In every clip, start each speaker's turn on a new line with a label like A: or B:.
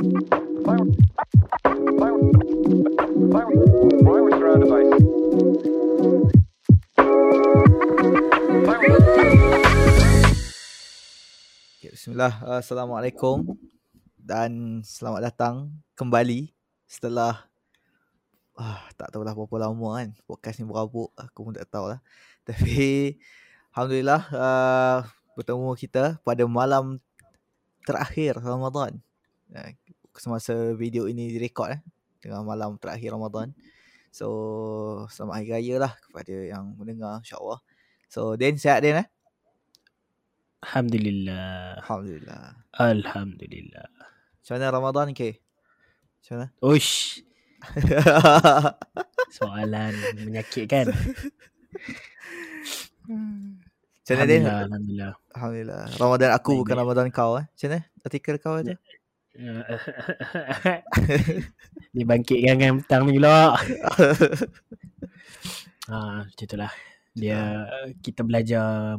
A: Bismillah. Assalamualaikum dan selamat datang kembali setelah ah, tak tahu lah berapa lama kan podcast ni berabuk aku pun tak tahu lah. Tapi Alhamdulillah uh, bertemu kita pada malam terakhir Ramadan. Uh, semasa video ini direkod eh tengah malam terakhir Ramadan. So selamat hari raya lah kepada yang mendengar insyaAllah. So Den sihat Den eh?
B: Alhamdulillah.
A: Alhamdulillah.
B: Alhamdulillah.
A: Macam mana Ramadan ke? Macam mana?
B: Uish, soalan menyakitkan.
A: Macam mana?
B: Alhamdulillah, alhamdulillah.
A: Alhamdulillah. Ramadan aku bukan. Ramadan kau eh. Macam mana? Artikel kau ada?
B: Dibangkitkan kan petang ni pula. Ha, macam itulah. Dia kita belajar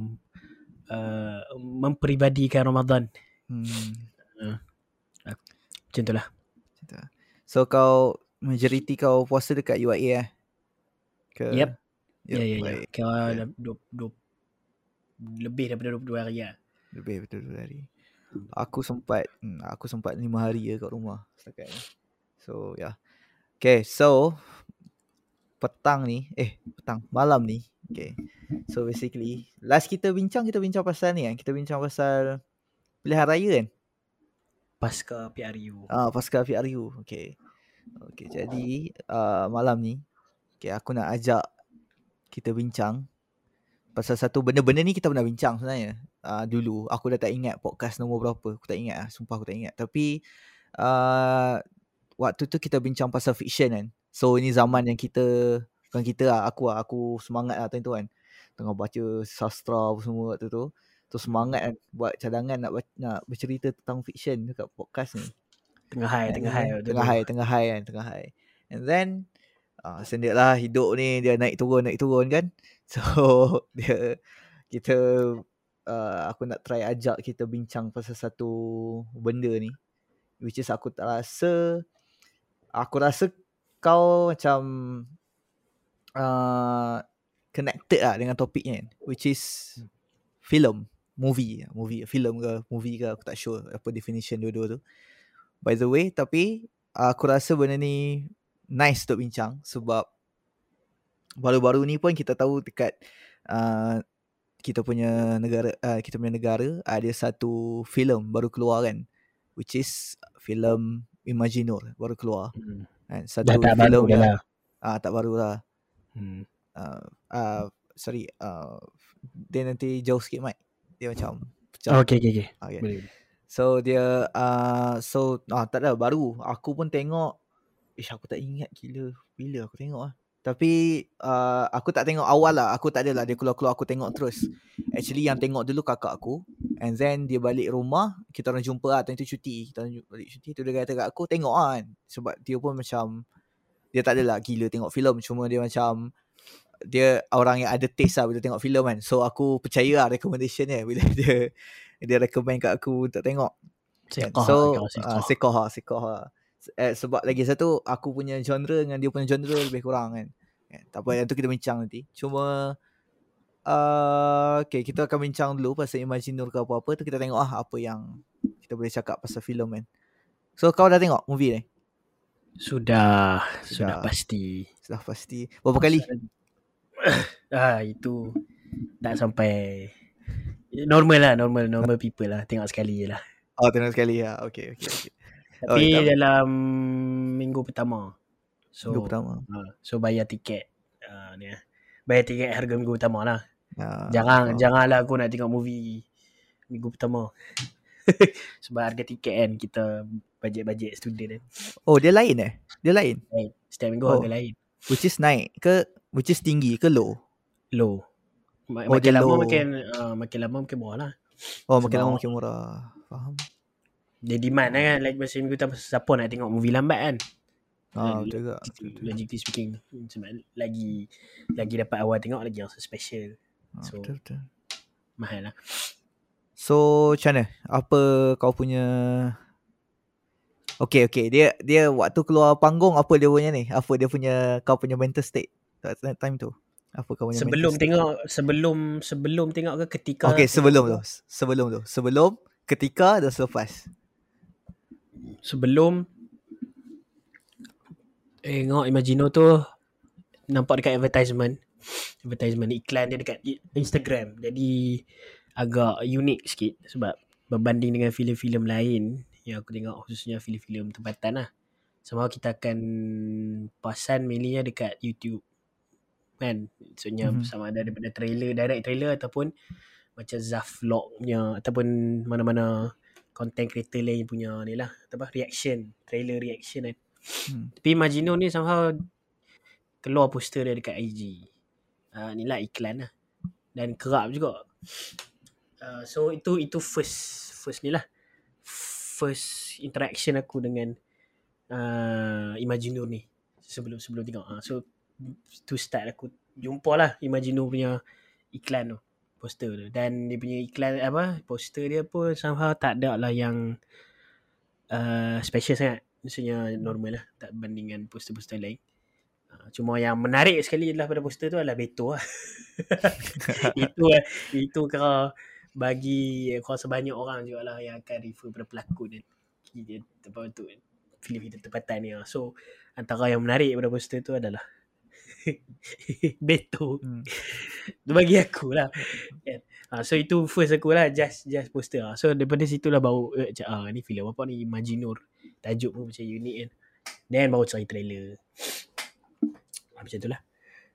B: uh, memperibadikan Ramadan.
A: hmm.
B: Macam itulah.
A: tu. So kau majoriti kau puasa dekat UIA eh? Ke?
B: Yep. Ya ya ya. Kau
A: Ya.
B: lebih daripada 22 hari lah.
A: Lebih betul dua hari. Aku sempat hmm, aku sempat lima hari je kat rumah setakat ni. So ya. Yeah. Okay, so petang ni, eh petang, malam ni. Okay. So basically, last kita bincang kita bincang pasal ni kan. Kita bincang pasal pilihan raya kan.
B: Pasca PRU.
A: Ah, pasca PRU. Okay. Okay, jadi uh, malam ni okay, aku nak ajak kita bincang pasal satu benda-benda ni kita pernah bincang sebenarnya. Uh, dulu aku dah tak ingat podcast nombor berapa. Aku tak ingat lah. Sumpah aku tak ingat. Tapi uh, waktu tu kita bincang pasal fiction kan. So ini zaman yang kita bukan kita lah, aku lah, aku semangat lah time tu kan. Tengah baca sastra apa semua waktu tu. Tu semangat kan buat cadangan nak nak bercerita tentang fiction dekat podcast ni.
B: Tengah high,
A: And
B: tengah high.
A: Tengah high, tengah high kan, tengah high. And then uh, sendiri lah hidup ni dia naik turun, naik turun kan. So dia kita uh, aku nak try ajak kita bincang pasal satu benda ni. Which is aku tak rasa aku rasa kau macam uh, connected lah dengan topiknya kan. Which is film, movie, movie, film ke, movie ke aku tak sure apa definition dua-dua tu. By the way, tapi uh, aku rasa benda ni nice untuk bincang sebab baru-baru ni pun kita tahu dekat uh, kita punya negara uh, kita punya negara ada satu filem baru keluar kan which is filem Imaginor baru keluar
B: Hmm.
A: kan
B: Dah
A: satu
B: tak
A: filem yang
B: lah.
A: ah tak baru lah
B: Hmm.
A: uh, uh, sorry uh, dia nanti jauh sikit mic dia macam pecah
B: Oh, okay, okay, okay.
A: okay.
B: Boleh.
A: So dia uh, so ah tak ada baru. Aku pun tengok ish aku tak ingat gila bila aku tengok ah. Tapi uh, aku tak tengok awal lah. Aku tak adalah dia keluar-keluar aku tengok terus. Actually yang tengok dulu kakak aku and then dia balik rumah, kita orang jumpa lah time tu cuti. Kita orang balik cuti tu dia kata kat aku tengok ah kan. Sebab dia pun macam dia tak adalah gila tengok filem cuma dia macam dia orang yang ada taste lah bila tengok filem kan. So aku percaya lah recommendation dia bila dia dia recommend kat aku untuk tengok.
B: Sekoh
A: So
B: lah,
A: uh,
B: kau
A: sekoh Eh, sebab lagi satu aku punya genre dengan dia punya genre lebih kurang kan. kan? Tak apa yang tu kita bincang nanti. Cuma uh, okay, kita akan bincang dulu pasal Imaginur ke apa-apa tu kita tengok ah apa yang kita boleh cakap pasal filem kan. So kau dah tengok movie ni?
B: Sudah, sudah,
A: Sudah.
B: pasti.
A: Sudah pasti. Berapa kali?
B: Ah, itu tak sampai normal lah, normal normal people lah. Tengok sekali je lah.
A: Oh tengok sekali ya. Okay, okay, okay. Oh,
B: Tapi
A: tak-
B: dalam minggu pertama. So,
A: Minggu pertama.
B: ah, so bayar tiket. Ah, ni lah. Bayar tiket harga minggu pertama lah.
A: Ah,
B: Jangan
A: oh.
B: janganlah aku nak tengok movie minggu pertama. Sebab harga tiket kan kita bajet-bajet student kan.
A: Oh dia lain eh? Dia lain?
B: Right. Setiap minggu
A: Oh.
B: harga lain.
A: Which is naik ke which is tinggi ke low?
B: Low. Ma-
A: Oh,
B: makin lama
A: low.
B: makin uh, makin lama makin murah lah.
A: Oh makin
B: Sebab-
A: lama makin murah. Faham.
B: Dia demand lah kan like masa minggu pertama siapa nak tengok movie lambat kan.
A: Ah
B: Lagi-
A: betul juga.
B: Logically speaking sebab lagi lagi dapat awal tengok lagi yang special
A: Ah,
B: so-
A: betul betul.
B: mahal lah.
A: So macam mana? Apa kau punya Okay okay dia dia waktu keluar panggung apa dia punya ni? Apa dia punya kau punya mental state that, time tu? Apa kau punya
B: Sebelum
A: mental state?
B: tengok sebelum sebelum tengok ke ketika
A: Okay
B: tengok
A: sebelum
B: tu?
A: tu. Sebelum tu. Sebelum, ketika dan selepas.
B: Sebelum tengok Imagino tu nampak dekat advertisement advertisement iklan dia dekat Instagram jadi agak unik sikit sebab berbanding dengan filem-filem lain yang aku tengok khususnya filem-filem tempatan lah sama kita akan pasan mainly dekat YouTube kan maksudnya
A: Mhm.
B: mm-hmm. sama ada daripada trailer direct trailer ataupun macam Zaf vlog punya ataupun mana-mana content creator lain punya ni lah. Apa reaction trailer reaction kan.
A: Hmm.
B: tapi Imagino ni somehow keluar poster dia dekat IG uh, ni lah iklan lah. Dan kerap juga. Uh, so itu itu first first ni lah. First interaction aku dengan uh, Imagino ni. Sebelum sebelum tengok. Uh, so to start aku jumpa lah Imagino punya iklan tu poster tu dan dia punya iklan apa poster dia pun somehow tak ada lah yang uh, special sangat. Maksudnya normal lah tak bandingkan poster-poster lain. Uh, cuma yang menarik sekali adalah pada poster tu adalah Beto lah. Itu lah itu kalau bagi aku rasa banyak orang juga lah yang akan refer pada pelakon dan dia apa tu filem kita tempatan ni lah. so antara yang menarik pada poster tu adalah Beto
A: Hmm.
B: bagi aku lah kan? ha, so itu first aku lah just just poster lah. so daripada situ lah baru eh, cak, ah, ni filem apa ni Imaginur tajuk pun macam unik kan then baru cari trailer ha, macam tu lah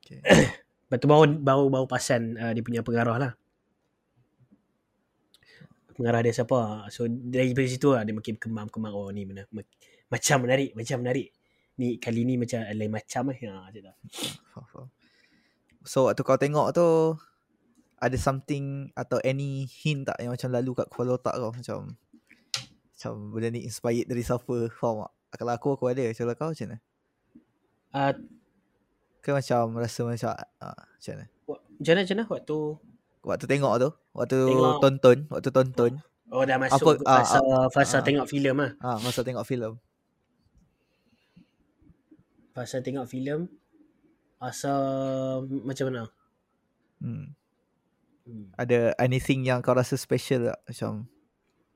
A: Okay.
B: Lepas tu baru baru baru pasan uh, dia punya pengarah lah. Pengarah dia siapa? So dari situ lah dia makin berkembang kembang oh ni mana ma- macam menarik, macam menarik. Ni kali ni macam lain macam eh. Ha macam tu.
A: So waktu kau tengok tu ada something atau any hint tak yang macam lalu kat kepala otak kau macam macam benda ni inspired dari siapa faham tak? Kalau aku aku ada kalau kau macam mana?
B: Uh,
A: Ke macam rasa macam uh, macam mana?
B: macam mana macam mana waktu
A: Waktu tengok tu, waktu
B: Tengok.
A: tonton, waktu tonton,
B: oh dah masuk
A: Apa-
B: ke
A: ah,
B: fasa fasa
A: ah.
B: tengok filem ah.
A: ah masa tengok filem.
B: Fasa tengok filem Asa macam mana?
A: Hmm.
B: Hmm.
A: Ada anything yang kau rasa special tak? Macam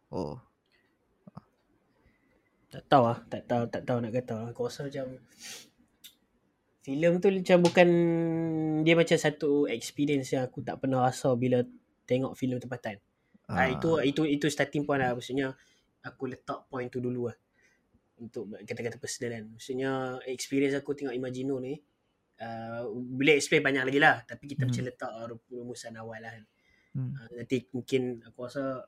A: oh,
B: Tak tahu lah, tak tahu tak tahu nak kata. Aku rasa macam filem tu macam bukan dia macam satu experience yang aku tak pernah rasa bila tengok filem tempatan. Ah. itu itu itu starting point lah maksudnya aku letak point tu dulu lah untuk kata-kata personal kan. Maksudnya experience aku tengok Imagino ni uh, boleh explain banyak lagi lah tapi kita
A: Hmm.
B: macam letak rumusan awal lah kan.
A: hmm.
B: Uh, nanti mungkin aku rasa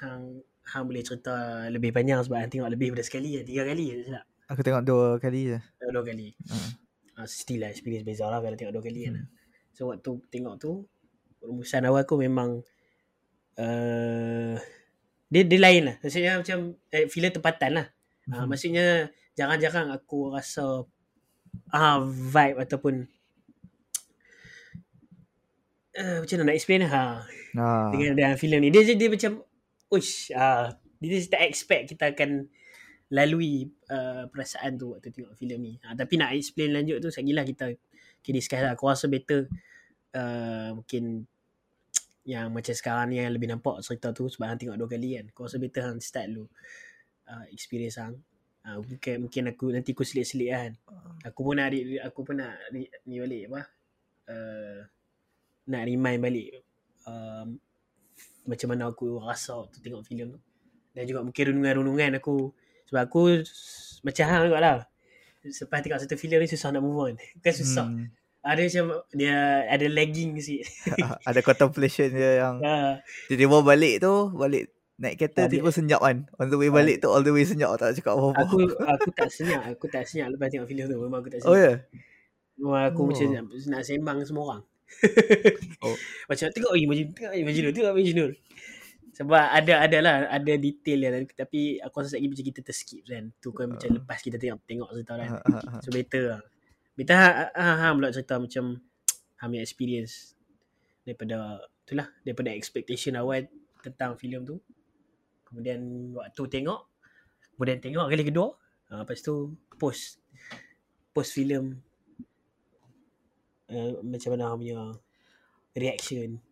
B: hang hang boleh cerita lebih panjang sebab hang tengok lebih daripada sekali lah. Tiga kali je tak?
A: Aku tengok dua kali je.
B: Uh, Dua kali.
A: Ah.
B: Uh, still lah experience beza lah kalau tengok dua kali kan.
A: Hmm.
B: So waktu tengok tu rumusan awal aku memang uh, dia, dia lain lah. Maksudnya macam eh, filem tempatan lah. Uh, maksudnya jarang-jarang aku rasa ah vibe ataupun uh, macam mana nak explain. Ha
A: Ah.
B: dengan dengan filem ni. Dia dia, dia macam uish ah dia dia tak expect kita akan lalui uh, perasaan tu waktu tengok filem ni. Ha, tapi nak explain lanjut tu segilah kita kita discuss lah. Aku rasa better uh, mungkin yang macam sekarang ni yang lebih nampak cerita tu sebab hang tengok dua kali kan. Aku rasa better hang start dulu uh, experience hang. Uh, mungkin mungkin aku nanti aku selit-selit kan. Aku pun nak aku pun nak ni balik apa? Uh, nak remind balik um, macam mana aku rasa waktu tengok filem tu. Dan juga mungkin renungan-renungan aku sebab aku macam hang juga lah. Lepas tengok satu filem ni susah nak move on. Kan susah. Hmm. Ada macam dia ada lagging sikit.
A: ada contemplation dia yang
B: Ha,
A: tiba-tiba balik tu, balik naik kereta
B: Ah, dia-
A: tiba senyap kan. On the way
B: Ah.
A: balik tu all the way senyap tak cakap apa-apa.
B: aku aku tak senyap, aku tak senyap lepas tengok filem tu. Memang aku tak
A: oh
B: senyap.
A: ya. Yeah.
B: Memang aku
A: Oh.
B: macam nak, nak sembang semua orang.
A: Oh.
B: Macam tengok eh macam tengok eh macam tengok macam Nur. Sebab ada ada lah ada detail yang tapi aku rasa lagi macam kita terskip kan. Tu kan macam
A: Ah.
B: lepas kita tengok tengok cerita kan.
A: Ha, ha, ha.
B: So better lah. Better ha, ha, ha pula cerita macam ha punya experience daripada itulah daripada expectation awal tentang filem tu. Kemudian waktu tengok kemudian tengok kali kedua Uh, lepas tu post post filem uh, macam mana punya reaction.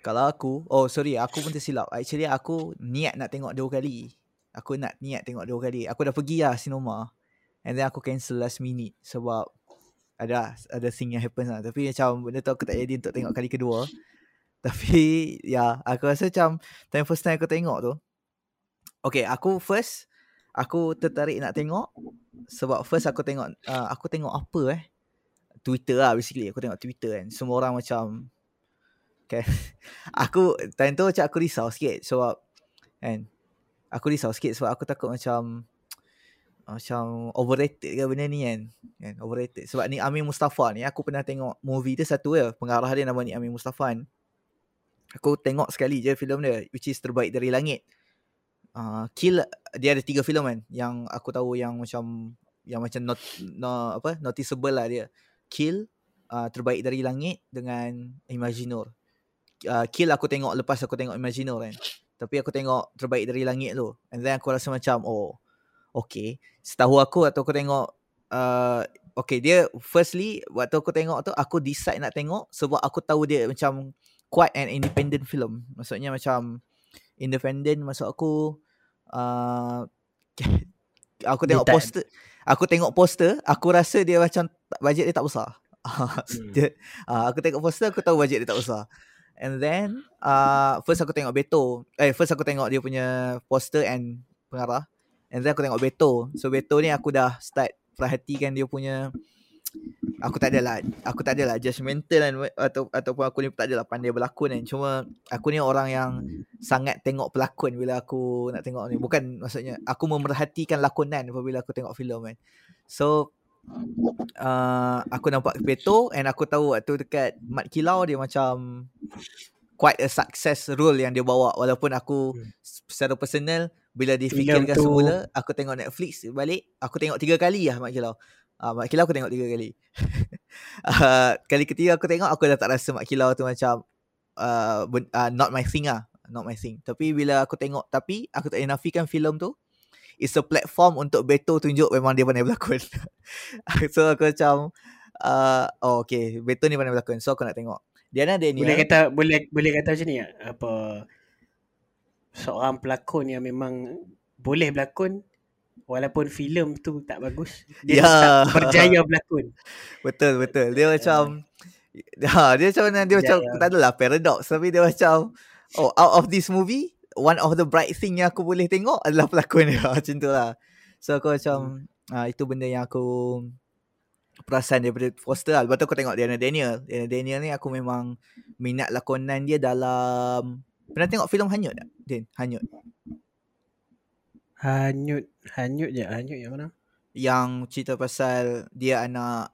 A: Kalau aku, oh sorry, aku pun tersilap. Actually aku niat nak tengok dua kali. Aku nak niat tengok dua kali. Aku dah pergi lah sinema. And then aku cancel last minute sebab ada ada thing yang happen lah. Tapi macam benda tu aku tak jadi untuk tengok kali kedua. Tapi ya, aku rasa macam time first time aku tengok tu. Okay, aku first aku tertarik nak tengok sebab first aku tengok uh, aku tengok apa eh? Twitter lah basically. Aku tengok Twitter kan. Semua orang macam kan aku time tu macam aku risau sikit sebab kan? Aku risau sikit sebab aku takut macam macam overrated ke benda ni kan? Kan overrated. Sebab ni Amin Mustafa ni aku pernah tengok movie dia satu ya pengarah dia nama ni Amin Mustafa kan. aku tengok sekali je filem dia which is terbaik dari langit uh, kill dia ada tiga filem kan. Yang aku tahu yang macam yang macam not, not apa noticeable lah dia. Kill uh, terbaik dari langit dengan Imaginor uh, kill aku tengok lepas aku tengok Imaginor kan. Tapi aku tengok terbaik dari langit tu. And then aku rasa macam oh okay. Setahu aku atau aku tengok uh, okay dia firstly waktu aku tengok tu aku decide nak tengok sebab aku tahu dia macam quite an independent film. Maksudnya macam independent maksud aku uh, aku tengok poster aku tengok poster aku rasa dia macam bajet dia tak besar hmm. dia, uh, aku tengok poster aku tahu bajet dia tak besar and then uh, first aku tengok Beto eh first aku tengok dia punya poster and pengarah And then aku tengok Beto. So Beto ni aku dah start perhatikan dia punya aku tak adalah aku tak adalah judgemental kan atau ataupun aku ni tak adalah pandai berlakon kan. Cuma aku ni orang yang sangat tengok pelakon bila aku nak tengok ni. Bukan maksudnya aku memerhatikan lakonan apabila aku tengok filem kan. So uh, aku nampak Beto and aku tahu waktu dekat Mat Kilau dia macam quite a success role yang dia bawa walaupun aku hmm. secara personal bila difikirkan semula aku tengok Netflix balik aku tengok tiga kali lah Mak Kilau uh, Mak Kilau aku tengok tiga kali. Uh, kali ketiga aku tengok aku dah tak rasa Mak Kilau tu macam uh, uh, not my thing lah. Not my thing. Tapi bila aku tengok tapi aku tak nafikan filem tu it's a platform untuk Beto tunjuk memang dia pandai berlakon. So aku macam uh, oh okay. Beto ni pandai berlakon. So aku nak tengok. Diana Daniel
B: boleh kata boleh boleh kata macam ni apa seorang pelakon yang memang boleh berlakon walaupun filem tu tak bagus dia yeah. tak berjaya berlakon
A: betul betul dia macam ha, dia macam dia macam yeah. tak adalah paradox tapi dia macam oh out of this movie one of the bright thing yang aku boleh tengok adalah pelakon dia macam tu lah so aku macam hmm. uh, itu benda yang aku perasan daripada poster lah. Lepas tu aku tengok Diana Daniel. Diana Daniel ni aku memang minat lakonan dia dalam Pernah tengok filem Hanyut tak? Din, Hanyut.
B: Hanyut, Hanyut je. Hanyut yang mana?
A: Yang cerita pasal dia anak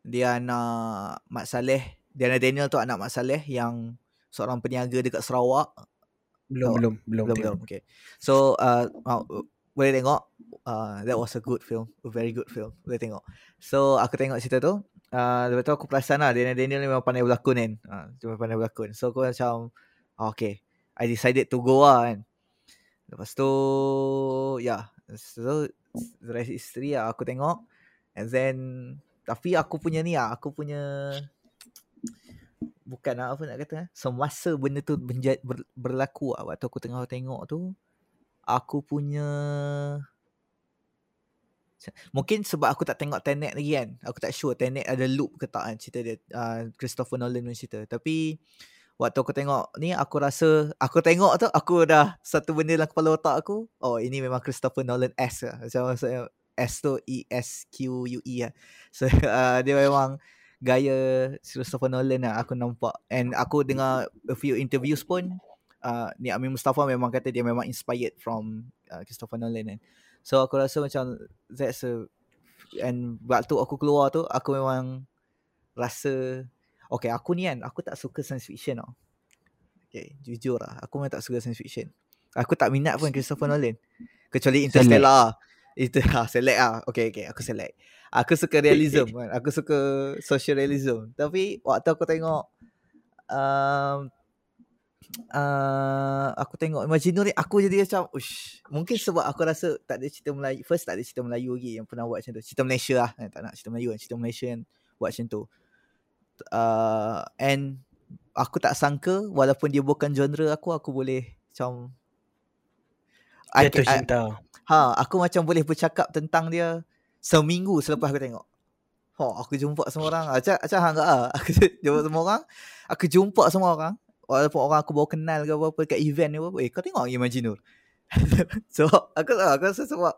A: dia anak Mat Saleh. Diana Daniel tu anak Mat Saleh yang seorang peniaga dekat Sarawak.
B: Belum, oh, belum, belum, belum,
A: belum. Okay. So, uh, uh, boleh tengok. Uh, that was a good film. A very good film. Boleh tengok. So, aku tengok cerita tu. Uh, lepas tu aku perasan lah. Diana Daniel ni memang pandai berlakon kan. Uh, cuma pandai berlakon. So, aku macam, okay. I decided to go lah kan. Lepas tu, ya. Yeah. So, rest is history lah. Aku tengok. And then, tapi aku punya ni lah. Aku punya, bukan lah apa nak kata. Eh. Semasa benda tu benja, ber, berlaku lah. Waktu aku tengah tengok tu, aku punya, Mungkin sebab aku tak tengok Tenet lagi kan. Aku tak sure Tenet ada loop ke tak kan cerita dia. Uh, Christopher Nolan punya cerita. Tapi waktu aku tengok ni aku rasa aku tengok tu aku dah satu benda dalam kepala otak aku. Oh ini memang Christopher Nolan S lah. Macam maksudnya S tu E S Q U E lah. So uh, dia memang gaya Christopher Nolan lah aku nampak. And aku dengar a few interviews pun uh, ni Amin Mustafa memang kata dia memang inspired from uh, Christopher Nolan kan. So aku rasa macam that's a and waktu aku keluar tu aku memang rasa Okay aku ni kan Aku tak suka science fiction tau. Okay jujur lah Aku memang tak suka science fiction. Aku tak minat pun Christopher Nolan. Kecuali Interstellar. Itu lah select lah. Okay okay aku select. Aku suka realism kan. Aku suka social realism. Tapi waktu aku tengok um, uh, aku tengok Imagino ni aku jadi macam ush mungkin sebab aku rasa tak ada cerita Melayu first tak ada cerita Melayu lagi yang pernah buat macam tu. Cerita Malaysia lah. Eh, tak nak cerita Melayu kan. Cerita Malaysia yang buat macam tu uh, and aku tak sangka walaupun dia bukan genre aku aku boleh macam
B: Jatuh cinta
A: ha aku macam boleh bercakap tentang dia seminggu selepas aku tengok Ha, aku jumpa semua orang. Acak, acak hang ah. Aku jumpa semua orang. Aku jumpa semua orang walaupun orang aku baru kenal ke apa-apa kat event ni apa eh kau tengok Imaginur so aku aku rasa sebab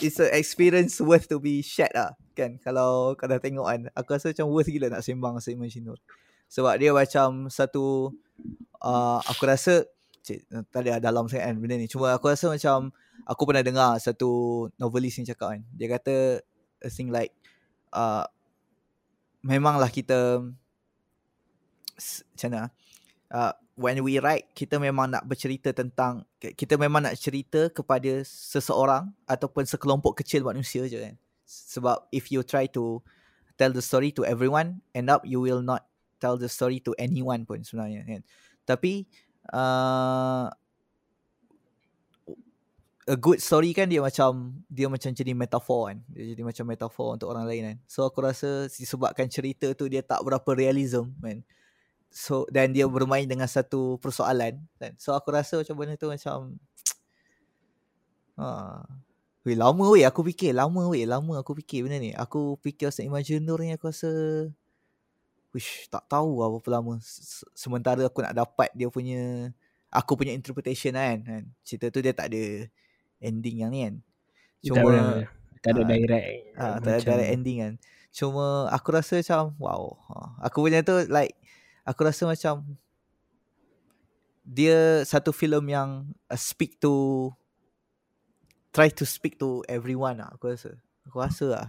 A: it's an experience worth to be shared lah kan? Kalau kau tengok kan aku rasa macam worth gila nak sembang pasal Imaginur sebab dia macam satu uh, aku rasa cik, tadi ada dalam sangat kan benda ni. Cuma aku rasa macam aku pernah dengar satu novelist ni cakap kan dia kata a thing like uh, memanglah kita macam mana uh, when we write kita memang nak bercerita tentang kita memang nak cerita kepada seseorang ataupun sekelompok kecil manusia je kan. Sebab if you try to tell the story to everyone end up you will not tell the story to anyone pun sebenarnya kan. Tapi uh, a good story kan dia macam dia macam jadi metafor kan. Dia jadi macam metafor untuk orang lain kan. So aku rasa disebabkan cerita tu dia tak berapa realism kan so dan dia bermain dengan satu persoalan kan. So aku rasa macam benda tu macam ha Weh, lama weh aku fikir lama weh lama aku fikir benda ni. Aku fikir pasal Imaginur ni aku rasa wish tak tahu lah berapa lama sementara aku nak dapat dia punya aku punya interpretation kan, kan. Cerita tu dia tak ada ending yang ni kan.
B: Cuma tak ada direct
A: ha, tak ada direct ending kan. Cuma aku rasa macam wow aku punya tu like aku rasa macam dia satu filem yang uh, speak to try to speak to everyone lah aku rasa. Aku rasa lah.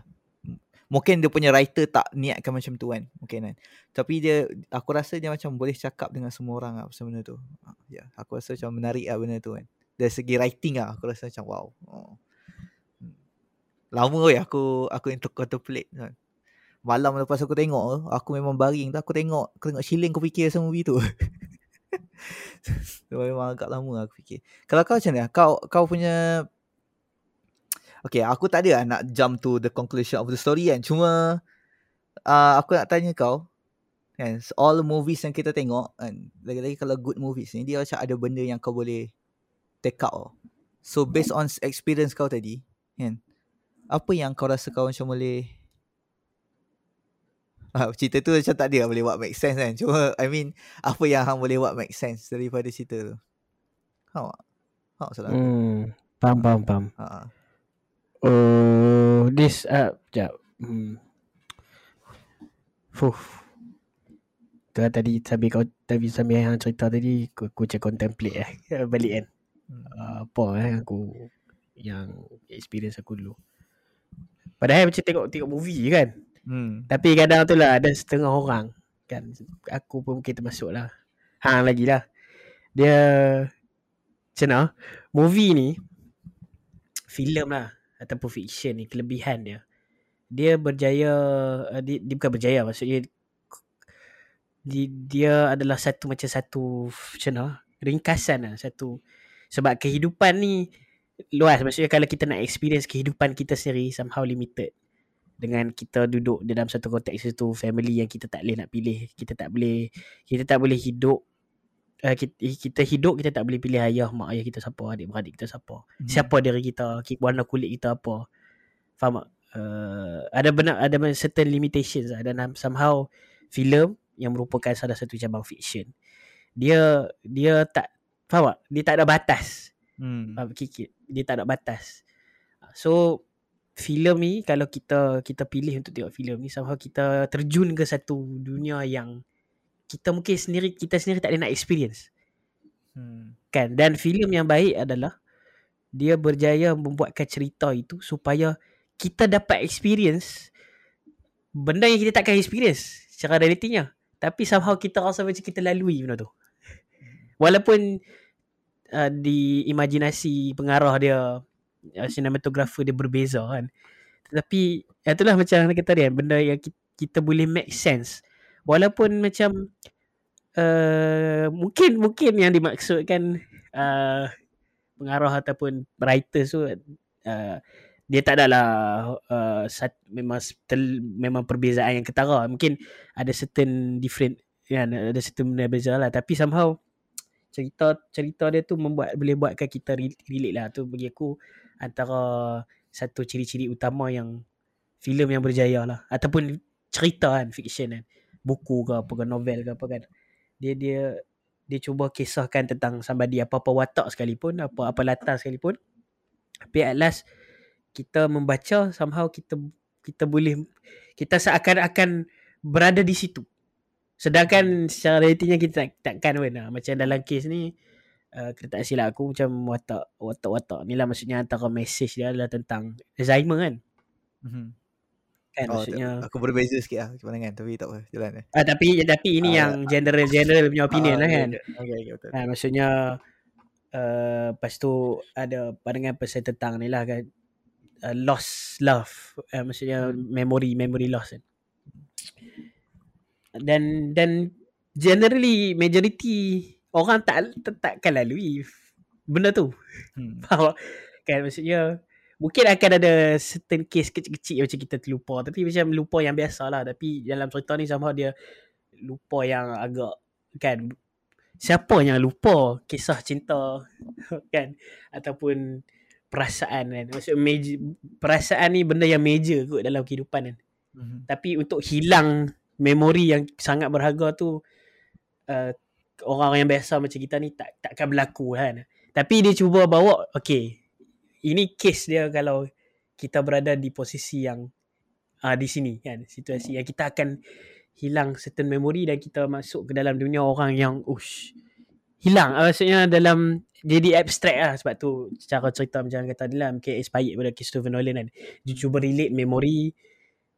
A: Mungkin dia punya writer tak niatkan macam tu kan. Mungkin kan. Tapi dia aku rasa dia macam boleh cakap dengan semua orang lah pasal benda tu. Ha, ya. Yeah, aku rasa macam menarik lah benda tu kan. Dari segi writing lah aku rasa macam wow. Oh. Hmm. lama weh aku aku untuk contemplate kan malam lepas aku tengok aku memang baring tu aku tengok aku tengok shilling aku fikir sama movie tu memang agak lama aku fikir kalau kau macam mana kau kau punya Okay, aku tak ada lah nak jump to the conclusion of the story kan. Cuma uh, aku nak tanya kau, kan, all movies yang kita tengok, kan, lagi-lagi kalau good movies ni, dia macam ada benda yang kau boleh take out. So, based on experience kau tadi, kan, apa yang kau rasa kau macam boleh Ha, cerita tu macam tak ada boleh buat make sense kan. Cuma I mean apa yang hang boleh buat make sense daripada cerita tu. Ha. Ha salah.
B: Hmm. Pam pam pam. Ha. Oh, this uh jap. Hmm. Fuh. Tuan tadi sambil kau tadi sambil yang cerita tadi aku, aku cek contemplate eh balik kan. Hmm. Uh, apa eh aku yang experience aku dulu. Padahal macam tengok tengok movie kan. Hmm. Tapi kadang tu lah ada setengah orang kan aku pun mungkin termasuk lah. Hang lagi lah. Dia macam mana? Movie ni filem lah ataupun fiction ni kelebihan dia. Dia berjaya uh, dia, dia bukan berjaya maksudnya dia, dia adalah satu macam satu macam mana? Ringkasan lah satu sebab kehidupan ni luas maksudnya kalau kita nak experience kehidupan kita sendiri somehow limited dengan kita duduk dalam satu konteks itu family yang kita tak boleh nak pilih. Kita tak boleh kita tak boleh hidup uh, kita, kita hidup kita tak boleh pilih ayah mak ayah kita siapa adik beradik kita siapa. Hmm. siapa diri kita warna kulit kita apa. Faham tak? Uh, ada benar ada certain limitations lah. dan somehow filem yang merupakan salah satu cabang fiction dia dia tak faham tak? Dia tak ada batas. Hmm. dia tak ada batas. So filem ni kalau kita kita pilih untuk tengok filem ni somehow kita terjun ke satu dunia yang kita mungkin sendiri kita sendiri tak ada nak experience. Hmm. Kan dan filem yang baik adalah dia berjaya membuatkan cerita itu supaya kita dapat experience benda yang kita takkan experience secara realitinya. Tapi somehow kita rasa macam kita lalui benda tu. Walaupun uh, di imajinasi pengarah dia cinematographer dia berbeza kan. Tetapi itulah macam kita tadi kan benda yang kita, kita boleh make sense. Walaupun macam uh, mungkin mungkin yang dimaksudkan uh, pengarah ataupun writers tu uh, dia tak adalah uh, memang memang perbezaan yang ketara mungkin ada certain different kan ada certain benda beza lah tapi somehow cerita cerita dia tu membuat boleh buatkan kita relate lah tu bagi aku antara satu ciri-ciri utama yang filem yang berjaya lah. Ataupun cerita kan fiction kan. Buku ke apa ke novel ke apa kan. Dia dia dia cuba kisahkan tentang somebody apa-apa watak sekalipun apa-apa latar sekalipun. Tapi at last kita membaca somehow kita kita boleh kita seakan-akan berada di situ. Sedangkan secara realitinya kita tak, takkan lah. macam dalam kes ni uh, kena tak silap aku macam watak watak-watak ni lah maksudnya antara message dia adalah tentang Alzheimer kan
A: Mhm.
B: kan
A: Oh,
B: maksudnya
A: tak, aku berbeza sikit lah pandangan tapi tak apa jalan eh.
B: ah, tapi tapi ini
A: Ah,
B: yang general general punya opinion
A: Ah,
B: lah kan
A: okay. Okay, betul.
B: Ha, maksudnya uh, lepas tu ada pandangan pasal tentang ni lah kan uh, lost love uh, maksudnya memory memory loss kan dan dan generally majority orang tak tak takkan lalui benda tu.
A: Hmm.
B: faham kan maksudnya mungkin akan ada certain case kecil-kecil macam kita terlupa. Tapi macam lupa yang biasa lah tapi dalam cerita ni sama dia lupa yang agak kan siapa yang lupa kisah cinta kan? Ataupun perasaan kan? Maksud major, perasaan ni benda yang major kot dalam kehidupan kan?
A: Mhm.
B: tapi untuk hilang memori yang sangat berharga tu uh, orang yang biasa macam kita ni tak takkan berlaku kan. Tapi dia cuba bawa okay ini case dia kalau kita berada di posisi yang uh, di sini kan situasi yang kita akan hilang certain memory dan kita masuk ke dalam dunia orang yang ush hilang. Ah, maksudnya dalam jadi abstract lah sebab tu cara cerita macam kata dia lah mungkin inspired pada Christopher Nolan kan. Dia cuba relate memory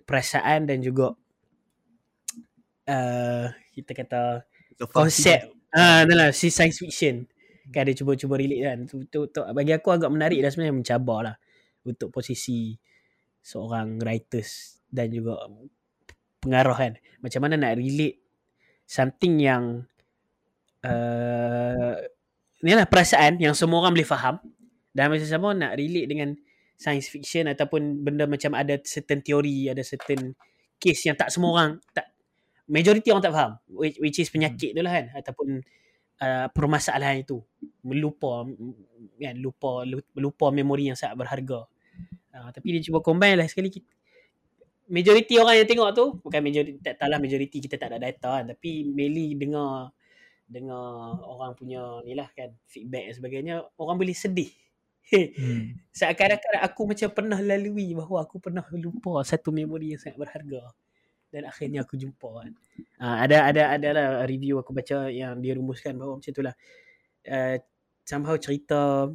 B: perasaan dan juga uh, kita kata Konsep ah uh, si science fiction. Kan dia cuba-cuba relate kan. Tu, tu, tu, bagi aku agak menarik dah sebenarnya mencabar lah untuk posisi seorang writers dan juga pengarah kan. Macam mana nak relate something yang uh, ni lah perasaan yang semua orang boleh faham dan macam sama nak relate dengan science fiction ataupun benda macam ada certain teori ada certain case yang tak semua orang tak majority orang tak faham. Which, which is penyakit tu lah kan. Ataupun uh, permasalahan itu. Melupa kan lupa lupa memori yang sangat berharga. Uh, tapi dia cuba combine lah sekali kita, majority orang yang tengok tu bukan majority tak tahulah majority kita tak ada data kan. Tapi mainly dengar dengar orang punya ni lah kan feedback dan sebagainya orang boleh sedih.
A: Hmm.
B: seakan-akan aku macam pernah lalui bahawa aku pernah lupa satu memori yang sangat berharga dan akhirnya aku jumpa kan. Uh, ada ada ada lah review aku baca yang dia rumuskan bahawa macam itulah. Uh, somehow cerita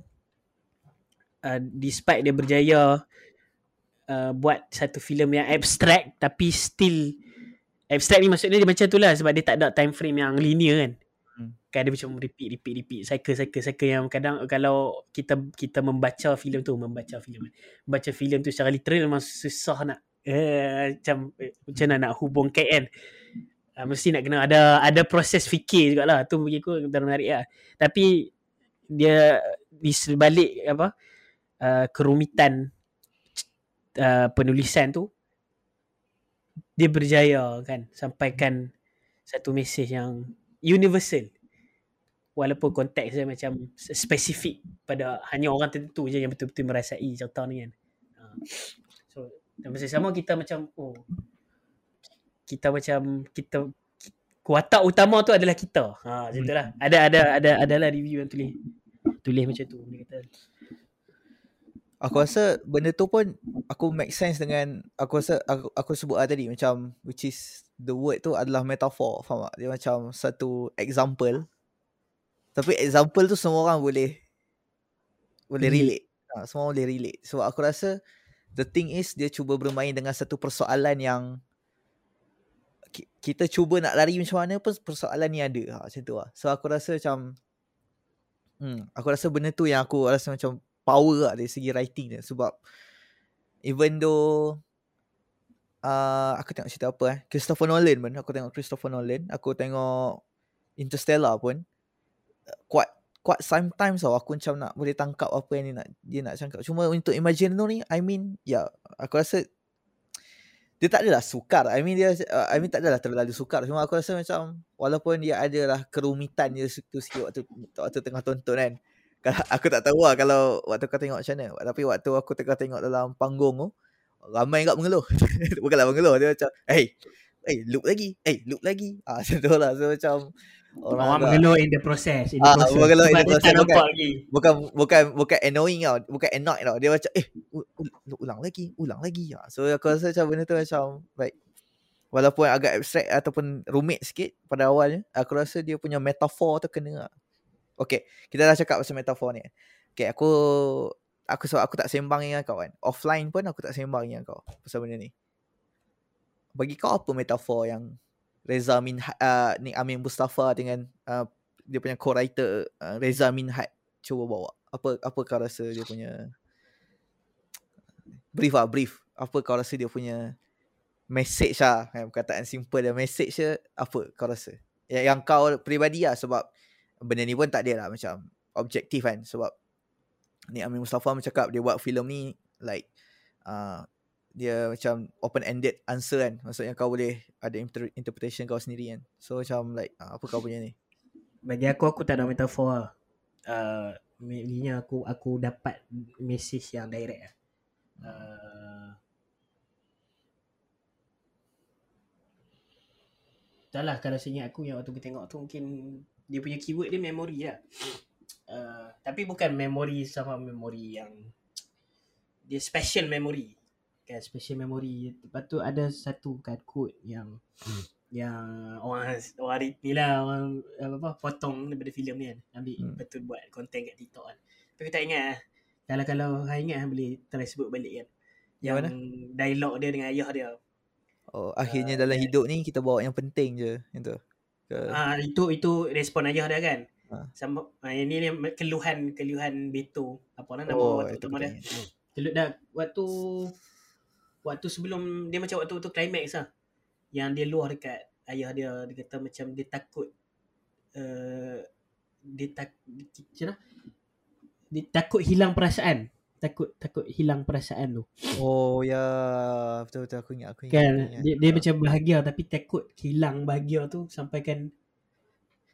B: uh, despite dia berjaya uh, buat satu filem yang abstract tapi still abstract ni maksudnya dia macam tu lah sebab dia tak ada time frame yang linear kan.
A: Hmm.
B: Kan dia macam repeat repeat repeat cycle cycle cycle yang kadang kalau kita kita membaca filem tu membaca filem baca filem tu secara literal memang susah nak eh, macam eh, macam mana nak hubung kan uh, mesti nak kena ada ada proses fikir jugalah. Tu bagi aku antara menarik lah. Tapi dia di sebalik apa uh, kerumitan uh, penulisan tu dia berjaya kan sampaikan satu mesej yang universal. Walaupun konteks dia macam spesifik pada hanya orang tertentu je yang betul-betul merasai cerita ni kan. Uh, dan masa sama kita macam oh kita macam kita watak utama tu adalah kita. Ha macam itulah. Ada ada ada adalah review yang tulis tulis macam tu dia kata.
A: Aku rasa benda tu pun aku make sense dengan aku rasa aku, aku sebut lah tadi macam which is the word tu adalah metaphor faham tak? Dia macam satu example. Tapi example tu semua orang boleh boleh
B: Relate.
A: Ha, semua boleh relate. Sebab aku rasa the thing is dia cuba bermain dengan satu persoalan yang ki- kita cuba nak lari macam mana pun persoalan ni ada. Ha, macam tu lah. So aku rasa macam hmm, aku rasa benda tu yang aku rasa macam power lah dari segi writing dia. Sebab even though uh, aku tengok cerita apa eh? Christopher Nolan pun. Aku tengok Christopher Nolan. Aku tengok Interstellar pun. Kuat kuat sometimes tau aku macam nak boleh tangkap apa yang dia nak dia nak cakap. Cuma untuk Imagine No ni I mean ya yeah, aku rasa dia tak adalah sukar. I mean dia uh, I mean tak adalah terlalu sukar. Cuma aku rasa macam walaupun dia adalah kerumitan dia situ sikit waktu waktu tengah tonton kan. Kalau aku tak tahu lah kalau waktu kau tengok macam mana. Tapi waktu aku tengah tengok dalam panggung tu ramai kat mengeluh. Bukanlah mengeluh dia macam hey hey loop lagi. Hey loop lagi. Ah macam tu lah. So macam
B: Orang, orang mengeluh in the process. In the
A: Ah,
B: process.
A: mengeluh in the process, bukan.
B: lagi.
A: bukan bukan bukan annoying tau bukan annoyed tau dia macam eh u- ulang lagi ulang lagi ha. so aku rasa macam benda tu macam baik walaupun agak abstract ataupun rumit sikit pada awalnya aku rasa dia punya metafor tu kena lah. Okay kita dah cakap pasal metafor ni Okay aku aku sebab aku tak sembang dengan kau kan offline pun aku tak sembang dengan kau pasal benda ni bagi kau apa metafor yang Reza Minhat uh, ni Amin Mustafa dengan uh, dia punya co-writer uh, Reza Minhat cuba bawa? Apa apa kau rasa dia punya brief lah brief. Apa kau rasa dia punya message lah? Kan perkataan simple dia message dia apa kau rasa? Yang, yang kau peribadi lah sebab benda ni pun tak dia lah macam objektif kan. Sebab ni Amin Mustafa cakap dia buat filem ni like uh, dia macam open ended answer kan maksudnya kau boleh ada inter- interpretation kau sendiri kan so macam like uh, apa kau punya ni
B: Bagi aku aku tak ada metafor lah. Uh, mainly aku aku dapat message yang direct lah. Uh, tak lah kalau saya ingat aku yang waktu aku tengok tu mungkin dia punya keyword dia memory lah. Uh, tapi bukan memory sama memory yang dia special memory. Kan special memory. Lepas tu ada satu kan quote yang yang orang orang ni lah orang apa, apa potong daripada filem ni kan. Ambil
A: Hmm.
B: hmm. betul buat konten kat TikTok kan. Tapi tak ingat lah. Kalau kalau hang ingat hang boleh try sebut balik kan.
A: Yang
B: Yang dialog dia dengan ayah dia.
A: oh akhirnya
B: Ah,
A: dalam
B: yeah.
A: hidup ni kita bawa yang penting je itu ke
B: Ah itu itu respon ayah dia kan.
A: Ah.
B: Sama ah, ini ni keluhan keluhan Beto. Apa nama
A: oh
B: waktu
A: itu
B: utama dia? Keluh dah waktu waktu sebelum dia macam waktu tu climax lah. Yang dia luar dekat ayah dia dia kata macam dia takut uh, dia tak macam mana? Dia takut hilang perasaan. Takut takut hilang perasaan tu.
A: oh ya betul betul aku ingat aku ingat,
B: Kan
A: ingat.
B: dia, dia macam bahagia tapi takut hilang bahagia tu sampai kan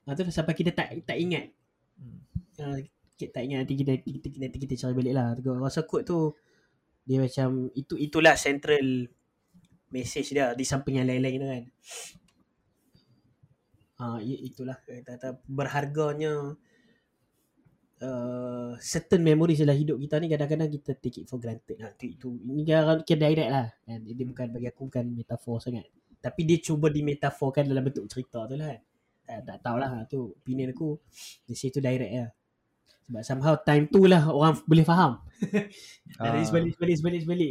B: ah, tu sampai kita tak tak ingat.
A: Hmm.
B: Uh, kita tak ingat nanti kita, kita, kita nanti kita cari balik lah. Rasa quote tu dia macam itu itulah central message dia di samping yang lain-lain tu kan. Ah uh, itulah kata berharganya uh, certain memories dalam hidup kita ni kadang-kadang kita take it for granted. Ha, tu, itu ini kan direct lah. Kan? Dia bukan bagi aku bukan metafor sangat. Tapi dia cuba dimetaforkan dalam bentuk cerita tu lah kan. Tak, tak tahulah ha, tu opinion aku. Dia say tu direct lah. Sebab somehow time tu lah orang boleh faham. Ah. Dari sebalik sebalik sebalik sebalik.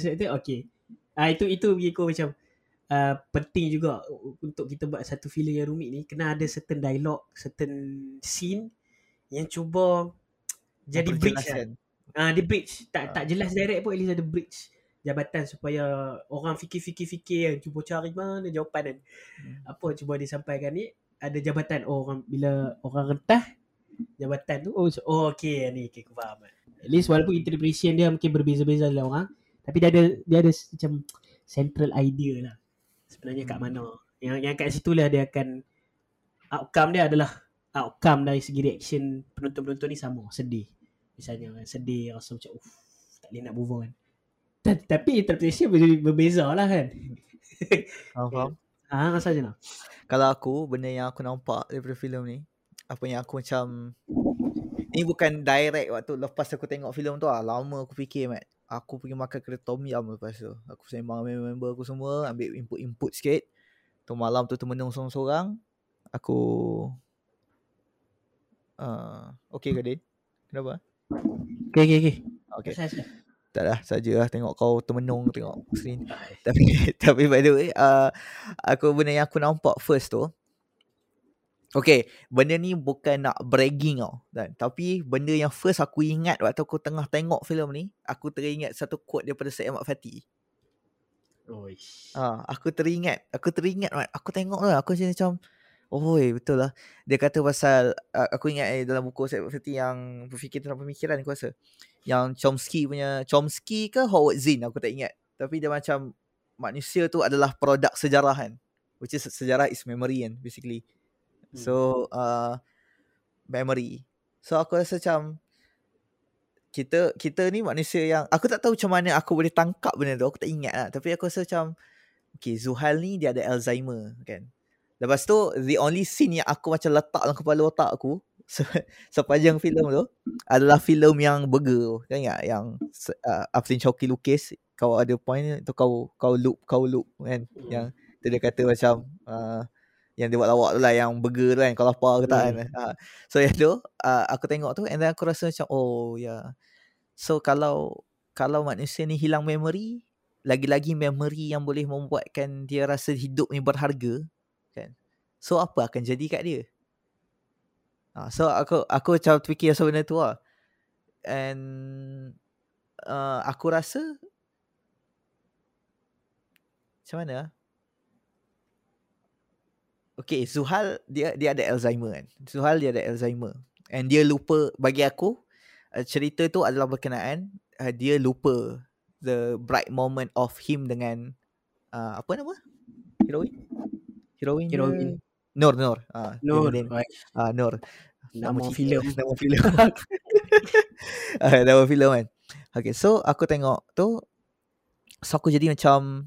B: sebalik. Okay. Ah itu itu bagi aku macam uh, penting juga untuk kita buat satu filem yang rumit ni kena ada certain dialog, certain scene yang cuba jadi bridge lah. Ah dia bridge tak
A: Ah.
B: tak jelas direct pun at least ada bridge jabatan supaya orang fikir-fikir-fikir yang cuba cari mana jawapan dan
A: Hmm.
B: apa cuba disampaikan ni ada jabatan oh, orang bila orang rentah jabatan tu. Oh, so- oh okey ni. Okay, aku faham. At least walaupun interpretation dia mungkin berbeza-beza dalam orang tapi dia ada dia ada macam central idea lah sebenarnya kat
A: Hmm.
B: mana. Yang yang kat situ lah dia akan outcome dia adalah outcome dari segi reaction penonton-penonton ni sama. Sedih. Misalnya sedih rasa macam uff tak boleh nak move on. Ta- tapi interpretation ber- berbeza lah kan.
A: Faham, faham?
B: ha rasa je nak.
A: Kalau aku benda yang aku nampak daripada filem ni apa yang aku macam ni bukan direct waktu lepas aku tengok filem tu lah lama aku fikir mat aku pergi makan kedai tom yum lepas tu aku sembang dengan member aku semua ambil input-input sikit tu malam tu termenung seorang-seorang aku uh, okay ke Din? Kenapa?
B: okay okay okay
A: Okay.
B: Asal, asal.
A: Tak lah saja lah tengok kau termenung tengok screen. Tapi tapi by the way uh, aku benda yang aku nampak first tu Okay, benda ni bukan nak bragging tau. Dan, tapi benda yang first aku ingat waktu aku tengah tengok filem ni, aku teringat satu quote daripada Syed Ahmad Fatih.
B: Oish.
A: Ah, aku teringat, aku teringat Mat. Aku tengok lah, aku macam macam Oh betul lah. Dia kata pasal aku ingat eh dalam buku saya seperti yang berfikir tentang pemikiran aku rasa. Yang Chomsky punya Chomsky ke Howard Zinn aku tak ingat. Tapi dia macam manusia tu adalah produk sejarah kan. Which is sejarah is memory kan basically.
B: Hmm.
A: So uh, memory. So aku rasa macam kita kita ni manusia yang aku tak tahu macam mana aku boleh tangkap benda tu. Aku tak ingat lah. Tapi aku rasa macam okay Zuhal ni dia ada Alzheimer kan. Lepas tu the only scene yang aku macam letak dalam kepala otak aku se- sepanjang filem tu adalah filem yang burger tu. Kau ingat yang uh, Afrin Choki lukis kau ada point tu kau kau loop kau loop kan
B: Hmm.
A: yang tu dia kata macam uh, yang dia buat lawak tu lah yang burger tu kan kau lapar ke tak kan. Uh, so yang tu uh, aku tengok tu and then aku rasa macam oh ya. Yeah. so kalau kalau manusia ni hilang memory lagi-lagi memory yang boleh membuatkan dia rasa hidup ni berharga kan. So apa akan jadi kat dia? Uh, so aku aku macam fikir pasal benda tu lah. And uh, aku rasa macam mana? Okay, Zuhal dia dia ada Alzheimer kan. Zuhal dia ada Alzheimer. And dia lupa bagi aku uh, cerita tu adalah berkenaan uh, dia lupa the bright moment of him dengan uh, apa nama? Heroin? Heroin.
B: Heroin.
A: Nur Nur. Ah, dia
B: Nur.
A: Ah Nur.
B: Nama filem.
A: Nama filem. Ah, nama filem kan. Okay, so aku tengok tu so aku jadi macam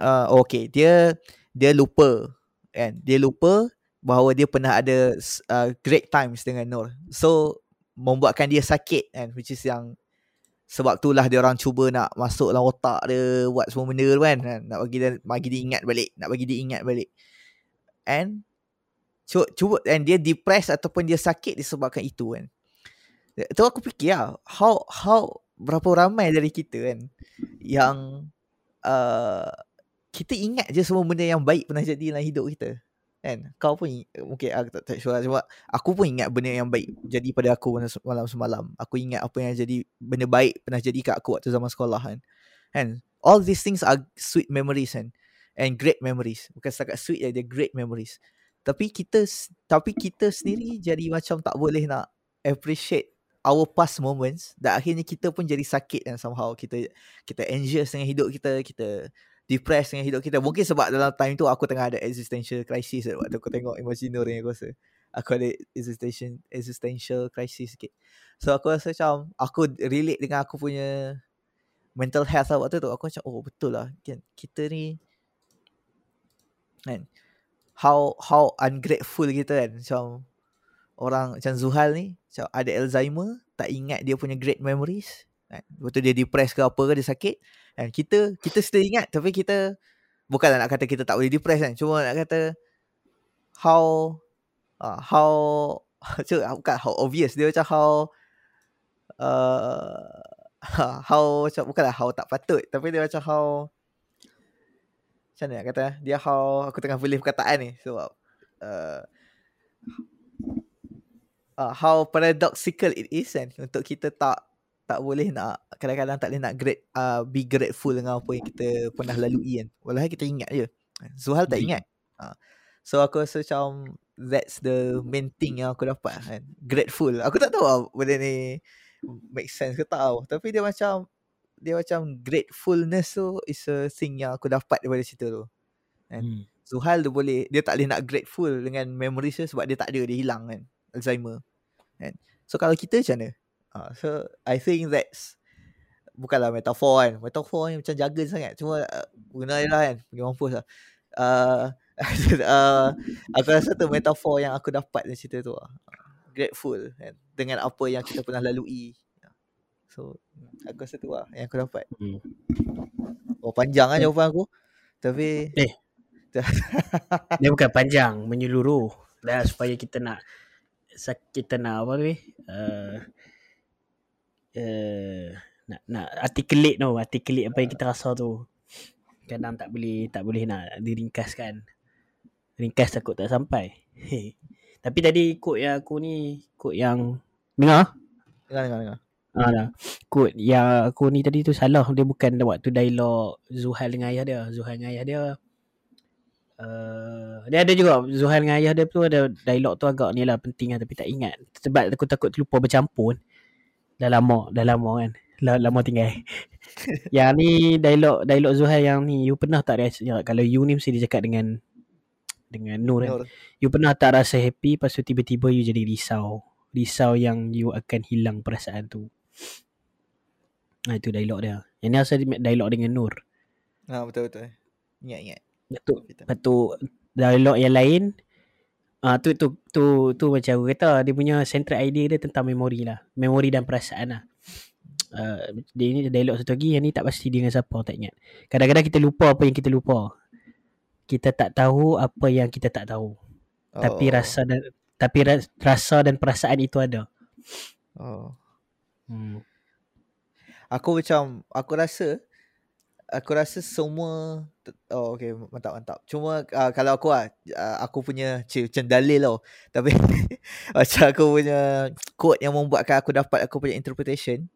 A: uh, okay, dia dia lupa kan. Dia lupa bahawa dia pernah ada uh, great times dengan Nur. So membuatkan dia sakit kan? Which is yang sebab itulah dia orang cuba nak masuk dalam otak dia buat semua benda tu kan, kan? Nak bagi dia bagi dia ingat balik nak bagi dia ingat balik. And cuba, cuba and dia depressed ataupun dia sakit disebabkan itu kan? Tu aku fikir lah how how berapa ramai dari kita kan yang uh, kita ingat je semua benda yang baik pernah jadi dalam hidup kita kan? Kau pun mungkin aku tak, tak sure lah, cuma aku pun ingat benda yang baik jadi pada aku malam se- malam semalam. Aku ingat apa yang jadi benda baik pernah jadi kat aku waktu zaman sekolah kan? Kan? All these things are sweet memories kan? And great memories. Bukan setakat sweet je dia great memories. Tapi kita tapi kita sendiri jadi macam tak boleh nak appreciate our past moments dan akhirnya kita pun jadi sakit dan somehow. Kita kita anxious dengan hidup kita kita depressed dengan hidup kita. Mungkin sebab dalam time tu aku tengah ada existential crisis waktu aku tengok Imaginor ni aku rasa aku ada existential existential crisis sikit. So aku rasa macam aku relate dengan aku punya mental health lah waktu tu. Aku macam oh betul lah. Kan kita ni kan how how ungrateful kita kan. Macam orang macam Zuhal ni macam ada Alzheimer tak ingat dia punya great memories. Kan betul dia depressed ke apa ke dia sakit kan kita kita still ingat tapi kita bukanlah nak kata kita tak boleh depress kan cuma nak kata how uh, how cuma bukan how obvious dia macam how uh, how macam bukanlah how tak patut tapi dia macam how macam mana nak kata dia how aku tengah pilih perkataan ni sebab uh, uh, how paradoxical it is kan untuk kita tak tak boleh nak kadang-kadang tak boleh nak great uh, be grateful dengan apa yang kita pernah lalui kan. Walaupun kita ingat je. Zuhal tak
B: Hmm.
A: ingat? Uh, so aku rasa macam that's the main thing yang aku dapat kan. Grateful. Aku tak tahu lah benda ni make sense ke tak tahu tapi dia macam dia macam gratefulness tu is a thing yang aku dapat daripada cerita tu. Kan?
B: Hmm.
A: Zuhal dia boleh dia tak boleh nak grateful dengan memories dia sebab dia tak ada dia hilang kan. Alzheimer. Kan? So kalau kita macam mana? Uh, so I think that's bukanlah metafor kan metafor ni macam jaga sangat cuma uh, guna je lah kan pergi mampus lah uh, uh, aku rasa tu metafor yang aku dapat dari cerita tu lah. grateful kan dengan apa yang kita pernah lalui so aku rasa tu lah yang aku dapat
B: Hmm.
A: oh panjang lah jawapan aku tapi
B: Eh. Dia bukan panjang, menyeluruh. Dah supaya kita nak kita nak apa eh? Uh, uh, nak nak articulate tau, articulate apa yang kita rasa tu. Kadang tak boleh tak boleh nak diringkaskan. Ringkas takut tak sampai. Tapi tadi kod yang aku ni, kod yang dengar?
A: dengar dengar dengar
B: Ah dah. Kod yang aku ni tadi tu salah. Dia bukan waktu dialog Zuhal dengan ayah dia. Zuhal dengan ayah dia Uh, dia ada juga Zuhal dengan ayah dia tu ada dialog tu agak ni lah penting lah tapi tak ingat sebab aku takut terlupa bercampur dah lama dah lama kan lama tinggal yang ni dialog dialog Zuhal yang ni you pernah tak rasa kalau you ni mesti dia cakap dengan dengan Nur kan
A: Nur.
B: you pernah tak rasa happy lepas tu tiba-tiba you jadi risau risau yang you akan hilang perasaan tu nah itu dialog dia yang ni asal dialog dengan Nur
A: Ha betul betul. Ingat ingat.
B: betul
A: Betul.
B: Lepas tu dialog yang lain ah tu tu tu tu macam aku kata dia punya central idea dia tentang memori lah. Memori dan perasaan lah. Uh, dia ni dialog satu lagi yang ni tak pasti dia dengan siapa tak ingat. Kadang-kadang kita lupa apa yang kita lupa. Kita tak tahu apa yang kita tak tahu. Oh. Tapi rasa dan tapi ras- rasa dan perasaan itu ada.
A: Oh.
B: Hmm.
A: Aku macam aku rasa aku rasa semua oh okay mantap mantap. Cuma uh, kalau aku ah uh, aku punya cik, macam dalil tau. Tapi macam aku punya quote yang membuatkan aku dapat aku punya interpretation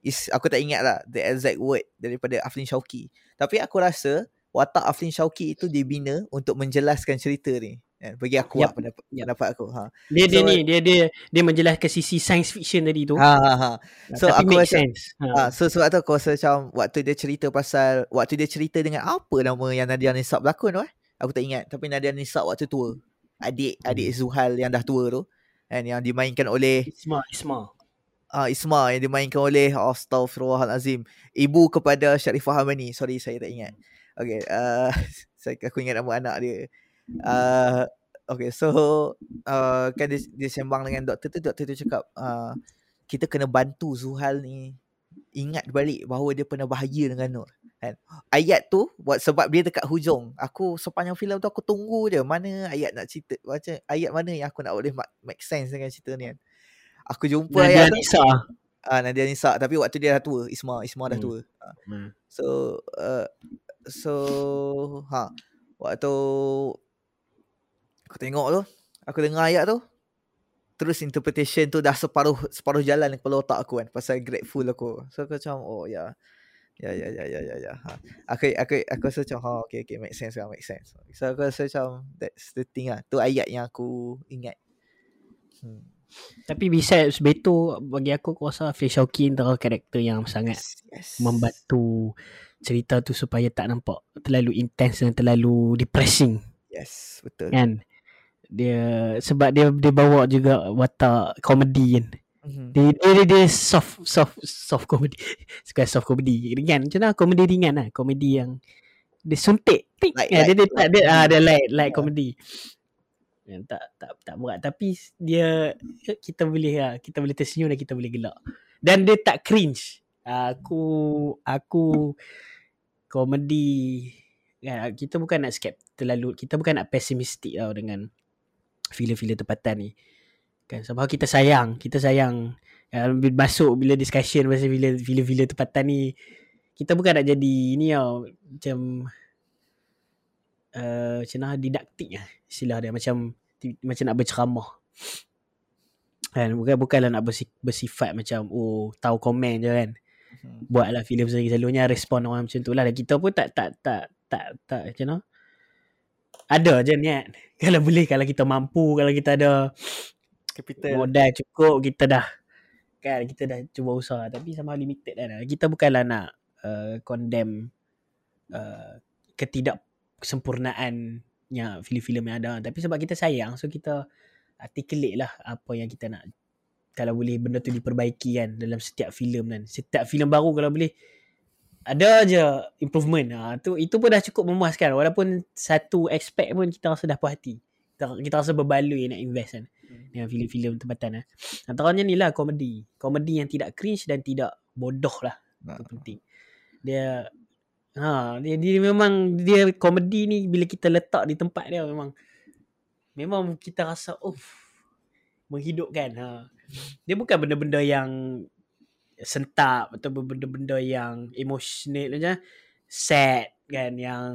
A: is aku tak ingat lah the exact word daripada Aflin Shauki. Tapi aku rasa watak Aflin Shauki itu dibina untuk menjelaskan cerita ni. Eh, bagi aku
B: Yap,
A: lah pendapat,
B: yap.
A: pendapat aku. Ha.
B: Dia dia
A: So-
B: ni dia dia dia menjelaskan sisi science fiction tadi tu.
A: Ha ha ha. so
B: tapi
A: aku
B: make
A: rasa-
B: sense. Ha.
A: Ah, so sebab tu aku rasa macam waktu dia cerita pasal waktu dia cerita dengan apa nama yang Nadia Nisab berlakon tu eh. Aku tak ingat tapi Nadia Nisab waktu tua. Adik adik Zuhal yang dah tua tu kan yang dimainkan oleh
B: Isma Isma.
A: Uh, Isma yang dimainkan oleh Astaghfirullahalazim. Ibu kepada Sharifah Hamani. Sorry saya tak ingat. Okay, uh, saya aku ingat nama anak dia. Uh, okay, so uh, kan dia, dia sembang dengan doktor tu, doktor tu cakap uh, kita kena bantu Zuhal ni ingat balik bahawa dia pernah bahagia dengan Nur. Kan? Ayat tu buat sebab dia dekat hujung. Aku sepanjang filem tu aku tunggu je mana ayat nak cerita macam ayat mana yang aku nak boleh ma- make sense dengan cerita ni kan. Aku jumpa
B: Nadia
A: ayat tu
B: Nisa.
A: ah Nadia Nisa tapi waktu dia dah tua, Isma Isma dah
B: Hmm.
A: tua. Ah,
B: Hmm.
A: So uh, so ha waktu aku tengok tu, aku dengar ayat tu terus interpretation tu dah separuh separuh jalan kepala otak aku kan pasal grateful aku. So aku macam oh ya. Ya ya ya ya ya ya. Ha. Aku aku aku rasa macam ha okay okay make sense lah make sense. So aku rasa macam that's the thing lah. Tu ayat yang aku ingat. Hmm.
B: Tapi besides Beto bagi aku aku rasa Fei Shauki antara karakter yang sangat
A: Yes, yes.
B: membantu cerita tu supaya tak nampak terlalu intense dan terlalu depressing
A: Yes, betul.
B: kan. Dia sebab dia dia bawa juga watak komedi kan.
A: Mhm.
B: Dia dia, dia, dia soft soft soft comedy. Suka soft comedy ringan. Macam mana komedi ringan lah. Komedi yang dia suntik. Tik.
A: Light,
B: ya, dia, dia
A: light.
B: tak dia ah dia light light
A: Ah.
B: comedy. Yang tak tak tak berat tapi dia kita boleh lah, kita boleh tersenyum dan kita boleh gelak. Dan dia tak cringe. Aku aku komedi kan kita bukan nak skep terlalu kita bukan nak pesimistik tau dengan filem-filem tempatan ni. Kan sebab kita sayang, kita sayang uh, masuk bila discussion pasal filem filem tempatan ni kita bukan nak jadi ni tau macam uh, macam mana didaktik lah istilah dia. Macam macam nak berceramah. Kan? Bukan bukanlah nak bersi, bersifat macam oh tahu komen je kan.
A: Mhm.
B: buatlah filem sendiri. Selalunya respon orang macam tu lah. Dan kita pun tak tak tak tak tak macam mana? Ada je niat. Kalau boleh kalau kita mampu kalau kita ada
A: Capital.
B: modal cukup kita dah kan? Kita dah cuba usaha. Tapi sama limited kan? Kita bukanlah nak uh, condemn uh, ketidaksempurnaannya filem-filem yang ada tapi sebab kita sayang so kita articulate lah apa yang kita nak kalau boleh benda tu diperbaiki kan dalam setiap filem kan setiap filem baru kalau boleh ada je improvement ha, tu itu pun dah cukup memuaskan walaupun satu aspek pun kita rasa dah puas hati kita, kita rasa berbaloi nak invest kan dengan filem-filem tempatan eh. Antaranya ni lah komedi. Komedi yang tidak cringe dan tidak bodoh lah.
A: Nah.
B: Itu penting. Dia ha dia, dia memang dia komedi ni bila kita letak di tempat dia memang memang kita rasa oh menghidupkan ha. Dia bukan benda-benda yang sentap atau benda-benda yang emotional macam sad kan yang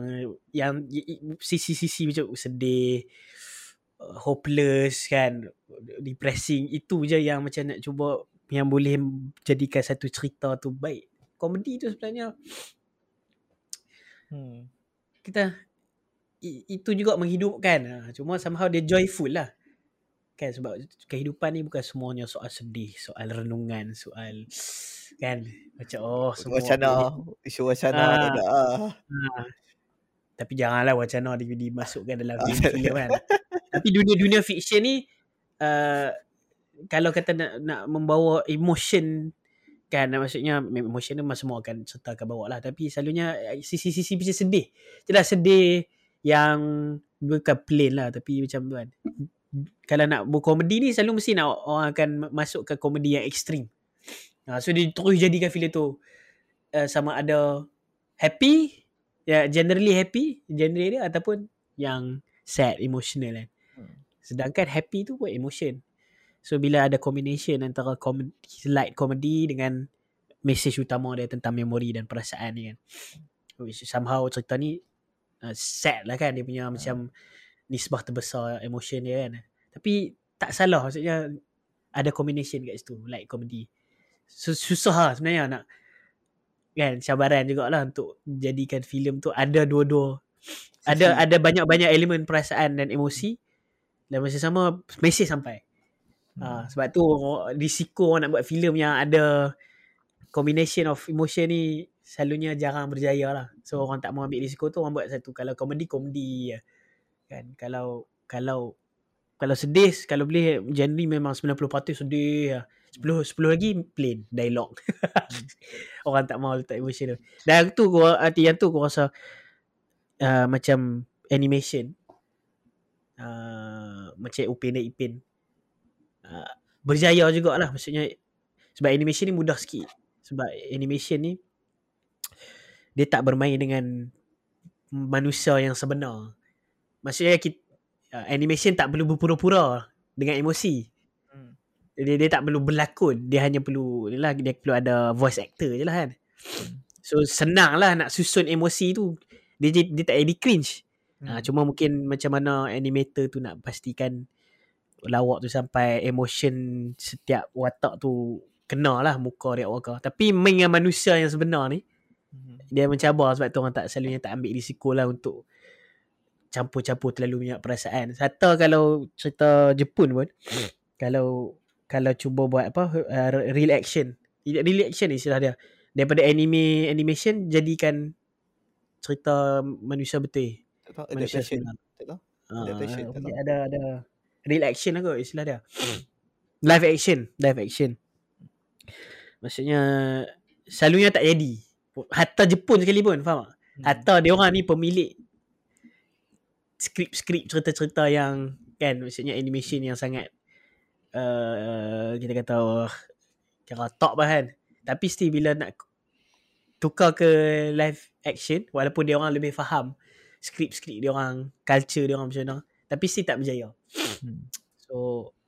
B: yang sisi-sisi macam sedih uh, hopeless kan depressing itu je yang macam nak cuba yang boleh jadikan satu cerita tu baik komedi tu sebenarnya
A: Hmm.
B: kita i- itu juga menghidupkan. Ha, cuma somehow dia joyful lah. Kan sebab kehidupan ni bukan semuanya soal sedih, soal renungan, soal kan macam oh semua
A: Wacana, isu wacana ada dah.
B: Ha. Tapi janganlah wacana di, dimasukkan dalam film-film kan. Tapi dunia-dunia fiction ni uh, kalau kata nak, nak membawa emotion kan maksudnya emotion memang semua akan serta akan bawa lah tapi selalunya eh, sisi-sisi macam sedih. Jelas sedih yang bukan plain lah tapi macam tu kan. Kalau nak buat komedi ni selalu mesti nak orang akan masuk ke komedi yang ekstrim. Ha, so dia terus jadikan filem tu uh, sama ada happy ya generally happy genre dia ataupun yang sad emotional kan.
A: Hmm.
B: Sedangkan happy tu buat emotion. So bila ada combination antara comedy, light comedy dengan message utama dia tentang memori dan perasaan ni kan. Which somehow cerita ni uh, sad lah kan dia punya macam nisbah terbesar emotion dia kan. Tapi tak salah maksudnya ada combination kat situ light comedy. So, susah lah sebenarnya nak kan cabaran jugalah untuk jadikan filem tu ada dua-dua ada ada banyak-banyak elemen perasaan dan emosi dan masa sama mesej sampai. Ha, sebab tu risiko orang nak buat filem yang ada combination of emotion ni selalunya jarang berjaya lah. So orang tak mau ambil risiko tu orang buat satu. Kalau komedi komedi je. Kan kalau kalau kalau sedih kalau boleh genre memang 90% sedih lah. 10 10 lagi plain dialog. orang tak mau letak emotion tu. Dan tu gua arti yang tu gua rasa uh, macam animation uh, macam Upin dan Ipin uh, berjaya jugalah. Maksudnya sebab animation ni mudah sikit. Sebab animation ni dia tak bermain dengan manusia yang sebenar. Maksudnya kita, uh, animation tak perlu berpura-pura dengan emosi.
A: Hmm.
B: dia, dia tak perlu berlakon. Dia hanya perlu lah, dia perlu ada voice actor je lah kan. So senang lah nak susun emosi tu. Dia dia, dia tak jadi cringe.
A: Hmm.
B: Ha, cuma mungkin macam mana animator tu nak pastikan lawak tu sampai emotion setiap watak tu kena lah muka dia waka. Tapi main dengan manusia yang sebenar ni
A: Hmm.
B: dia mencabar sebab tu orang tak selalunya tak ambil risiko lah untuk campur-campur terlalu banyak perasaan. Serta kalau cerita Jepun pun kalau kalau cuba buat apa uh, real action. Real action ni istilah dia. Daripada anime animation jadikan cerita manusia betul.
A: Tak tahu
B: Manusia
A: adaptation.
B: sebenar.
A: Tak tahu.
B: Ah,
A: Adaptation, tak
B: dia
A: tahu.
B: ada ada real action lah kot istilah dia. Live action, live action. Maksudnya selalunya tak jadi. Hatta Jepun sekalipun, faham tak?
A: Hmm.
B: Hatta dia orang ni pemilik skrip-skrip cerita-cerita yang kan maksudnya animation yang sangat uh, kita kata oh, kira top lah kan. Tapi still bila nak tukar ke live action walaupun dia orang lebih faham skrip-skrip dia orang, culture dia orang macam mana, tapi still tak berjaya.
A: Hmm.
B: So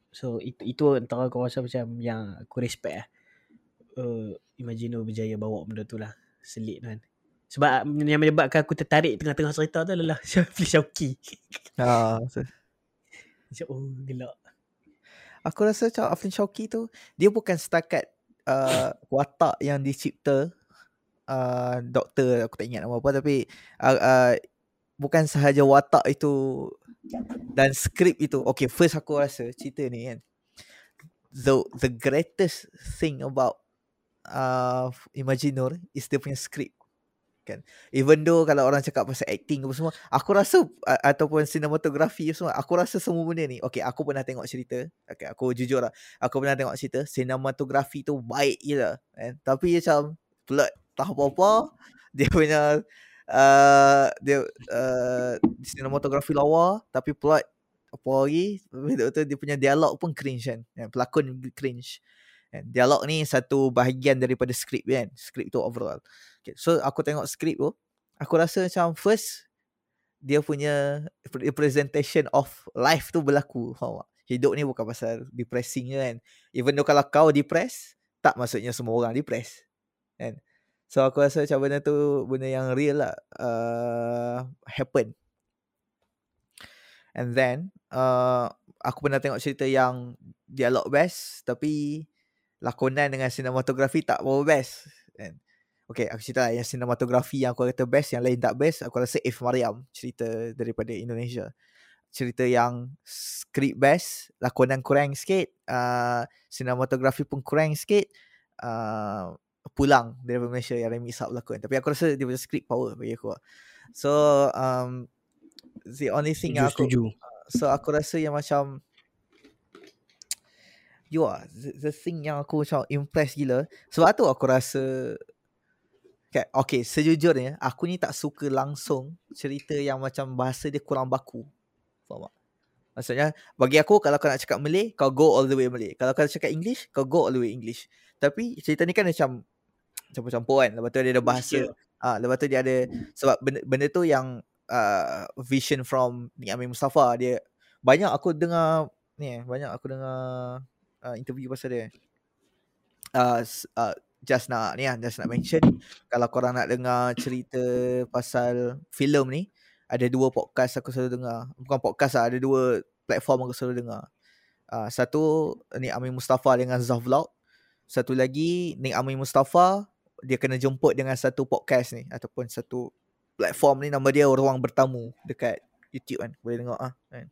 B: so itu itu antara aku rasa macam yang aku respect lah. Uh, Imagino berjaya bawa benda tu lah. Selit tu kan. Sebab yang menyebabkan aku tertarik tengah-tengah cerita tu adalah Syafli Syauki.
A: Ah, so,
B: Macam oh gelak.
A: aku rasa macam Aflin Shauki tu dia bukan setakat uh, watak yang dicipta uh, doktor aku tak ingat nama apa tapi uh, uh, bukan sahaja watak itu dan skrip itu. Okay, first aku rasa cerita ni kan. The the greatest thing about uh, Imaginor is dia punya skrip. Kan. Even though kalau orang cakap pasal acting apa semua, aku rasa uh, ataupun sinematografi semua, aku rasa semua benda ni. Okay, aku pernah tengok cerita. Okay, aku jujur lah. Aku pernah tengok cerita. Sinematografi tu baik je lah. Kan. Tapi macam plot tak apa-apa. Dia punya uh, dia uh, sinematografi lawa tapi plot apa lagi? Betul dia punya dialog pun cringe kan ya, pelakon cringe. Kan dialog ni satu bahagian daripada skrip kan skrip tu overall. Okay. so aku tengok skrip tu aku rasa macam first dia punya representation of life tu berlaku. Tak? Hidup ni bukan pasal depressing je kan. Even though kalau kau depress tak maksudnya semua orang depress kan So aku rasa macam benda tu benda yang real lah uh, happen. And then uh, aku pernah tengok cerita yang dialog best tapi lakonan dengan sinematografi tak berapa best. Kan? Okay aku cerita lah Yang sinematografi yang aku kata best Yang lain tak best Aku rasa If Mariam Cerita daripada Indonesia Cerita yang Skrip best Lakonan kurang sikit uh, Sinematografi pun kurang sikit uh, Pulang Daripada Malaysia Yang Remy Sab lakon Tapi aku rasa Dia punya skrip power Bagi aku So um, The only thing
B: Setuju,
A: yang aku
B: setuju.
A: So aku rasa yang macam You are the, the thing yang aku macam impress gila Sebab tu aku rasa Okay, okay sejujurnya Aku ni tak suka langsung Cerita yang macam bahasa dia kurang baku. Faham tak? Maksudnya Bagi aku kalau kau nak cakap Malay Kau go all the way Malay. Kalau kau nak cakap English Kau go all the way English. Tapi cerita ni kan macam Campur-campur kan. Lepas tu dia ada bahasa. Ah, Lepas tu dia ada Sebab benda, benda tu yang uh, Vision from Ni Amin Mustafa Dia Banyak aku dengar Ni eh, Banyak aku dengar uh, Interview pasal dia. Uh, uh, Just nak ni lah Just nak mention Kalau korang nak dengar Cerita Pasal filem ni Ada dua podcast Aku selalu dengar. Bukan podcast lah Ada dua Platform aku selalu dengar. Uh, Satu Ni Amin Mustafa Dengan Zaf Vlog. Satu lagi Ni Amin Mustafa Dia kena jemput Dengan satu podcast ni Ataupun satu Platform ni Nama dia Ruang Bertamu Dekat YouTube kan Boleh tengok ah kan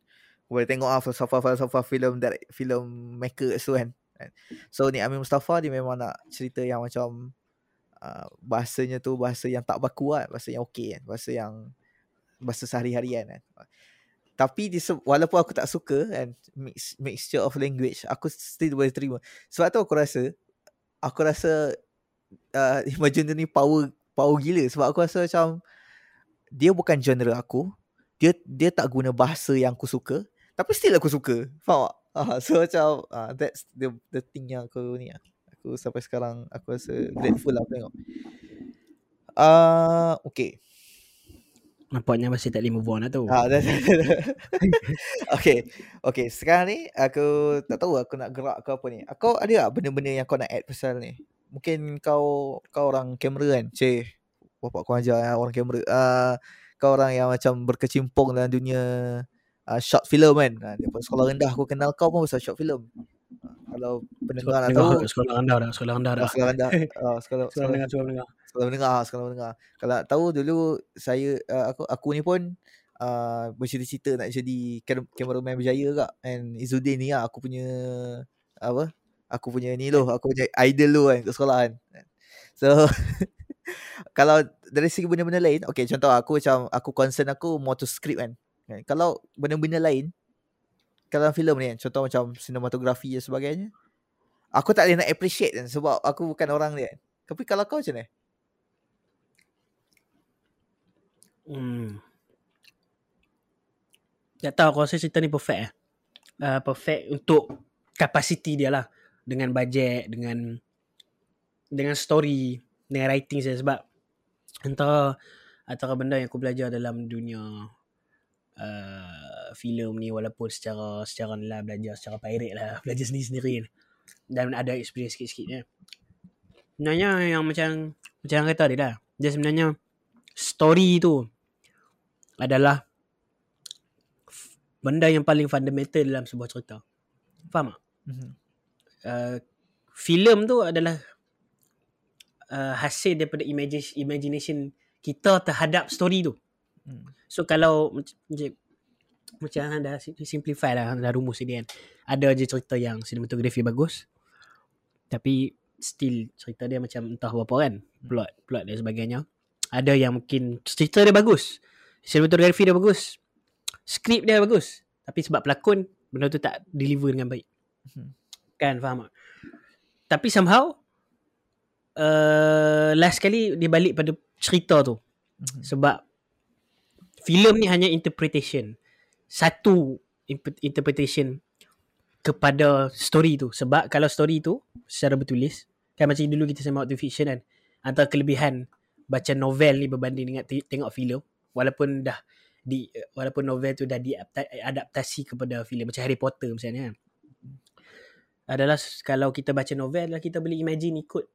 A: boleh tengok ah falsafah-falsafah filem dari filem maker tu kan. kan. So ni Amin Mustafa dia memang nak cerita yang macam uh, bahasanya tu bahasa yang tak baku lah, bahasa yang okey kan, bahasa yang bahasa sehari-harian kan. Tapi di, walaupun aku tak suka kan mix, mixture of language, aku still boleh terima. Sebab tu aku rasa aku rasa uh, Imagine ni power power gila sebab aku rasa macam dia bukan genre aku. Dia dia tak guna bahasa yang aku suka tapi still aku suka. Faham tak? Uh, so macam uh, that's the the thing yang aku ni lah. Aku sampai sekarang aku rasa grateful lah tengok. Uh, okay.
B: Nampaknya masih tak boleh move on lah tu.
A: Ah, dah, dah, dah. okay. Okay. Sekarang ni aku tak tahu aku nak gerak ke apa ni. Kau ada tak benda-benda yang kau nak add pasal ni? Mungkin kau kau orang kamera kan? Cik. Bapak kau ajar ya, orang kamera. Uh, kau orang yang macam berkecimpung dalam dunia uh, short film kan. Uh, daripada sekolah rendah aku kenal kau pun pasal short film. Uh, kalau pendengar nak tahu
B: sekolah rendah dah, sekolah rendah dah.
A: sekolah rendah. Uh, sekolah,
B: Sekolah
A: sekolah,
B: menengah, sekolah menengah.
A: sekolah menengah, sekolah menengah. Kalau tahu dulu saya uh, aku aku ni pun uh, bercita-cita nak jadi cameraman berjaya kak. And Izzuddin ni lah aku punya apa? Aku punya ni loh, aku punya idol lu kan kat sekolah kan. So kalau dari segi benda-benda lain, okay contoh aku macam aku concern aku more to script kan. kan. Kalau benda-benda lain kalau filem ni kan, contoh macam sinematografi dan sebagainya, aku tak boleh nak appreciate kan sebab aku bukan orang dia kan. Tapi kalau kau macam mana?
B: Hmm. Tak tahu aku rasa cerita ni perfect eh. Uh, perfect untuk kapasiti dia lah. Dengan bajet, dengan dengan story, dengan writing saya sebab antara antara benda yang aku belajar dalam dunia uh, filem ni walaupun secara secara lah belajar secara pirate lah belajar sendiri-sendiri kan. dan ada experience sikit-sikit ya. Sebenarnya yang macam macam yang kata dia dah. Dia sebenarnya story tu adalah benda yang paling fundamental dalam sebuah cerita. Faham tak?
A: Mm-hmm.
B: Uh, filem tu adalah uh, hasil daripada imagi- imagination kita terhadap story tu.
A: Hmm.
B: So kalau mac- macam macam hang dah sim- simplify lah dah rumus ni kan. Ada je cerita yang cinematography bagus. Tapi still cerita dia macam entah apa kan. Plot, plot dan sebagainya. Ada yang mungkin cerita dia bagus. Cinematography dia bagus. Skrip dia bagus. Tapi sebab pelakon benda tu tak deliver dengan baik.
A: Hmm.
B: Kan faham tak? Tapi somehow uh, last kali dia balik pada cerita tu.
A: Mhm.
B: Sebab filem ni hanya interpretation. Satu interpretation kepada story tu. Sebab kalau story tu secara bertulis, kan macam dulu kita sembang waktu fiction kan, antara kelebihan baca novel ni berbanding dengan te- tengok filem, walaupun dah di walaupun novel tu dah diadaptasi kepada filem macam Harry Potter misalnya kan. Adalah kalau kita baca novel lah kita boleh imagine ikut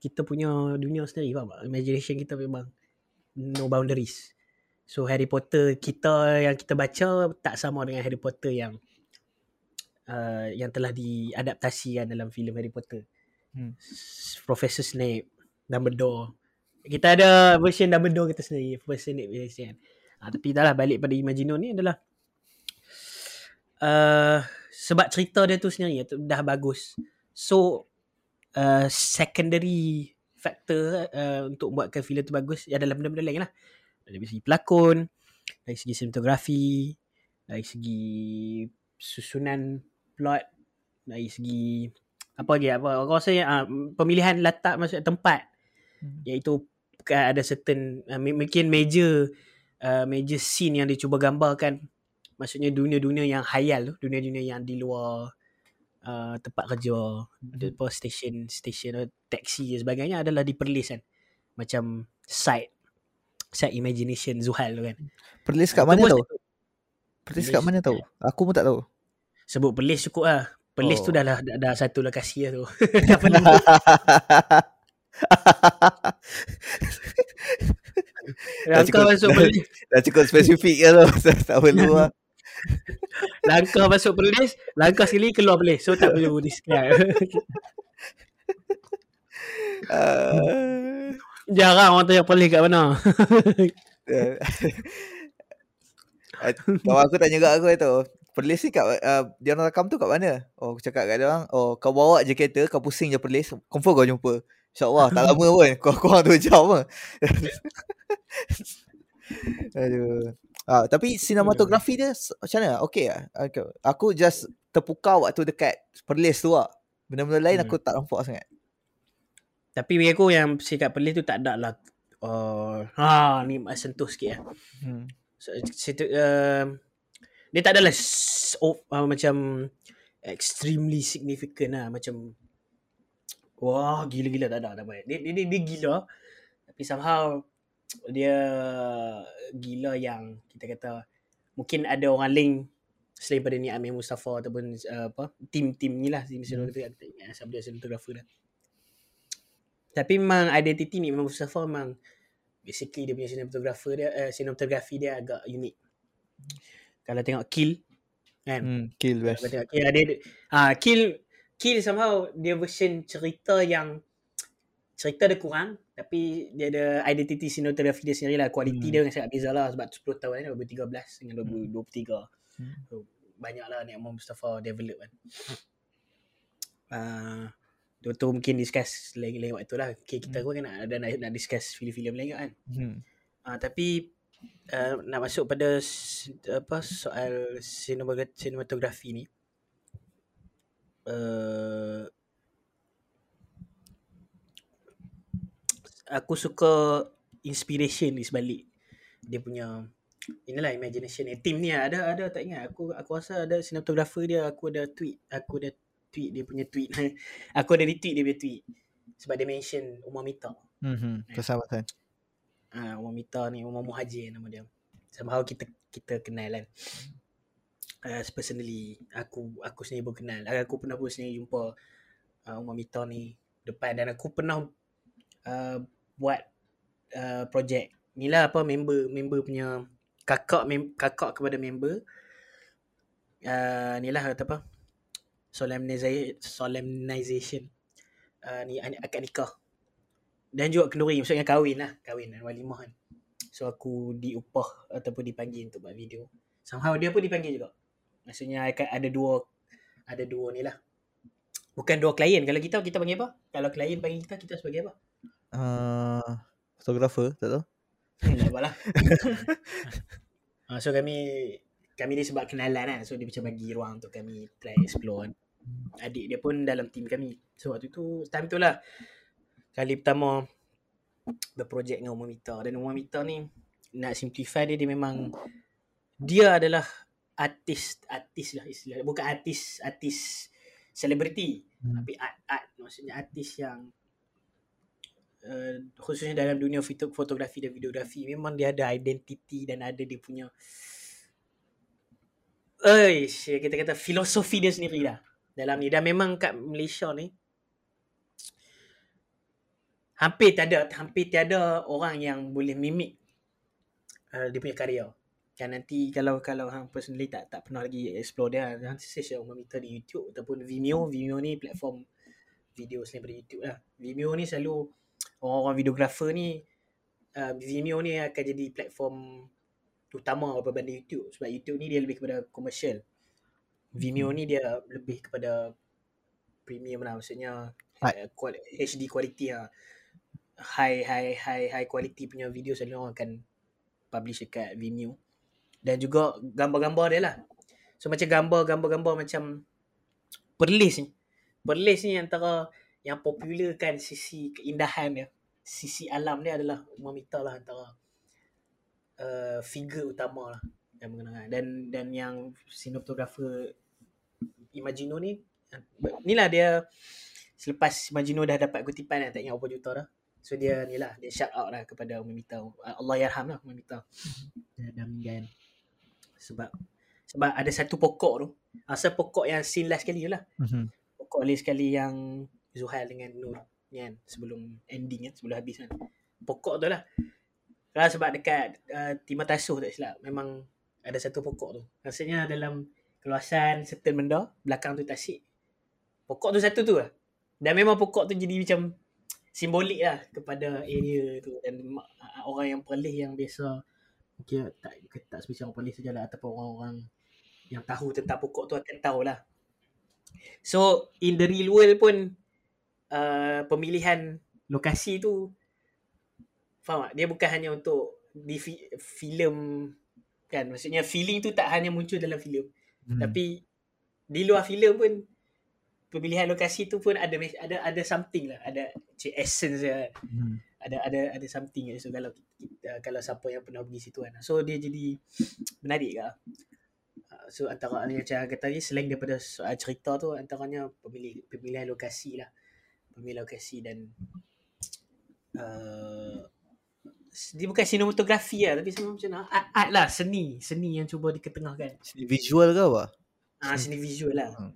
B: kita punya dunia sendiri faham tak? Imagination kita memang no boundaries. So Harry Potter kita yang kita baca tak sama dengan Harry Potter yang uh, yang telah diadaptasikan dalam filem Harry Potter.
A: Hmm.
B: Professor Snape Dumbledore. Kita ada version Dumbledore kita sendiri, personate version. Ha, tapi dah lah balik pada Imagino ni adalah uh, sebab cerita dia tu sendiri tu dah bagus. So uh, secondary factor uh, untuk buatkan filem tu bagus ya adalah benda-benda lain lah. Dari segi pelakon, dari segi sinematografi, dari segi susunan plot, dari segi apa lagi apa aku rasa uh, pemilihan latar maksud tempat hmm. iaitu ada certain uh, mungkin major uh, major scene yang dicuba gambarkan maksudnya dunia-dunia yang hayal tu dunia-dunia yang di luar uh, tempat kerja mm-hmm. the station station uh, taxi dan sebagainya adalah di Perlis kan macam side side imagination Zuhal tu kan.
A: Perlis kat uh, mana tu? Perlis kat mana tahu? Aku pun tak tahu.
B: Sebut Perlis cukup lah. Perlis oh. tu dah, dah, dah, dah satu lokasi lah tu.
A: Dah cukup, masuk dah, dah cukup spesifik kan tu. Tak perlu lah
B: langkah masuk Perlis, langkah sekali keluar Perlis. So tak perlu describe. uh... Jarang orang tanya Perlis kat mana.
A: Kawan aku tanya kat aku itu. Perlis ni kat uh, dia orang rakam tu kat mana? Oh aku cakap kat dia orang, oh kau bawa je kereta, kau pusing je Perlis, confirm kau jumpa. InsyaAllah tak lama pun. Kau kurang tu jam lah. Aduh. Ah, tapi sinematografi dia macam mana? Okey ah. Okay. Aku just terpukau waktu dekat Perlis tu lah. Benda-benda lain hmm. aku tak nampak sangat.
B: Tapi bagi aku yang sikat Perlis tu tak ada lah. Uh, ha, ni sentuh sikit lah. Hmm. So, situ, uh, dia tak adalah oh, uh, macam extremely significant lah. Macam wah gila-gila tak ada. Tak ada. Dia, dia, dia, dia gila. Tapi somehow dia gila yang kita kata mungkin ada orang lain selain pada ni Amir Mustafa ataupun uh, apa tim-tim ni lah tim hmm. ingat siapa dia cinematographer dah. Tapi memang identiti ni Amir Mustafa memang basically dia punya cinematographer dia uh, cinematography dia agak unik. Kalau tengok Kill kan.
A: Hmm, kill best. Kalau tengok
B: Kill ada ah Kill Kill somehow dia version cerita yang cerita dia kurang tapi dia ada identity cinematography dia sendiri lah kualiti hmm. dia yang sangat beza lah sebab 10 tahun ni 2013 dengan 2023 hmm. so, banyak lah ni Amon Mustafa develop kan uh, tu mungkin discuss lain-lain waktu lah okay, kita hmm. pun kan ada nak, nak discuss filem-filem lain kan hmm. uh, tapi uh, nak masuk pada apa soal cinematography ni uh, aku suka inspiration di sebalik dia punya inilah imagination ni team ni ada ada tak ingat. Aku aku rasa ada cinematographer dia aku ada tweet aku ada tweet dia punya tweet. Aku ada retweet dia punya tweet sebab dia mention Umar Mita
A: mhm persahabatan
B: ah Umar Mita ni Umar Muhajir nama dia. Somehow kita kita kenal kan. Uh, personally aku aku sendiri pun kenal. Aku pernah pun sendiri jumpa uh, Umar Mita ni depan dan aku pernah uh, buat uh, projek ni lah apa member member punya kakak mem, kakak kepada member. Uh, ni lah kata apa? Solemnization solemnization. Uh, ni akad nikah. Dan juga kenduri maksudnya kahwin lah. Kahwin dan walimah. Kan so aku diupah ataupun dipanggil untuk buat video. Somehow dia pun dipanggil juga. Maksudnya akan ada dua ada dua ni lah. Bukan dua klien. Kalau kita kita panggil apa? Kalau klien panggil kita kita sebagai apa
A: uh, fotografer tak tahu.
B: Tak apalah. uh, so kami kami ni sebab kenalan kan. So dia macam bagi ruang untuk kami try explore kan. Adik dia pun dalam team kami. So waktu tu time tu lah kali pertama berprojek dengan Umar Mita dan Umar Mita ni nak simplify dia dia memang dia adalah artis artis lah istilah bukan artis artis selebriti hmm. tapi art art maksudnya artis yang Uh, khususnya dalam dunia fotografi dan videografi memang dia ada identiti dan ada dia punya eh kita kata filosofi dia sendiri lah dalam ni. Dan memang kat Malaysia ni hampir tiada hampir tiada orang yang boleh mimik uh, dia punya karya. Kan nanti kalau kalau hang personally tak tak pernah lagi explore dia nanti saya share meminta di YouTube ataupun Vimeo. Vimeo ni platform video selain daripada YouTube lah. Vimeo ni selalu orang-orang videographer ni uh, Vimeo ni akan jadi platform utama berbanding YouTube sebab YouTube ni dia lebih kepada komersial. Vimeo ni dia lebih kepada premium lah maksudnya uh, HD quality lah. High high high high quality punya video selalu orang akan publish dekat Vimeo. Dan juga gambar-gambar dia lah. So macam gambar-gambar-gambar macam Perlis ni. Perlis ni antara yang popular kan sisi keindahan dia. Sisi alam dia adalah Mamita lah antara uh, figure utama lah yang mengenang dan dan yang cinematographer Imagino ni ni lah dia selepas Imagino dah dapat kutipan kan tak ingat berapa juta dah. So dia ni lah dia shout out lah kepada Mamita Allah yarham lah Mamita dia dah meninggal sebab sebab ada satu pokok tu. Asal pokok yang scene last sekali tu lah.
A: Mhm.
B: pokok last sekali yang Zuhal dengan Nur kan sebelum ending kan sebelum habis kan. Pokok tu lah. Kalau sebab dekat uh, Timah Tasuh tak silap. Memang ada satu pokok tu. Rasanya dalam keluasan certain benda belakang tu tasik. Pokok tu satu tu lah. Dan memang pokok tu jadi macam simbolik lah kepada area tu. Dan ma- orang yang perlis yang biasa mungkin tak tak spesial orang perlis sajalah ataupun orang-orang yang tahu tentang pokok tu akan tahu lah. So in the real world pun uh, pemilihan lokasi tu. Faham tak? Dia bukan hanya untuk di fi- filem kan? Maksudnya feeling tu tak hanya muncul dalam filem.
A: Mhm.
B: tapi di luar filem pun pemilihan lokasi tu pun ada ada ada something lah. Ada cik essence dia
A: Mhm.
B: ada ada ada something so kalau kalau siapa yang pernah pergi situ kan? So dia jadi menarik ke Uh, so antara yang macam kata tadi selain daripada cerita tu antaranya pemilih pemilihan lokasi lah pemilihan lokasi dan uh, dia bukan sinematografi lah tapi semua macam mana art, art lah seni seni yang cuba diketengahkan
A: Seni visual ke apa?
B: ah seni visual lah
A: Hmm.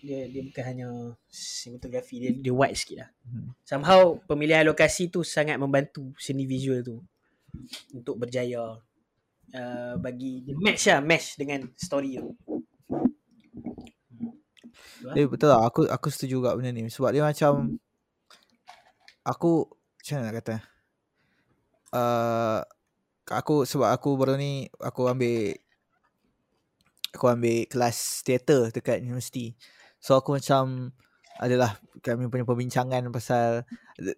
B: dia dia bukan hanya sinematografi dia dia wide sikit lah
A: Mhm.
B: somehow pemilihan lokasi tu sangat membantu seni visual tu untuk berjaya uh, bagi dia match lah match dengan story tu
A: Eh? Betul lah aku aku setuju juga benda ni. Sebab dia macam aku macam mana nak kata? Uh, aku sebab aku baru ni aku ambil aku ambil kelas teater dekat universiti. So aku macam adalah kami punya perbincangan pasal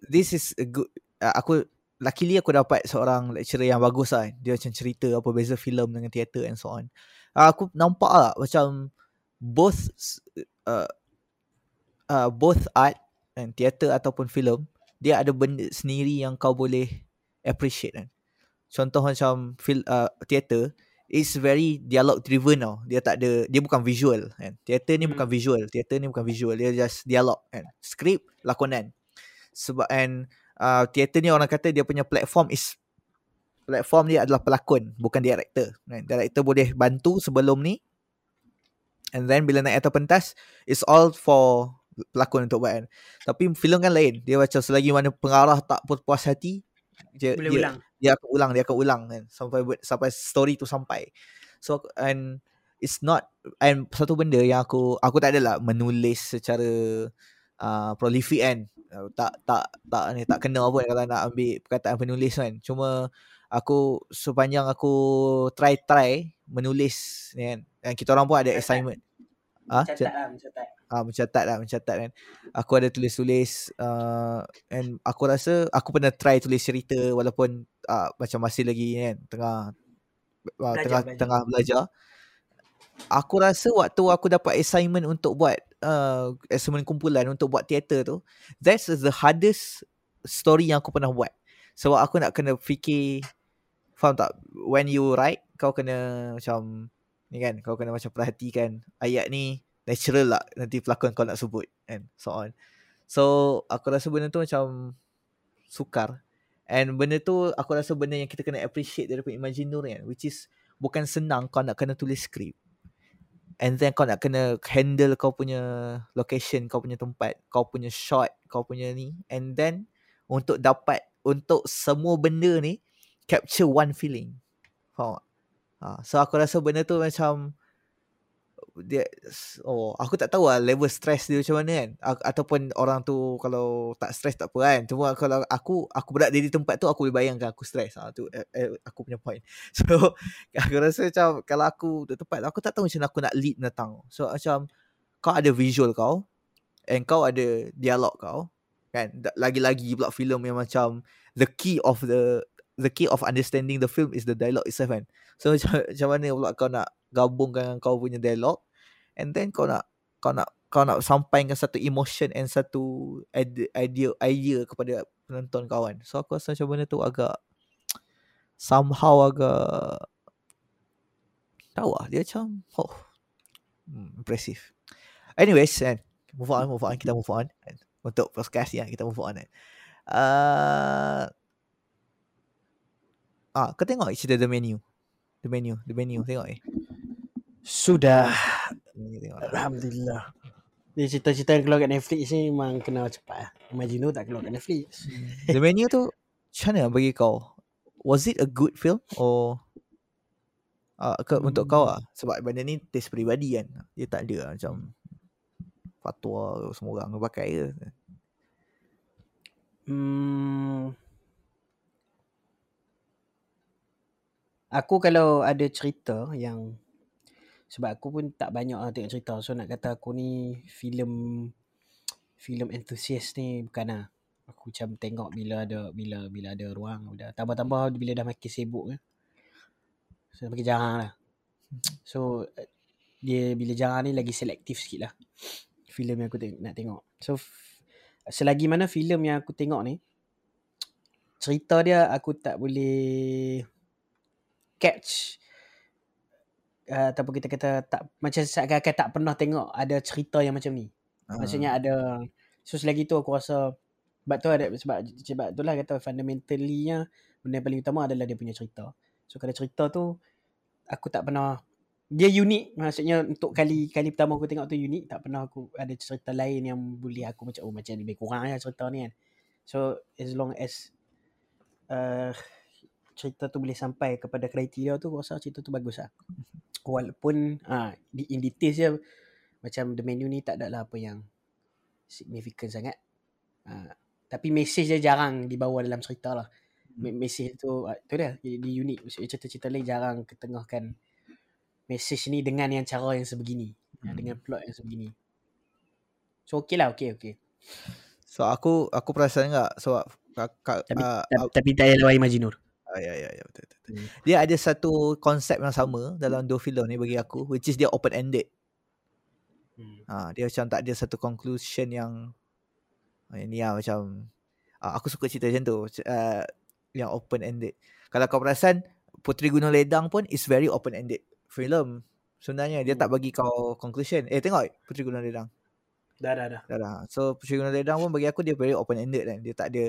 A: this is a good uh, aku luckily aku dapat seorang lecturer yang bagus lah. Dia macam cerita apa beza filem dengan teater and so on. Uh, aku nampak lah macam both uh, uh, both art and teater ataupun filem dia ada benda sendiri yang kau boleh appreciate kan. Contoh macam fil uh, teater is very dialog driven tau. Dia tak ada dia bukan visual kan. Teater ni
B: Hmm.
A: bukan visual, teater ni bukan visual, dia just dialog kan. Skrip, lakonan. Sebab and uh, teater ni orang kata dia punya platform is platform dia adalah pelakon, bukan director. Kan? Director boleh bantu sebelum ni And then bila naik atas pentas It's all for pelakon untuk buat kan. Tapi filem kan lain. Dia macam selagi mana pengarah tak pu- puas hati dia,
B: boleh
A: dia,
B: ulang.
A: dia akan ulang Dia akan ulang kan. Sampai sampai story tu sampai. So and It's not And satu benda yang aku Aku tak adalah menulis secara uh, Prolific kan. Uh, tak tak tak ni tak kena pun kalau nak ambil perkataan penulis kan. Cuma aku sepanjang aku try try menulis ni kan dan kita orang pun ada
B: Catat.
A: assignment. Ah
B: mencatat lah mencatat.
A: Ah mencatat lah mencatat kan. Aku ada tulis-tulis uh, and aku rasa aku pernah try tulis cerita walaupun uh, macam masih lagi kan tengah uh,
B: Belajar,
A: tengah
B: belajar.
A: tengah belajar. Aku rasa waktu aku dapat assignment untuk buat uh, assignment kumpulan untuk buat teater tu that's the hardest story yang aku pernah buat. Sebab aku nak kena fikir faham tak? When you write kau kena macam ni kan kau kena macam perhatikan. Ayat ni natural lah. Nanti pelakon kau nak sebut kan? So on. So aku rasa benda tu macam sukar. And benda tu aku rasa benda yang kita kena appreciate daripada Imagine Nur kan which is bukan senang kau nak kena tulis skrip. And then kau nak kena handle kau punya location kau punya tempat kau punya shot kau punya ni. And then untuk dapat untuk semua benda ni capture one feeling. Faham? Ha, so aku rasa benda tu macam dia oh aku tak tahu lah level stress dia macam mana kan. A- ataupun orang tu kalau tak stress tak apa kan. Cuma kalau aku aku berada di tempat tu aku boleh bayangkan aku stress. Ah tu eh, eh, aku punya point. So aku rasa macam kalau aku di tempat aku tak tahu macam aku nak lead datang. So macam kau ada visual kau and kau ada dialog kau kan? Lagi-lagi pula filem yang macam the key of the the key of understanding the film is the dialogue itself kan so macam, macam mana pula kau nak gabungkan dengan kau punya dialog? And then kau nak kau nak kau nak sampaikan satu emotion and satu ide- idea idea kepada penonton kau kan so aku rasa macam benda tu agak somehow agak tahu lah dia macam oh hmm, impressive. Anyways kan move on move on kita move on. Untuk podcast ya kita move on uh, ah kau tengok cerita the menu the menu the menu tengok eh
B: Sudah.
A: Tengok.
B: Alhamdulillah. Dia cerita-cerita yang keluar kat Netflix ni memang kena cepat lah. Imagino tak keluar kat Netflix.
A: The menu tu macam mana bagi kau? Was it a good film or uh, ke, hmm. untuk kau lah? Sebab benda ni taste peribadi kan. Dia tak ada lah, macam fatwa semua orang pakai ke.
B: Hmm. Aku kalau ada cerita yang sebab aku pun tak banyak lah tengok cerita so nak kata aku ni filem filem enthusiast ni bukan lah. Aku macam tengok bila ada bila bila ada ruang dah tambah-tambah bila dah makin sibuk kan. So makin jarang lah. So dia bila jarang ni lagi selektif sikit lah filem yang aku teng- nak tengok. So selagi mana filem yang aku tengok ni cerita dia aku tak boleh catch uh, ataupun kita kata tak macam seakan-akan tak pernah tengok ada cerita yang macam ni.
A: Ah.
B: Maksudnya ada so selagi tu aku rasa sebab tu ada sebab sebab itulah kata fundamentally-nya benda yang paling utama adalah dia punya cerita. So kalau cerita tu aku tak pernah dia unik maksudnya untuk kali kali pertama aku tengok tu unik tak pernah aku ada cerita lain yang boleh aku macam oh macam lebih kurang lah cerita ni kan. So as long as uh, cerita tu boleh sampai kepada kriteria tu aku rasa cerita tu bagus lah. Walaupun ah di in details dia macam the menu ni tak ada lah apa yang significant sangat. Ah, tapi message dia jarang dibawa dalam cerita lah. Me- Message tu ah, tu dia dia unik. Cerita-cerita lain jarang ketengahkan message ni dengan yang cara yang sebegini. Hmm.
A: Hmm.
B: Dengan plot yang sebegini. So okey lah okey okey.
A: So aku aku perasan enggak sebab kak, kak,
B: Tapi,
A: uh,
B: uh, tapi tak payah lawa Imajinur.
A: Uh, ya ya ya betul, betul, betul.
B: Hmm.
A: Dia ada satu konsep yang sama dalam dua filem ni bagi aku which is dia open ended.
B: Hmm.
A: Ha, dia macam tak ada satu conclusion yang uh, ni lah macam uh, aku suka cerita macam tu uh, yang open ended. Kalau kau perasan Puteri Gunung Ledang pun is very open ended film. Sebenarnya dia tak bagi kau conclusion. Eh tengok Puteri Gunung Ledang.
B: Dah dah dah.
A: Dah dah. So Puteri Gunung Ledang pun bagi aku dia very open ended kan. Dia tak ada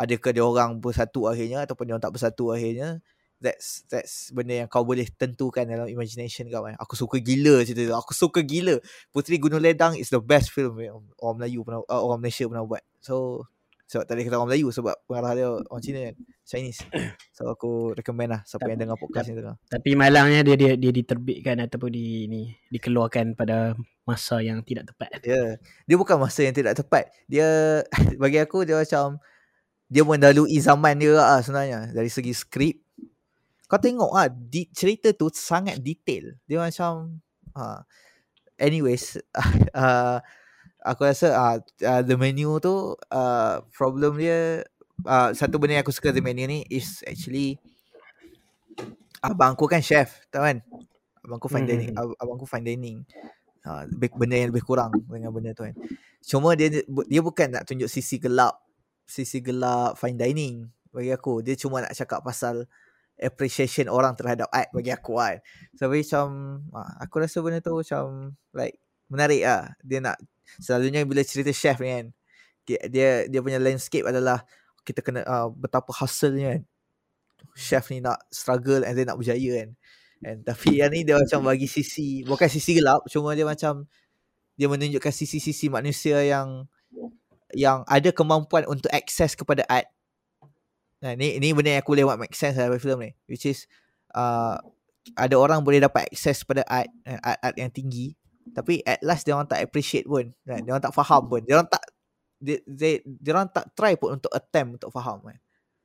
A: adakah dia orang bersatu akhirnya ataupun dia orang tak bersatu akhirnya. That's that's benda yang kau boleh tentukan dalam imagination kau kan. Aku suka gila cerita tu. Aku suka gila. Puteri Gunung Ledang is the best film yang orang Melayu pernah uh, orang Malaysia pernah buat. So sebab tadi kata orang Melayu sebab pengarah dia orang Cina kan. Chinese. So aku recommend lah siapa
B: Tapi-
A: yang dengar podcast ni dengar.
B: Tapi malangnya dia dia dia diterbitkan ataupun di ni dikeluarkan pada masa yang tidak tepat.
A: Dia dia bukan masa yang tidak tepat. Dia bagi aku dia macam dia mendalui zaman dia lah sebenarnya dari segi skrip. Kau tengok ah di, cerita tu sangat detail. Dia macam ha. anyways uh, aku rasa uh, uh, the menu tu uh, problem dia uh, satu benda yang aku suka the menu ni is actually abang aku kan chef tahu kan abang aku fine dining
B: Mhm.
A: ab- abang aku fine dining uh, benda yang lebih kurang dengan benda tu kan cuma dia dia bukan nak tunjuk sisi gelap sisi gelap fine dining bagi aku. Dia cuma nak cakap pasal appreciation orang terhadap art bagi aku kan. So macam uh, aku rasa benda tu macam like menarik ah dia nak selalunya bila cerita chef ni kan dia dia, punya landscape adalah kita kena uh, betapa hustle-nya kan. Chef ni nak struggle and then nak berjaya kan. And tapi yang ni dia macam bagi sisi bukan sisi gelap cuma dia macam dia menunjukkan sisi-sisi manusia yang yang ada kemampuan untuk akses kepada art Nah, ni ni benda yang aku boleh buat make sense dalam filem ni which is uh, ada orang boleh dapat akses pada art eh, art, art yang tinggi Tapi at last dia orang tak appreciate pun. Kan? Dia orang tak faham pun. Dia orang tak dia, dia, dia orang tak try pun untuk attempt untuk faham kan.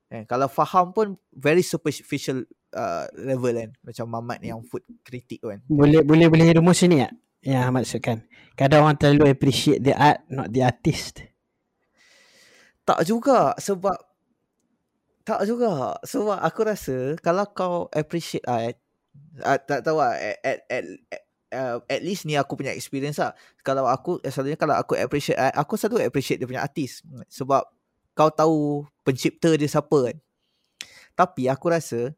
A: kan? Kalau faham pun very superficial uh, level kan. Macam Mamat yang food critic kan.
B: Boleh boleh boleh rumus ni tak? Yang Ahmad sebutkan. Kadang orang terlalu appreciate the art, not the artist.
A: Tak juga sebab tak juga sebab aku rasa kalau kau appreciate art uh, tak tahu lah at, at, at, uh, at least ni aku punya experience lah. Kalau aku eh, selalunya kalau aku appreciate art aku selalu appreciate dia punya artis. Sebab kau tahu pencipta dia siapa kan. Tapi aku rasa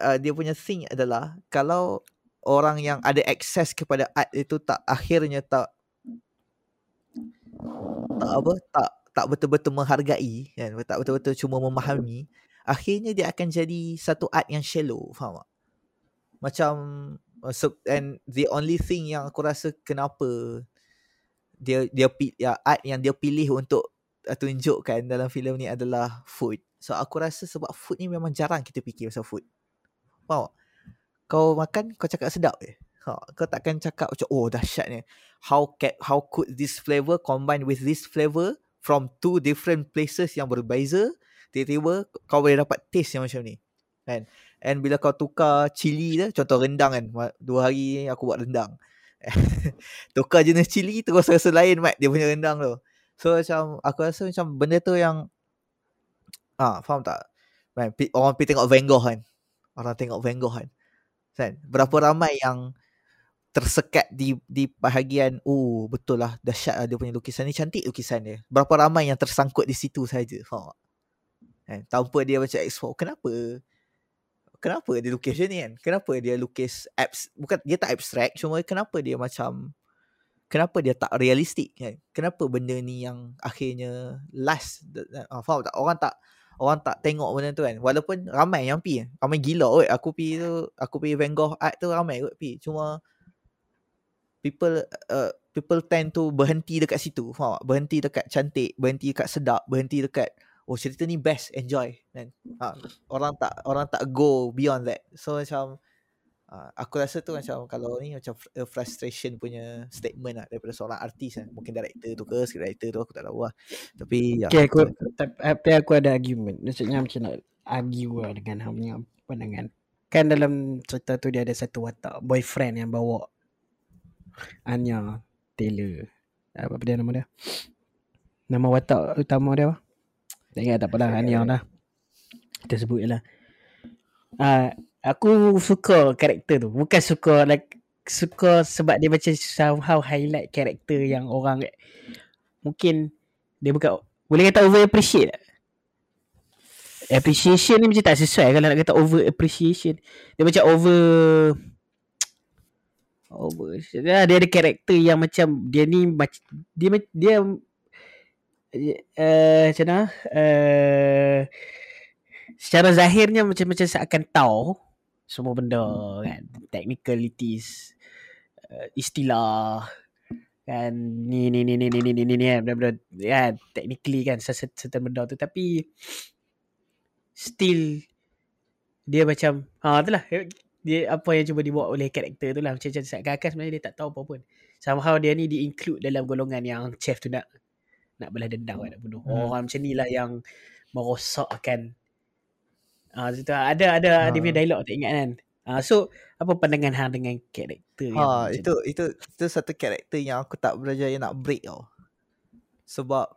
A: uh, dia punya thing adalah kalau orang yang ada access kepada art itu tak akhirnya tak tak apa tak tak betul-betul menghargai kan tak betul-betul cuma memahami akhirnya dia akan jadi satu art yang shallow faham tak? Macam so, and the only thing yang aku rasa kenapa dia dia ya art yang dia pilih untuk uh, tunjukkan dalam filem ni adalah food. So aku rasa sebab food ni memang jarang kita fikir pasal food. Faham tak? kau makan kau cakap sedap je. Ha, kau takkan cakap macam oh dahsyat ni how can, how could this flavor combine with this flavor from two different places yang berbeza tiba-tiba kau boleh dapat taste yang macam ni kan? And bila kau tukar cili tu contoh rendang kan dua hari aku buat rendang. Tukar jenis cili terus rasa lain mat dia punya rendang tu. So macam aku rasa macam benda tu yang ah faham tak? Man, orang pergi tengok Van Gogh kan. Orang tengok Van Gogh kan. Kan? Berapa ramai yang tersekat di di bahagian oh betul lah dahsyat lah dia punya lukisan ni. Cantik lukisan dia. Berapa ramai yang tersangkut di situ saja faham kan? Tanpa dia macam explore kenapa? Kenapa dia lukis macam ni kan? Kenapa dia lukis abs bukan dia tak abstrak cuma kenapa dia macam kenapa dia tak realistik kan? Kenapa benda ni yang akhirnya last? Uh, faham tak? Orang tak orang tak tengok benda tu kan? Walaupun ramai yang pi. Ramai gila oi aku pi tu aku pi Van Gogh art tu ramai kot pi. Cuma people uh, people tend to berhenti dekat situ faham tak? berhenti dekat cantik berhenti dekat sedap berhenti dekat oh cerita ni best enjoy kan? Ha, orang tak orang tak go beyond that. So macam uh, aku rasa tu macam kalau ni macam frustration punya statement lah daripada seorang artis kan. Mungkin director tu ke writer tu aku tak tahu lah. Tapi
B: ya okay, aku, tapi aku ada argument. Maksudnya macam nak argue lah dengan punya pandangan? Kan dalam cerita tu dia ada satu watak boyfriend yang bawa Anya Taylor. Apa dia nama dia? Nama watak utama dia apa? Tak ingat tak apalah Anya lah. Kita sebut je lah. Uh, aku suka karakter tu. Bukan suka like suka sebab dia macam somehow highlight karakter yang orang mungkin dia bukan boleh kata over appreciate tak? appreciation ni macam tak sesuai. Kalau nak kata over appreciation dia macam over Oh, dia, dia ada karakter yang macam dia ni macam dia dia uh, macam mana? Uh, secara zahirnya macam-macam seakan tahu semua benda kan? Technicalities uh, istilah kan? Ni ni ni ni ni ni ni ni ni kan? Benda-benda kan? Technically kan? Certain benda tu. Tapi still dia macam ha itulah dia apa yang cuba dibuat oleh karakter tu lah. Macam macam seakan sebenarnya dia tak tahu apa pun somehow dia ni di include dalam golongan yang chef tu nak nak belah dendam nak bunuh. Hmm. orang macam ni lah yang merosakkan. Ah uh, ada ada ha. dia punya dialog tak ingat kan? Uh, so apa pandangan hang dengan karakter
A: ha, itu itu itu satu karakter yang aku tak berjaya nak break tau. Sebab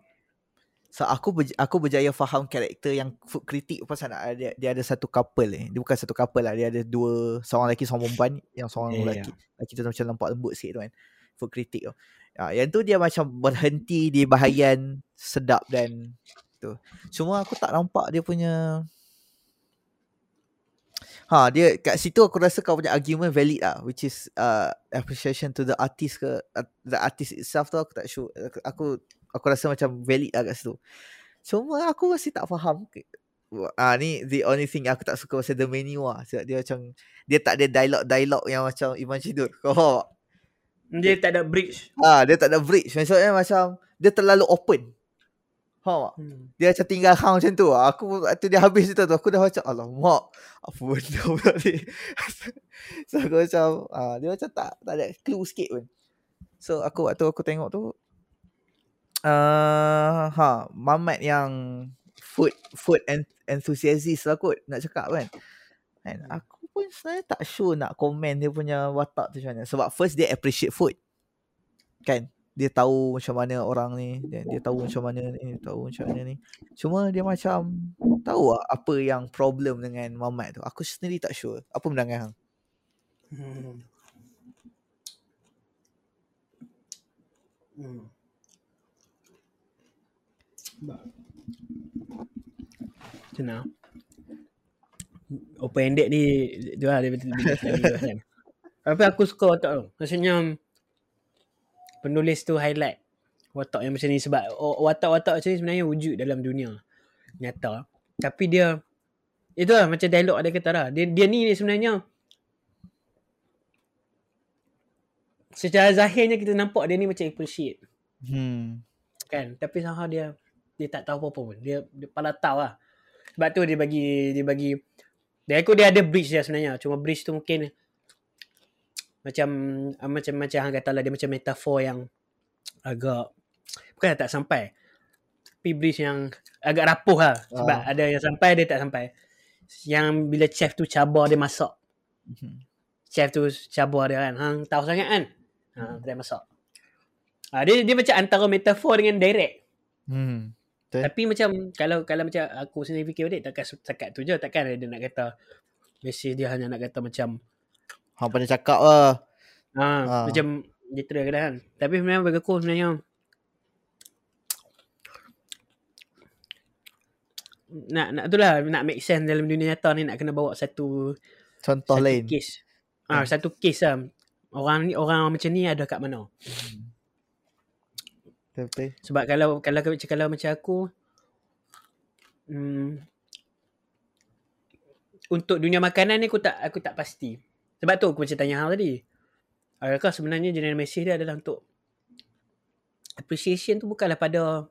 A: So aku ber, aku berjaya faham karakter yang food critic pasal nak dia, dia ada satu couple eh. Dia bukan satu couple lah. Dia ada dua seorang lelaki seorang perempuan yang seorang yeah, lelaki. Yeah. Lelaki tu macam lempak lembut sikit tu kan. Food critic tu. Ya, yang tu dia macam berhenti di bahagian sedap dan tu. Cuma aku tak nampak dia punya Ha dia kat situ aku rasa kau punya argument valid lah which is uh, appreciation to the artist ke uh, the artist itself tu aku tak sure aku aku rasa macam valid lah kat situ. Cuma aku masih tak faham. Ah ni the only thing aku tak suka pasal the menu lah. Sebab dia macam dia tak ada dialog-dialog yang macam Iman Cidur. Kau
B: Dia tak ada bridge.
A: Ah dia tak ada bridge. Maksudnya macam dia terlalu open. Ha hmm. Dia macam tinggal hang macam tu. Aku waktu dia habis tu tu aku dah macam alamak apa benda pula ni. so aku macam ah dia macam tak tak ada clue sikit pun. So aku waktu aku tengok tu uh, ha Mamat yang food food and enthusiast lah kot nak cakap kan. Kan aku pun sebenarnya tak sure nak komen dia punya watak tu macam mana. Sebab first dia appreciate food. Kan? Dia tahu macam mana orang ni, dia, dia tahu macam mana ni, dia tahu macam mana ni. Cuma dia macam tahu lah apa yang problem dengan Mamat tu. Aku sendiri tak sure. Apa pandangan hang?
B: Hmm. Hmm. Macam mana? Open ended ni tu lah dia betul kan. Tapi aku suka watak tu. Maksudnya penulis tu highlight watak yang macam ni sebab watak-watak macam ni sebenarnya wujud dalam dunia nyata. Tapi dia itu lah macam dialog ada kata lah. Dia, dia ni sebenarnya secara zahirnya kita nampak dia ni macam appreciate
A: Hmm.
B: kan tapi somehow dia dia tak tahu apa-apa pun. Dia dia pala tahu lah. Sebab tu dia bagi dia bagi dia aku dia ada bridge dia sebenarnya. Cuma bridge tu mungkin macam macam macam hang kata lah dia macam metafor yang agak bukan tak sampai. Tapi bridge yang agak rapuh lah. Sebab
A: Ah.
B: ada yang sampai dia tak sampai. Yang bila chef tu cabar dia masak.
A: Mhm.
B: chef tu cabar dia kan. Hang tahu sangat kan? Ha dia masak. Ha, dia dia macam antara metafor dengan direct.
A: Hmm. Betul.
B: tapi macam kalau kalau macam aku sendiri fikir balik takkan setakat tu je takkan dia nak kata message dia hanya nak kata macam
A: Hang pandai cakap lah.
B: ha,
A: Ah.
B: macam literal ke kan tapi sebenarnya bagi aku sebenarnya nak nak tu lah nak make sense dalam dunia nyata ni nak kena bawa satu
A: Contoh
B: satu
A: lain.
B: case ah
A: Hmm.
B: satu case lah orang ni orang macam ni ada kat mana
A: Betul-betul.
B: Sebab kalau kalau kalau, kalau macam aku hmm, untuk dunia makanan ni aku tak aku tak pasti. Sebab tu aku macam tanya hang tadi. Adakah sebenarnya general message dia adalah untuk appreciation tu bukanlah pada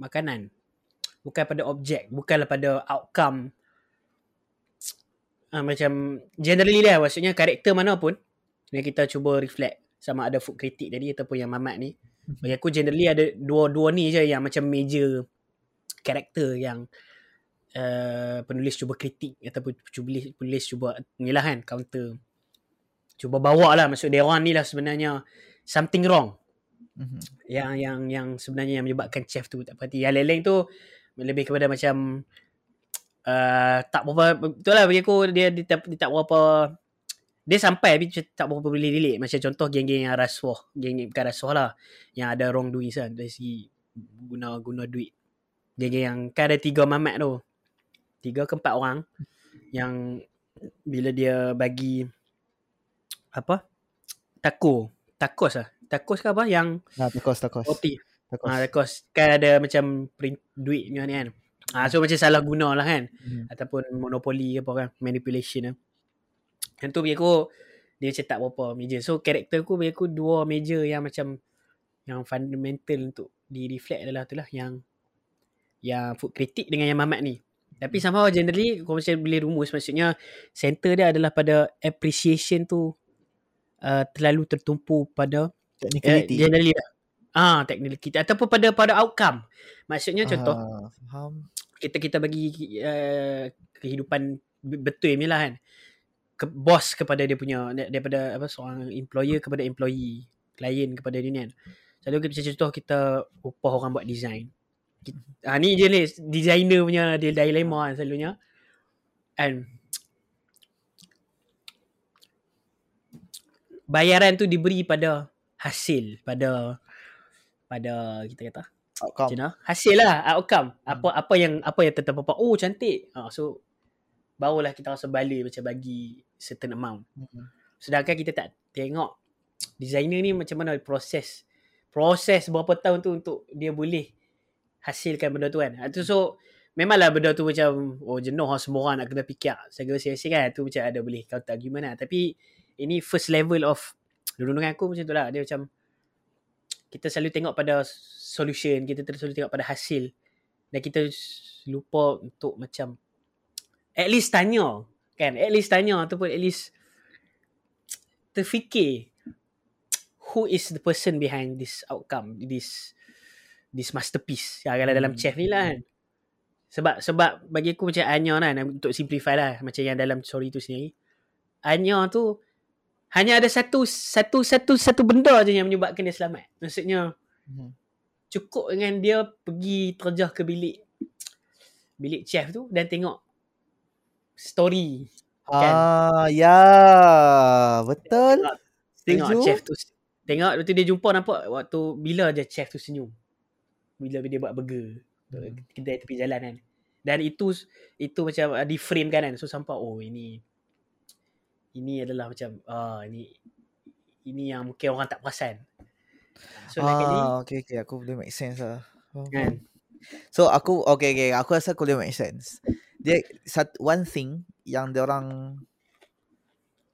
B: makanan. Bukan pada objek, bukanlah pada outcome. Ah, macam generally lah maksudnya karakter mana pun yang kita cuba reflect sama ada food critic tadi ataupun yang mamat ni. Bagi aku generally ada dua-dua ni je yang macam major karakter yang uh, penulis cuba kritik ataupun penulis, penulis cuba ni lah kan counter. Cuba bawa lah maksud dia orang ni lah sebenarnya something wrong.
A: Mhm.
B: yang yang yang sebenarnya yang menyebabkan chef tu tak pati yang lain-lain tu lebih kepada macam uh, tak berapa betul lah bagi aku dia, dia, tak, dia tak berapa dia sampai tapi tak berapa boleh relate macam contoh geng-geng yang rasuah geng bukan rasuah lah. Yang ada wrong doing kan. Dari segi guna guna duit. Geng-geng yang kan ada tiga mamat tu. Tiga ke empat orang. Yang bila dia bagi apa? Tako takos lah. Takos ke apa? Yang
A: Nah, takos, takos.
B: roti.
A: Takos.
B: Ah, takos kan ada macam print duit ni kan. Ah so macam salah guna lah kan.
A: Hmm.
B: ataupun monopoli ke apa kan. Manipulation lah. Yang tu bagi aku dia macam tak berapa major. So karakter aku bagi aku dua major yang macam yang fundamental untuk di reflect adalah tu lah yang yang food critic dengan yang mamat ni. Tapi somehow generally kau macam boleh rumus maksudnya center dia adalah pada appreciation tu uh, terlalu tertumpu pada
A: Technicality.
B: generally lah. Ah, technicality ataupun pada pada outcome. Maksudnya contoh
A: Ah, faham.
B: kita kita bagi uh, kehidupan be- betul ni lah kan ke, bos kepada dia punya daripada apa seorang employer kepada employee klien kepada dia ni kan selalu kita macam contoh kita upah orang buat design ha, ni je ni designer punya dia dilema kan selalunya and bayaran tu diberi pada hasil pada pada kita kata
A: Outcome.
B: Hasil lah outcome. Apa apa yang apa yang tetap apa. Oh cantik. Ha, so barulah kita rasa bala macam bagi certain amount.
A: Hmm.
B: Sedangkan kita tak tengok designer ni macam mana proses proses berapa tahun tu untuk dia boleh hasilkan benda tu kan. Ha, tu so memanglah benda tu macam oh jenuh lah semua orang nak kena fikir segala sia kan. Tu macam ada boleh counter argument lah. Tapi ini first level of dulu dengan aku macam tu lah. Dia macam kita selalu tengok pada solution, kita selalu tengok pada hasil dan kita lupa untuk macam at least tanya kan, at least tanya ataupun at least terfikir who is the person behind this outcome this this masterpiece yang ada dalam
A: Hmm.
B: chef ni lah kan sebab sebab bagi aku macam Anya kan untuk simplify lah macam yang dalam story tu sendiri Anya tu hanya ada satu satu satu satu benda je yang menyebabkan dia selamat maksudnya
A: Mhm.
B: cukup dengan dia pergi terjah ke bilik bilik chef tu dan tengok story Kan?
A: Ah, ya, betul.
B: tengok
A: Setuju.
B: chef tu tengok waktu dia jumpa nampak waktu bila je chef tu senyum bila dia buat burger
A: Hmm.
B: kedai tepi jalan kan dan itu itu macam uh, di frame kan kan so sampai oh ini ini adalah macam ah ini ini yang mungkin orang tak perasan so kali
A: Ah, okay, okay. Aku boleh make sense lah.
B: Kan.
A: So aku okay okay aku rasa aku boleh make sense. Dia sat, one thing yang dia orang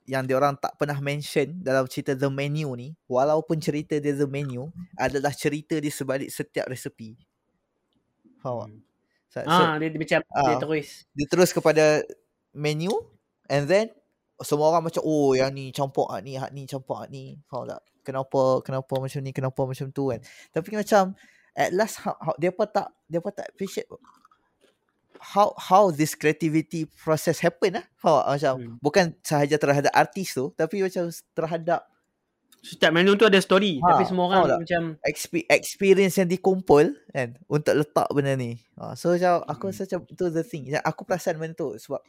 A: yang dia orang tak pernah mention dalam cerita The Menu ni, walaupun cerita dia The Menu adalah cerita di sebalik setiap resepi. Faham tak? So, so,
B: ah dia, dia macam dia
A: ah.
B: terus
A: dia terus kepada menu and then semua orang macam oh yang ni campur hak ni hak ni campur hak ni faham tak kenapa kenapa macam ni kenapa macam tu kan tapi macam at last how, how, dia pun tak dia pun tak appreciate how how this creativity process happen lah faham tak? macam
B: Hmm.
A: bukan sahaja terhadap artis tu tapi macam terhadap
B: setiap menu tu ada story
A: Ha,
B: tapi semua orang
A: tak?
B: macam
A: exp- experience yang dikumpul kan untuk letak benda ni. Ha, so macam aku
B: Hmm.
A: rasa macam tu the thing. Macam aku perasan benda tu sebab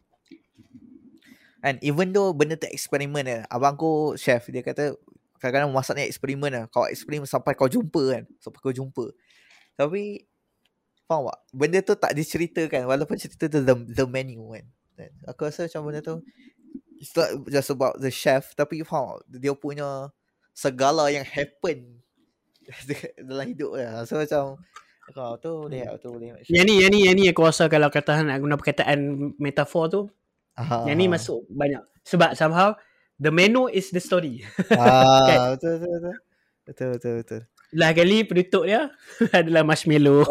A: and even though benda tu eksperimen kan. Abang aku chef dia kata kadang-kadang masak ni eksperimen lah. Kau eksperimen sampai kau jumpa kan. Sampai kau jumpa. Tapi faham tak? Benda tu tak diceritakan walaupun cerita tu the, the menu kan. kan. Aku rasa macam benda tu it's not just about the chef tapi faham tak? dia punya segala yang happen dalam hidup dia. So macam kau tu boleh
B: Hmm.
A: tu boleh.
B: yang ni yang ni yang ni aku rasa kalau kata nak guna perkataan metafor tu
A: Aha,
B: yang ni masuk banyak sebab somehow the menu is the story
A: Ah, betul betul betul. Betul betul betul.
B: lah kali penutup dia adalah marshmallow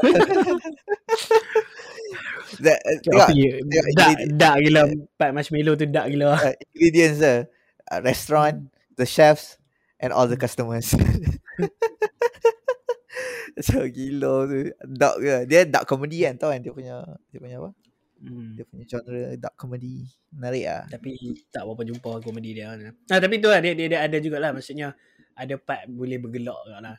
A: That, uh, tengok tengok
B: dak
A: ingredient-
B: dak gila part marshmallow tu dak gila
A: uh, ingredients dia. Uh, restaurant, the chefs and all the customers. so gila tu. Dark ke. Dia dark comedy kan tahu kan dia punya dia punya apa?
B: hmm.
A: Dia punya genre dark comedy. Menarik ah.
B: tapi tak berapa jumpa komedi dia kan. Ah tapi tu lah dia, dia, dia ada jugalah maksudnya ada part boleh bergelak juga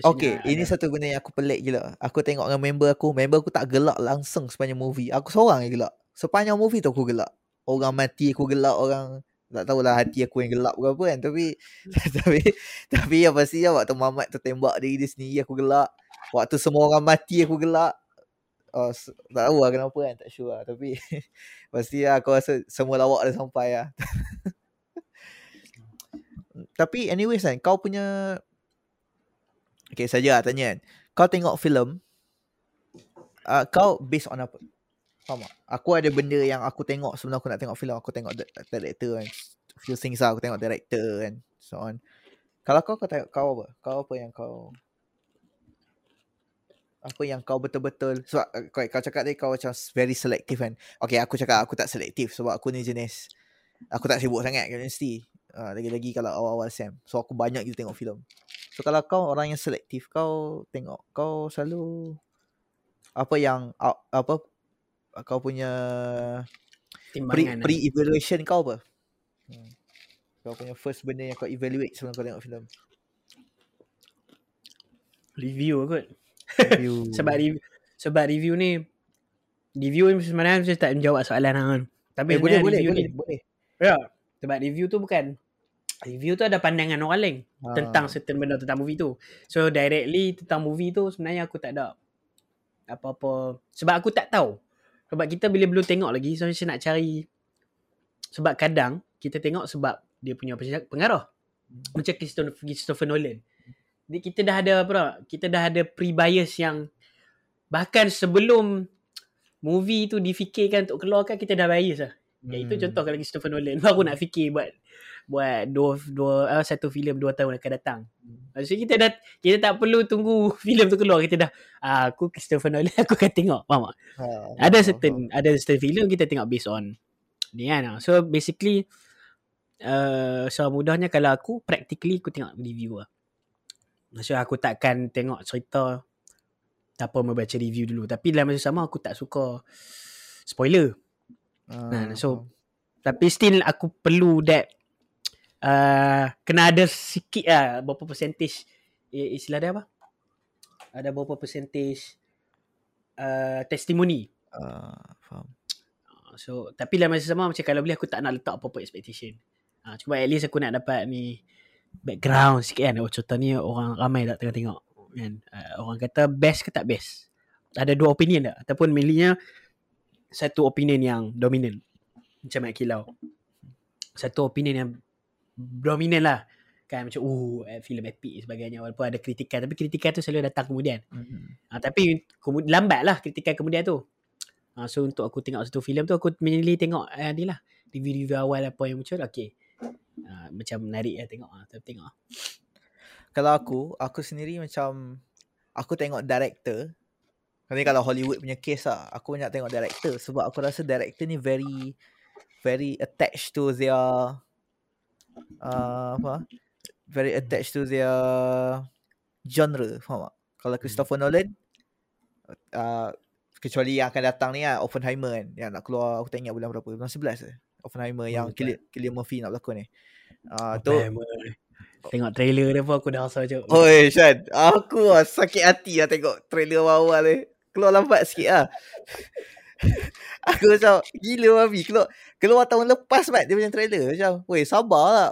A: Okay, ini
B: ada-
A: satu benda yang aku pelik gila. Aku tengok dengan member aku, member aku tak gelak langsung sepanjang movie. Aku seorang yang gelak. Sepanjang movie tu aku gelak. Orang mati aku gelak, orang tak tahulah hati aku yang gelap ke apa kan. Tapi tapi tapi yang pasti lah waktu Mamat tu tembak diri dia sendiri aku gelak. Waktu semua orang mati aku gelak. Oh, tak tahu lah kenapa kan, tak sure lah. Tapi pasti lah aku rasa semua lawak dah sampai lah. Tapi anyways kan, kau punya Okay saja lah tanya kan Kau tengok filem uh, Kau based on apa? Faham tak? Aku ada benda yang aku tengok sebelum aku nak tengok filem Aku tengok di- director kan Few things lah aku tengok director kan So on Kalau kau kau tengok kau apa? Kau apa yang kau apa yang kau betul-betul sebab uh, kau, kau cakap tadi kau macam very selective kan okay aku cakap aku tak selektif sebab aku ni jenis aku tak sibuk sangat kan universiti uh, lagi-lagi kalau awal-awal SEM so aku banyak gitu tengok filem So kalau kau orang yang selektif kau tengok kau selalu apa yang uh, apa kau punya pre,
B: timbangan
A: pre evaluation kau apa? Hmm. Kau punya first benda yang kau evaluate sebelum kau tengok filem.
B: review kot.
A: Review.
B: Sebab review, sebab review ni review ni sebenarnya mesti tak menjawab soalan hang kan. Tapi
A: eh, boleh boleh
B: review
A: boleh
B: ni
A: boleh.
B: ya sebab review tu bukan review tu ada pandangan orang lain
A: Ah.
B: tentang certain benda tentang movie tu. So directly tentang movie tu sebenarnya aku tak ada apa-apa sebab aku tak tahu. Sebab kita bila belum tengok lagi so macam nak cari sebab kadang kita tengok sebab dia punya pengarah. Macam Christopher, Christopher Nolan. Jadi kita dah ada apa tak? Kita dah ada pre-bias yang bahkan sebelum movie tu difikirkan untuk keluarkan kita dah bias lah. Ya itu
A: Hmm.
B: contoh kalau Christopher Nolan baru nak fikir buat buat dua dua uh, satu filem dua tahun akan datang. Maksudnya kita dah kita tak perlu tunggu filem tu keluar kita dah ah, aku Christopher Nolan aku akan tengok faham tak?
A: Ha,
B: Ada certain ada certain filem kita tengok based on ni kan. So basically uh, so mudahnya kalau aku practically aku tengok review lah. Maksud aku takkan tengok cerita tanpa membaca review dulu. Tapi dalam masa sama aku tak suka spoiler. Nah, so tapi still aku perlu that uh, kena ada sikit lah berapa percentage istilah dia apa? Ada berapa percentage uh, testimoni.
A: uh, faham.
B: So tapi dalam masa sama macam kalau boleh aku tak nak letak apa-apa expectation. Ha, cuma at least aku nak dapat ni background sikit kan. Oh contoh ni orang ramai tak tengah tengok. Kan? Uh, orang kata best ke tak best. Ada dua opinion tak? Ataupun mainlynya satu opinion yang dominant. Macam Mat Kilau. Satu opinion yang dominant lah. Kan macam uh filem epic sebagainya walaupun ada kritikan tapi kritikan tu selalu datang kemudian.
A: Mm-hmm.
B: Ha, tapi kemud- lambat lah kritikan kemudian tu. Ha, so untuk aku tengok satu filem tu aku mainly tengok uh, ni lah review-review awal apa yang muncul okay. Ha, macam menarik lah tengok lah. Tengok lah.
A: Kalau aku, aku sendiri macam aku tengok director. Ni kalau Hollywood punya case lah, aku banyak tengok director sebab aku rasa director ni very very attached to their uh, apa? Very attached to their genre, faham tak? Kalau Christopher Nolan uh, kecuali yang akan datang ni lah Oppenheimer kan yang nak keluar aku tak ingat bulan berapa bulan 11 ke Oppenheimer yang
B: Hmm,
A: Cillian, Cillian Murphy nak berlakon ni uh, tu
B: Tengok trailer dia pun aku dah rasa macam
A: Oi Shan, aku lah sakit hati lah tengok trailer awal-awal ni. Keluar lambat sikit lah. aku macam gila babi. Keluar, keluar tahun lepas mat dia punya trailer. Macam, weh sabar lah.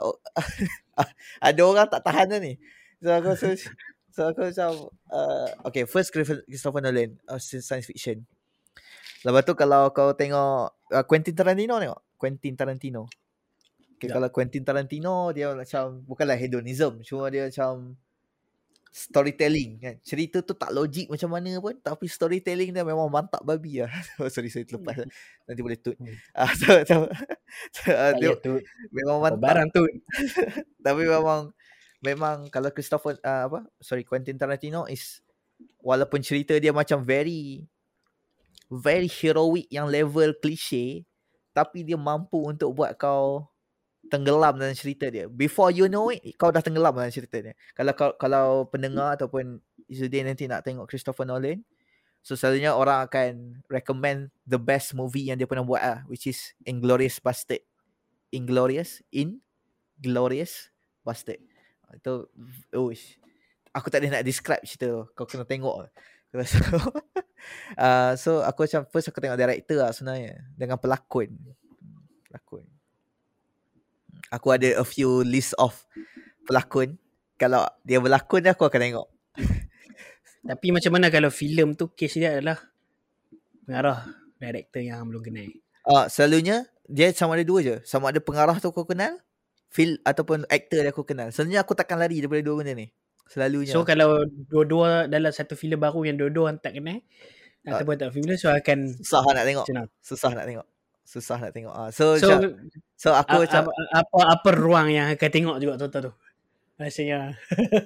A: Ada orang tak tahan dah ni. So aku rasa, so aku macam, uh, okay first Christopher Nolan, uh, science fiction. Lepas tu kalau kau tengok uh, Quentin Tarantino tengok. Quentin Tarantino. Okay,
B: Tak.
A: kalau Quentin Tarantino dia macam bukanlah hedonism, cuma dia macam storytelling kan. Cerita tu tak logik macam mana pun tapi storytelling dia memang mantap babi lah. oh, sorry sorry terlepas lah. Nanti boleh tut.
B: Hmm.
A: Ah so, so, so,
B: tak
A: dia
B: tu
A: memang mantap
B: barang tu
A: tapi memang memang kalau Christopher uh, apa sorry Quentin Tarantino is walaupun cerita dia macam very very heroic yang level cliche tapi dia mampu untuk buat kau tenggelam dalam cerita dia. Before you know it kau dah tenggelam dalam cerita dia. Kalau kau kalau pendengar ataupun Izzuddin nanti nak tengok Christopher Nolan so selalunya orang akan recommend the best movie yang dia pernah buat lah which is Inglourious Bastard Inglorious in Glorious Bastard itu uish. Aku tak ada nak describe cerita tu. Kau kena tengok so, uh, so aku macam first aku tengok director lah sebenarnya dengan pelakon. Pelakon aku ada a few list of pelakon. Kalau dia berlakon aku akan tengok.
B: Tapi macam mana kalau filem tu case dia adalah pengarah director yang belum kenal?
A: Uh, selalunya dia sama ada dua je. Sama ada pengarah tu kau kenal feel ataupun actor yang aku kenal. Selalunya aku takkan lari daripada dua benda ni. Selalunya.
B: So kalau dua-dua dalam satu filem baru yang dua-dua orang tak kenal ataupun tak familiar so akan
A: susah nak tengok.
B: mana
A: susah nak tengok. Susah nak tengok. Ah so
B: so
A: so, so aku
B: a-
A: macam
B: apa, apa apa ruang yang akan tengok juga tonton tu? Rasanya.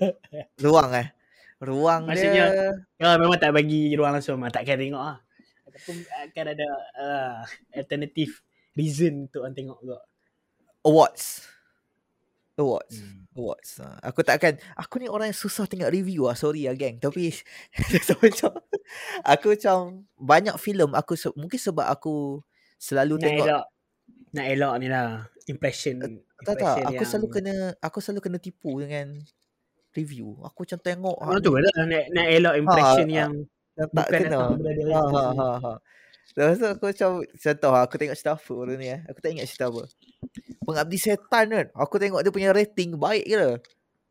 A: Ruang eh? Ruang
B: Maksudnya-
A: dia
B: kalau memang tak bagi ruang langsung. Ah, takkan tengok ah. Ataupun akan ada uh, alternative reason untuk orang tengok juga.
A: Awards. Awards.
B: Hmm.
A: awards ah, aku takkan aku ni orang yang susah tengok review ah. Sorry ah gang tapi so, macam aku macam banyak filem. Aku mungkin sebab aku selalu
B: nak
A: tengok
B: nak elak ni lah impression
A: tak tak
B: impression
A: aku
B: yang-
A: selalu kena aku selalu kena tipu dengan review aku macam tengok
B: Ah, tu lah nak, nak elak impression
A: ah,
B: yang
A: yang tak
B: bukan
A: kena Ha ha ha ha. Lepas tu aku macam Contoh aku tengok cerita apa orang ni eh. Aku tak ingat cerita apa. Pengabdi setan kan. Aku tengok dia punya rating baik ke lah.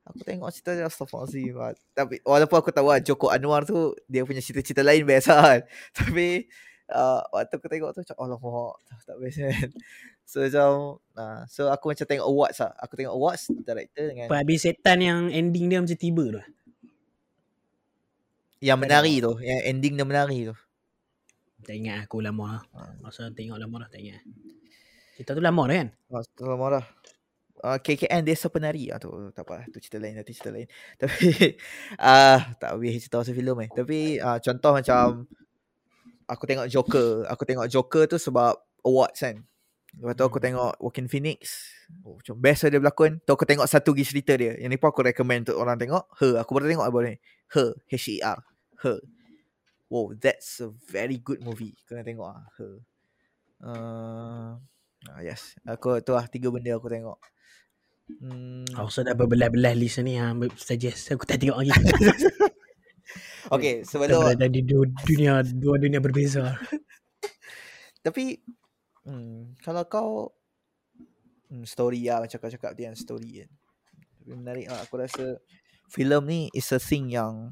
A: Aku tengok cerita dia Astaghfirullahaladzim. Ah, Tapi walaupun aku tahu lah Joko Anwar tu dia punya cerita-cerita lain best kan. Tapi uh, waktu aku tengok tu macam alamak tak, tak best kan. So macam uh, so aku macam tengok awards lah. Aku tengok awards director dengan
B: Penghabis setan yang ending dia macam tiba tu
A: yang
B: tak
A: menari tu, yang ending dia menari tu.
B: tak ingat aku lama lah
A: Ah.
B: masa tengok lama dah tak ingat cerita tu lama dah kan
A: Oh, lama dah. Uh, KKN Desa Penari ah tu tak apa tu cerita lain nanti cerita lain. Tapi ah uh, tak habis cerita pasal filem eh. Tapi uh, contoh macam aku tengok Joker, aku tengok Joker tu sebab awards kan. Lepas tu aku
B: Hmm.
A: tengok Walking Phoenix. Oh, macam best lah dia berlakon. Tu aku tengok satu lagi cerita dia. Yang ni pun aku recommend untuk orang tengok. Her. Aku baru tengok apa ni. Her. H-E-R. Her. Wow, that's a very good movie. Kena tengok ah. Her. Uh, ah, yes. Aku tu lah tiga benda aku tengok. Hmm.
B: Aku rasa dah berbelah-belah list ni ha, suggest aku tak tengok lagi.
A: Okay,
B: Kita
A: sebelum
B: berada di dua dunia dua dunia berbeza.
A: Tapi hmm, kalau kau hmm, story lah macam kau cakap dia yang story kan. Tapi menarik lah. Aku rasa filem ni is a thing yang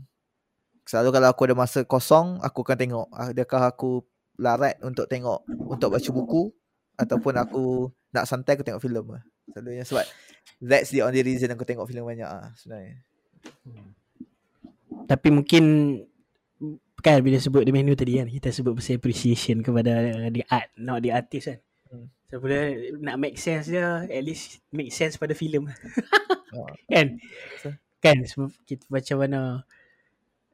A: selalu kalau aku ada masa kosong aku akan tengok. Adakah aku larat untuk tengok untuk baca buku ataupun aku nak santai aku tengok filem lah. Selalunya sebab that's the only reason aku tengok filem banyak ah sebenarnya.
B: Tapi mungkin kan bila sebut the menu tadi kan kita sebut pasal appreciation kepada the art not the artist kan.
A: Hmm.
B: So bila nak make sense dia at least make sense pada filem.
A: Ah.
B: kan?
A: Betul.
B: Kan sebab kita macam mana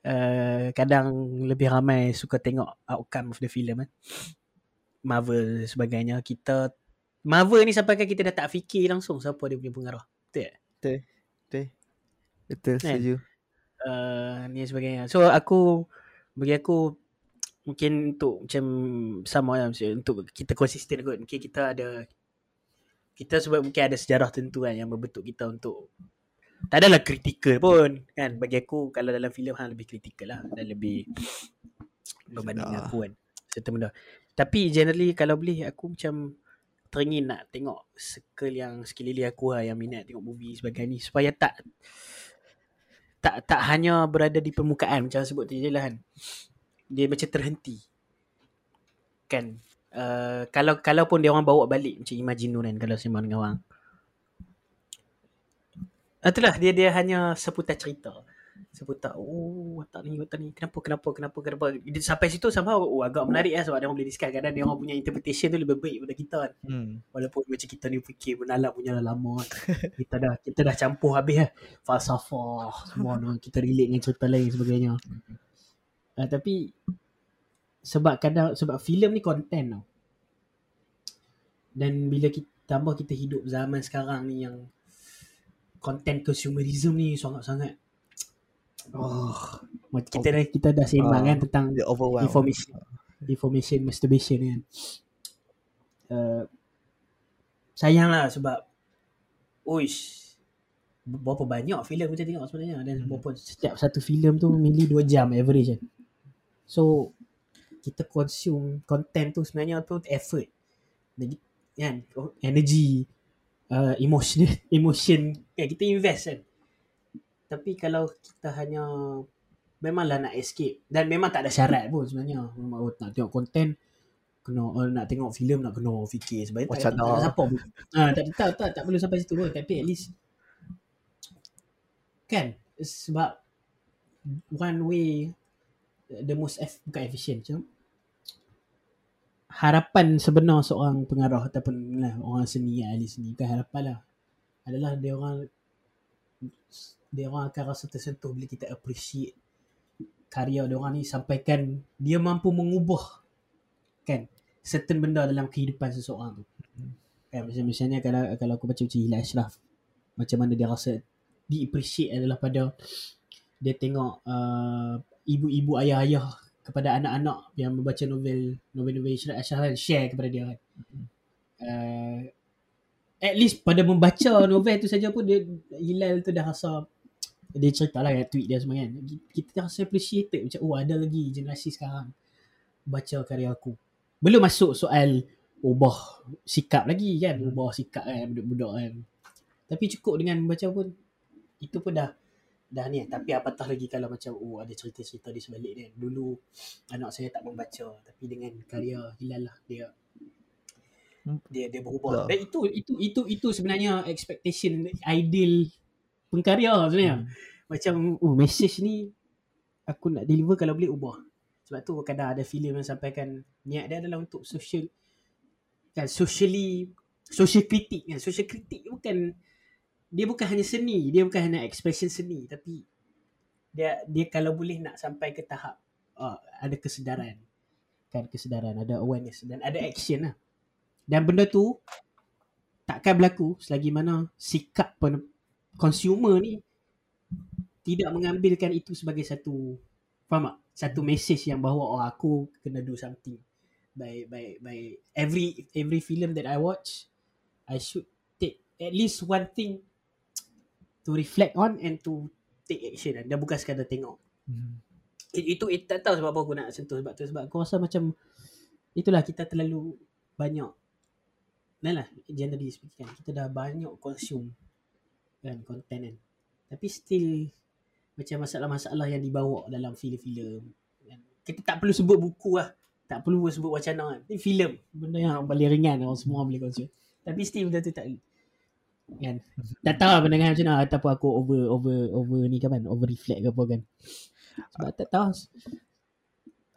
B: uh, kadang lebih ramai suka tengok outcome of the film kan. Marvel sebagainya kita Marvel ni sampai kan kita dah tak fikir langsung siapa dia punya pengarah. Betul tak?
A: Betul
B: Kan?
A: setuju.
B: Uh, ni sebagainya. So aku bagi aku mungkin untuk macam sama lah macam untuk kita konsisten kot. Mungkin kita ada kita sebab mungkin ada sejarah tentu kan yang membentuk kita untuk tak adalah kritikal pun kan bagi aku kalau dalam filem hang lebih kritikal lah dan lebih berbanding dengan aku kan certain benda tapi generally kalau boleh aku macam teringin nak tengok circle yang sekeliling aku lah yang minat tengok movie sebagainya ni supaya tak tak tak hanya berada di permukaan macam sebut tadi lah kan. Dia macam terhenti. Kan? Uh, kalau kalau pun dia orang bawa balik macam Imagine kan kalau sembang dengan orang. Ah, itulah. Dia dia hanya seputar cerita seputar oh watak ni watak ni. Kenapa kenapa kenapa kenapa? Dia, sampai situ somehow oh, agak menarik lah sebab dia orang boleh discuss kadang dia orang punya interpretation tu lebih baik daripada kita kan.
A: Hmm.
B: walaupun macam kita ni fikir menalar punya dah lama kan. kita dah kita dah campur habis lah. Falsafah semua tu. Kita relate dengan cerita lain sebagainya. Uh, tapi sebab kadang sebab filem ni content tau. Dan bila kita tambah kita hidup zaman sekarang ni yang content consumerism ni sangat-sangat oh. Macam kita dah kita dah sembang
A: Ah,
B: kan tentang information information masturbation kan. Uh, sayang lah sebab uish berapa banyak filem kita tengok sebenarnya? Dan
A: Hmm.
B: berapa setiap satu filem tu mainly 2 jam average kan. So kita consume content tu sebenarnya tu effort. Jadi, kan energy uh, emotion emotion. Kan kita invest kan tapi kalau kita hanya memanglah nak escape. Dan memang tak ada syarat pun sebenarnya. Memang oh, nak tengok konten kena uh, nak tengok filem nak kena fikir. Sebenarnya tak, tak, tak, tak, siapa pun. Ha, tak, tak, tak, tak perlu sampai situ pun. Tapi at least kan? Sebab one way the most eff, bukan efficient macam harapan sebenar seorang pengarah ataupun lah, orang seni ahli seni bukan harapan lah. Adalah dia orang dia orang akan rasa tersentuh bila kita appreciate karya dia orang ni sampaikan dia mampu mengubah kan certain benda dalam kehidupan seseorang tu. Kan macam misalnya kalau kalau aku baca macam Hilal Ashraf macam mana dia rasa di appreciate adalah pada dia tengok uh, ibu-ibu ayah-ayah kepada anak-anak yang membaca novel novel-novel Hilal Ashraf share kepada dia kan. Uh, at least pada membaca novel tu saja pun dia Hilal tu dah rasa dia cerita lah kat tweet dia semua kan. Kita rasa appreciated. Macam oh ada lagi generasi sekarang baca karya aku. Belum masuk soal ubah sikap lagi kan.
A: Hmm.
B: ubah sikap kan budak-budak kan. Tapi cukup dengan baca pun. Itu pun dah dah ni tapi apatah lagi kalau macam oh ada cerita-cerita di sebalik dia. Dulu anak saya tak membaca. Tapi dengan karya Hilal lah dia
A: Hmm.
B: dia dia berubah. Dan itu itu itu itu sebenarnya expectation ideal pengkarya sebenarnya
A: Hmm.
B: macam oh message ni aku nak deliver kalau boleh ubah. Sebab tu kadang ada filem yang sampaikan niat dia adalah untuk social kan socially social kritik kan. Social kritik bukan dia bukan hanya seni dia bukan hanya expression seni tapi dia dia kalau boleh nak sampai ke tahap uh, ada kesedaran. Kan kesedaran ada awareness dan ada action lah. Dan benda tu takkan berlaku selagi mana sikap pen- consumer ni tidak mengambilkan itu sebagai satu faham tak? Satu message yang bahawa oh aku kena do something. By by by every every film that I watch I should take at least one thing to reflect on and to take action dan bukan sekadar tengok.
A: Hmm.
B: It, itu it, tak tahu sebab apa aku nak sentuh sebab tu sebab aku rasa macam itulah kita terlalu banyak Nah lah generally speaking kita dah banyak consume kan content kan. Tapi still macam masalah-masalah yang dibawa dalam filem-filem kan. kita tak perlu sebut buku lah. Tak perlu sebut wacana kan. Ni filem. Benda yang paling ringan orang semua boleh consume tapi still benda tu tak kan. Tak tahu lah pendengar macam mana. Ataupun aku over over over ni kan. Over reflect ke apa kan. Sebab tak tahu.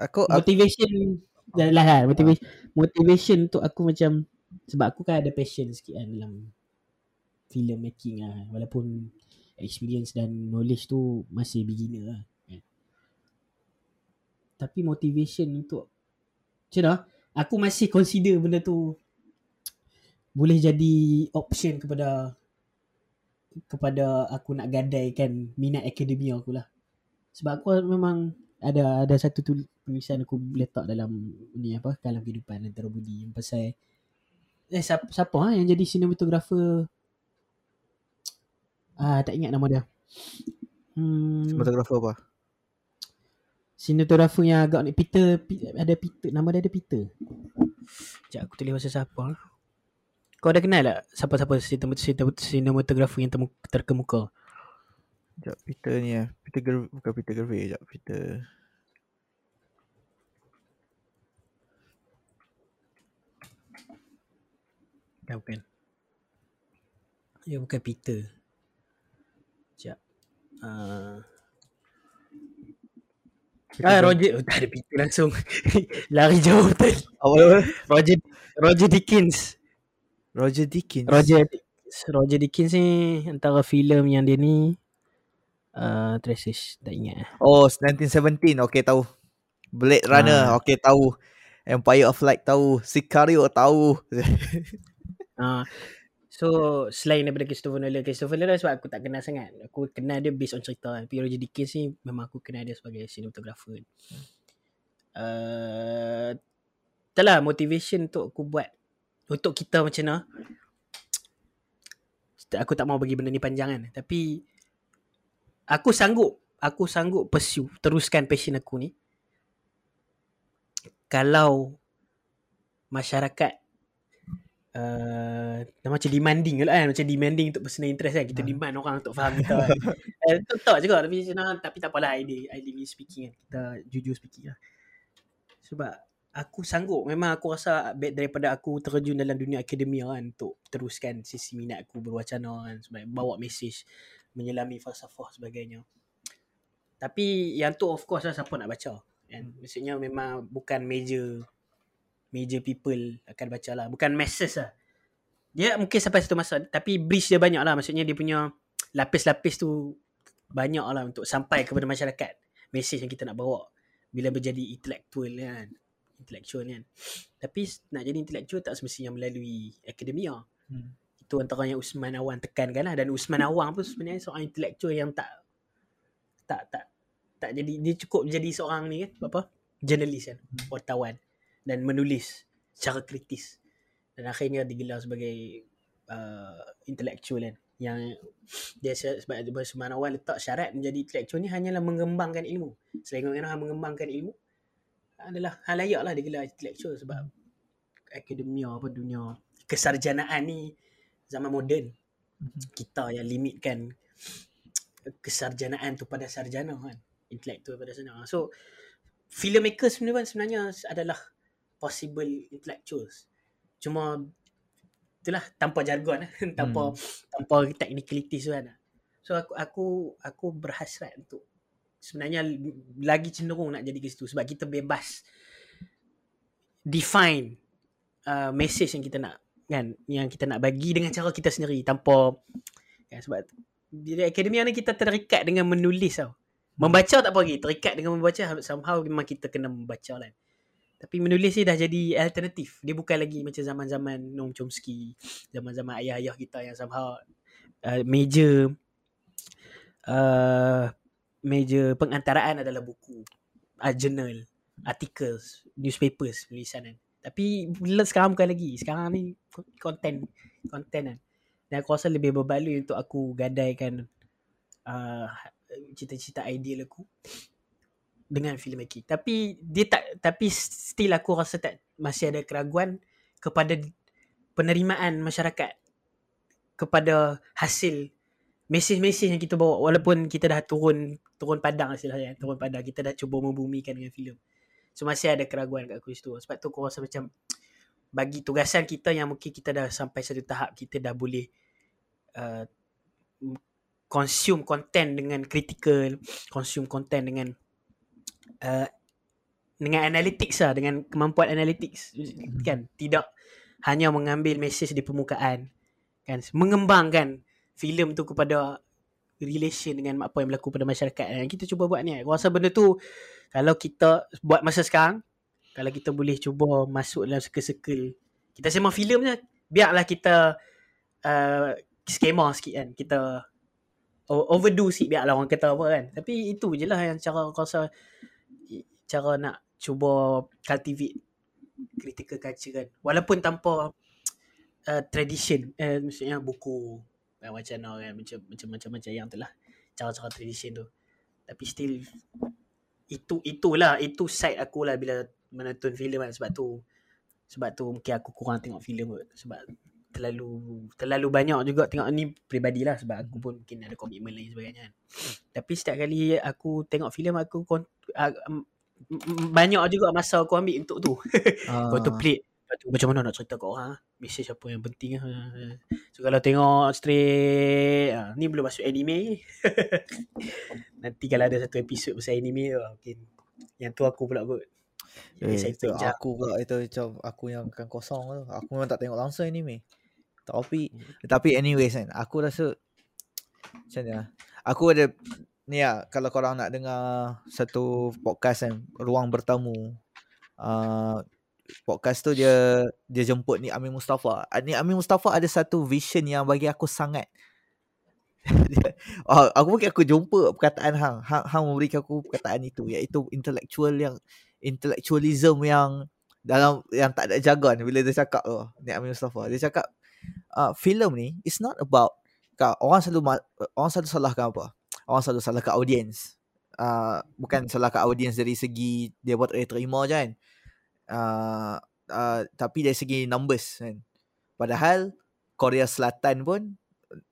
A: Aku, aku
B: motivation dah lah kan. Motivation motivation untuk aku macam sebab aku kan ada passion sikit kan dalam film making lah. Walaupun experience dan knowledge tu masih beginner lah. Kan. tapi motivation untuk macam mana? Aku masih consider benda tu boleh jadi option kepada kepada aku nak gadaikan minat akademia aku lah. Sebab aku memang ada ada satu tul- tulisan aku letak dalam ni apa kalam kehidupan antara budi yang pasal eh siapa, siapa ha, yang jadi cinematographer ah tak ingat nama dia hmm,
A: Cinematographer apa?
B: cinematographer yang agak ni Peter, Peter ada Peter nama dia ada Peter Sekejap aku tulis pasal siapa kau ada kenal tak siapa-siapa cinemat- cinematographer yang temu- terkemuka
A: Sekejap, Peter ni eh. Peter Ger bukan Peter Gervais, sekejap. Peter.
B: Dah bukan. Ya bukan Peter. Uh, ah
A: Ger-
B: Roger. Oh, tak ada Peter langsung. Lari jauh betul.
A: Apa apa?
B: Roger Roger Dickens.
A: Roger Deakins.
B: Roger Roger Dickens ni antara filem yang dia ni uh, Traces tak ingat.
A: Oh, 1917. Okay, tahu. Blade Runner.
B: Ah.
A: Okay, tahu. Empire of Light tahu. Sicario tahu.
B: Uh, so selain daripada Christopher Nolan Christopher Nolan sebab aku tak kenal sangat. Aku kenal dia based on cerita tapi Roger Dickens ni memang aku kenal dia sebagai cinematographer. Uh, tak lah motivation untuk aku buat untuk kita macam mana? Aku tak mau bagi benda ni panjang kan. Tapi aku sanggup aku sanggup pursue teruskan passion aku ni. Kalau masyarakat uh, macam demanding ke lah kan. Macam demanding untuk personal interest kan. Kita
A: Ha.
B: demand orang untuk faham kita kan. Eh, tu tak juga. Tapi senang. Tapi tak apalah idea idea speaking kan. Kita jujur speaking lah. Sebab aku sanggup. Memang aku rasa baik daripada aku terjun dalam dunia akademia kan. Untuk teruskan sisi minat aku berwacana kan. Sebab bawa mesej menyelami falsafah sebagainya. Tapi yang tu of course lah siapa nak baca. Kan maksudnya memang bukan major major people akan baca lah. Bukan masses lah. Dia mungkin sampai satu masa tapi bridge dia banyak lah. Maksudnya dia punya lapis-lapis tu banyak lah untuk sampai kepada masyarakat. Mesej yang kita nak bawa bila berjadi intelektual kan. Intellectual kan. Tapi nak jadi intellectual tak semestinya melalui akademia.
A: Hmm.
B: itu antara yang Usman Awang tekankan lah. Dan Usman Awang pun sebenarnya seorang intellectual yang tak tak tak tak jadi dia cukup jadi seorang ni kan. Apa? Jurnalis kan. Wartawan dan menulis secara kritis. Dan akhirnya digelar sebagai uh, intellectual kan. Yang dia se- sebab Usman Awang letak syarat menjadi intellectual ni hanyalah mengembangkan ilmu. Selain kerana mengembangkan ilmu adalah hal layak lah digelar intellectual sebab akademia apa dunia kesarjanaan ni zaman moden.
A: Mhm.
B: kita yang limitkan kesarjanaan tu pada sarjana kan. Intelektual pada sarjana. So filmmaker sebenarnya sebenarnya adalah possible intellectuals. Cuma itulah tanpa jargon eh. tanpa tanpa technicalities tu kan. So aku aku aku berhasrat untuk sebenarnya lagi cenderung nak jadi ke situ. Sebab kita bebas define uh, message yang kita nak kan? Yang kita nak bagi dengan cara kita sendiri tanpa kan? Sebab di akademia ni kita terikat dengan menulis tau. Membaca tak apa lagi terikat dengan membaca somehow memang kita kena membaca lah Tapi menulis ni dah jadi alternatif. Dia bukan lagi macam zaman-zaman Noam Chomsky, zaman-zaman ayah-ayah kita yang somehow uh, major uh, major pengantaraan adalah buku, uh, journal, articles, newspapers, tulisan kan. Tapi sekarang bukan lagi. Sekarang ni konten konten kan. Dan aku rasa lebih berbaloi untuk aku gadaikan uh, cita-cita ideal aku dengan filmmaking. Tapi dia tak tapi still aku rasa tak masih ada keraguan kepada penerimaan masyarakat kepada hasil mesej-mesej yang kita bawa walaupun kita dah turun turun padang istilahnya turun padang kita dah cuba membumikan dengan filem. So masih ada keraguan kat aku situ. Sebab tu aku rasa macam bagi tugasan kita yang mungkin kita dah sampai satu tahap kita dah boleh uh, consume content dengan critical, consume content dengan uh, dengan analytics lah dengan kemampuan analytics hmm. kan? Tidak hanya mengambil mesej di permukaan kan? Mengembangkan filem tu kepada relation dengan apa yang berlaku pada masyarakat. Yang kita cuba buat ni aku rasa benda tu kalau kita buat masa sekarang kalau kita boleh cuba masuk dalam circle-circle kita sembang filem je biarlah kita uh, skema sikit kan? Kita overdo sikit biarlah orang kata apa kan? Tapi itu je lah yang cara aku rasa cara nak cuba cultivate critical culture kan. Walaupun tanpa uh, tradition eh, maksudnya buku eh, macam kan macam macam macam macam yang tu lah cara-cara tradition tu. Tapi still itu itulah itu side aku lah bila menonton filem kan. Sebab tu sebab tu mungkin aku kurang tengok filem kot. Sebab terlalu terlalu banyak juga tengok ni peribadi lah. Sebab aku pun mungkin ada komitmen lain sebagainya kan. Tapi setiap kali aku tengok filem aku uh, banyak juga masa aku ambil untuk tu. Uh. Contemplate. Macam mana nak cerita kat orang. Mesej apa yang penting. So kalau tengok straight. Uh, ni belum masuk anime. Nanti kalau ada satu episod pasal anime. Mungkin. Yang tu aku pula kot.
A: Eh, itu aku pula itu macam aku yang akan kosong tu. Aku memang tak tengok langsung anime. Tapi hmm. tapi anyways kan. Aku rasa macam ni lah. Aku ada ni lah, kalau korang nak dengar satu podcast kan, Ruang Bertamu. Uh, podcast tu dia dia jemput ni Amin Mustafa. Ni Amin Mustafa ada satu vision yang bagi aku sangat oh, aku mungkin aku jumpa perkataan hang. hang hang memberikan aku perkataan itu iaitu intellectual yang intellectualism yang dalam yang tak ada jaga ni bila dia cakap tu ni Amin Mustafa dia cakap uh, filem ni is not about orang selalu orang selalu salahkan apa orang selalu salah kat audience. Uh, bukan salah kat audience dari segi dia buat dia terima je kan. Uh, uh, tapi dari segi numbers kan. Padahal Korea Selatan pun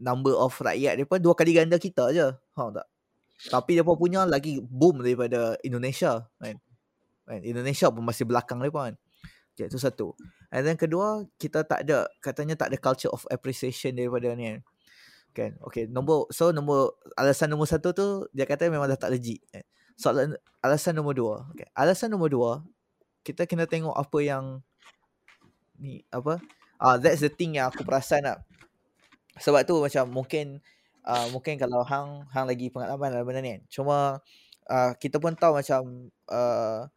A: number of rakyat dia pun dua kali ganda kita je. Ha tak? Tapi dia pun punya lagi boom daripada Indonesia kan. kan? Indonesia pun masih belakang dia pun kan. Okay, itu satu. And then kedua, kita tak ada, katanya tak ada culture of appreciation daripada ni kan kan. Okay nombor so nombor alasan nombor satu tu dia kata memang dah tak legit kan? soalan alasan nombor dua okay. alasan nombor dua kita kena tengok apa yang ni apa? Ah uh, that's the thing yang aku perasan nak sebab tu macam mungkin uh, mungkin kalau hang hang lagi pengalaman dalam benda ni kan. Cuma uh, kita pun tahu macam uh,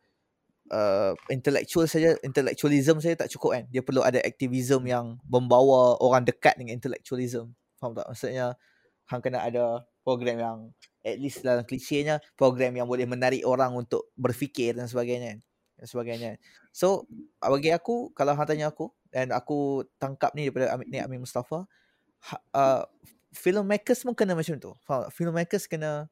A: uh, intellectual saja intellectualism saja tak cukup kan. Dia perlu ada activism yang membawa orang dekat dengan intellectualism Faham tak? Maksudnya hang kena ada program yang at least dalam klisenya program yang boleh menarik orang untuk berfikir dan sebagainya dan sebagainya. So bagi aku kalau hang tanya aku dan aku tangkap ni daripada Amin, ni Amin Mustafa ha, uh, filmmakers pun kena macam tu. Faham? Filmmakers kena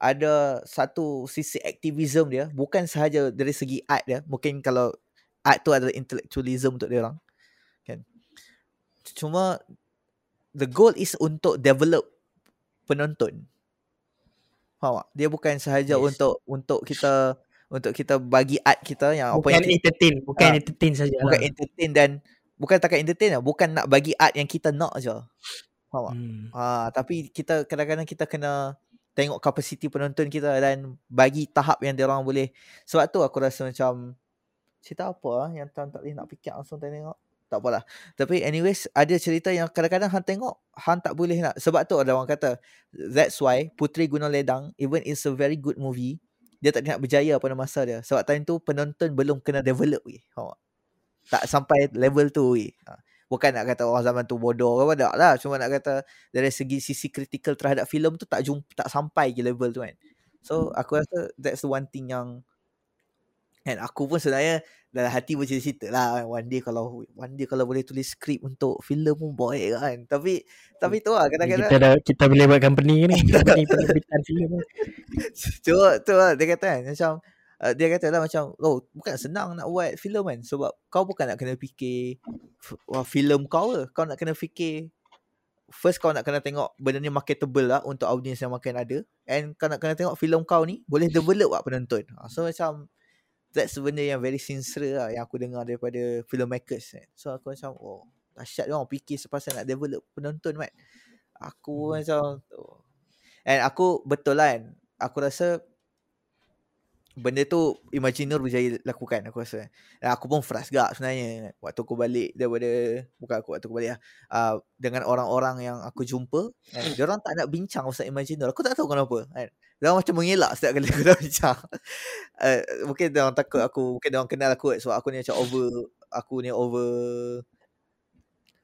A: ada satu sisi aktivism dia bukan sahaja dari segi art dia mungkin kalau art tu adalah intellectualism untuk dia orang kan cuma the goal is untuk develop penonton. Faham tak? Dia bukan sahaja yes. untuk untuk kita untuk kita bagi art kita yang
B: bukan
A: apa yang
B: entertain, kita, bukan uh, entertain saja.
A: Bukan lah. entertain dan bukan takat entertain lah, bukan nak bagi art yang kita nak aja. Faham tak? Hmm. Uh, tapi kita kadang-kadang kita kena tengok kapasiti penonton kita dan bagi tahap yang dia orang boleh. Sebab tu aku rasa macam cerita apa lah yang tuan tak boleh nak fikir langsung tengok tak apalah. Tapi anyways, ada cerita yang kadang-kadang Han tengok, Han tak boleh nak. Sebab tu ada orang kata, that's why Putri Gunung Ledang, even it's a very good movie, dia tak nak berjaya pada masa dia. Sebab time tu penonton belum kena develop lagi. Faham tak? Sampai level tu lagi. Ha. Bukan nak kata orang zaman tu bodoh ke apa tak lah. Cuma nak kata dari segi sisi kritikal terhadap filem tu tak jumpa, tak sampai ke level tu kan. So aku rasa that's the one thing yang and aku pun sebenarnya dalam hati bercita-cita lah kan. one day kalau one day kalau boleh tulis skrip untuk filem pun boleh kan tapi tapi tu lah kadang-kadang
B: Kita dah, kita boleh buat company ni. company penerbitan filem.
A: Cuma tu lah dia kata kan macam uh, dia kata lah macam oh bukan senang nak buat filem kan sebab kau bukan nak kena fikir wah filem kau ke kau nak kena fikir first kau nak kena tengok benda ni marketable lah untuk audience yang makin ada and kau nak kena tengok filem kau ni boleh develop lah penonton Ha, so macam that's benda yang very sincere lah yang aku dengar daripada filmmakers kan. so aku macam oh dahsyat dia orang fikir sepasal nak develop penonton kan aku
B: Hmm.
A: macam oh. and aku betul lah kan aku rasa benda tu Imagineur berjaya lakukan aku rasa. Dan aku pun frust gak sebenarnya waktu aku balik daripada bukan aku waktu aku balik lah. Uh, dengan orang-orang yang aku jumpa kan. Dia orang tak nak bincang pasal Imagineur. Aku tak tahu kenapa kan. Dia orang macam mengelak setiap kali aku dah bincang. uh, mungkin dia orang takut aku, mungkin dia orang kenal aku sebab aku ni macam over aku ni over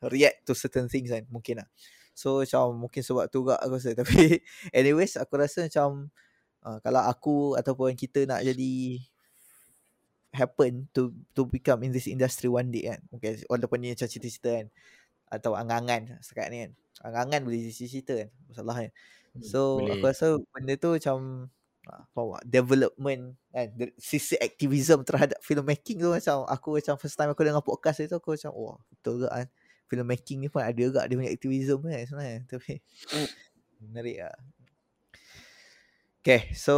A: react to certain things kan mungkin lah. So macam mungkin sebab tu gak aku rasa tapi anyways aku rasa macam uh, kalau aku ataupun kita nak jadi happen to to become in this industry one day kan. Okay, walaupun ni macam cita-cita kan atau angan-angan sekarang ni kan. Angan-angan boleh jadi cita-cita kan. Masalah kan. So
B: boleh.
A: aku rasa benda tu macam ah, apa development kan sisi aktivism terhadap filmmaking tu macam aku macam first time aku dengar podcast itu aku macam wah betul ke kan filmmaking ni pun ada juga dia punya aktivism kan sebenarnya tapi menarik lah Okay, so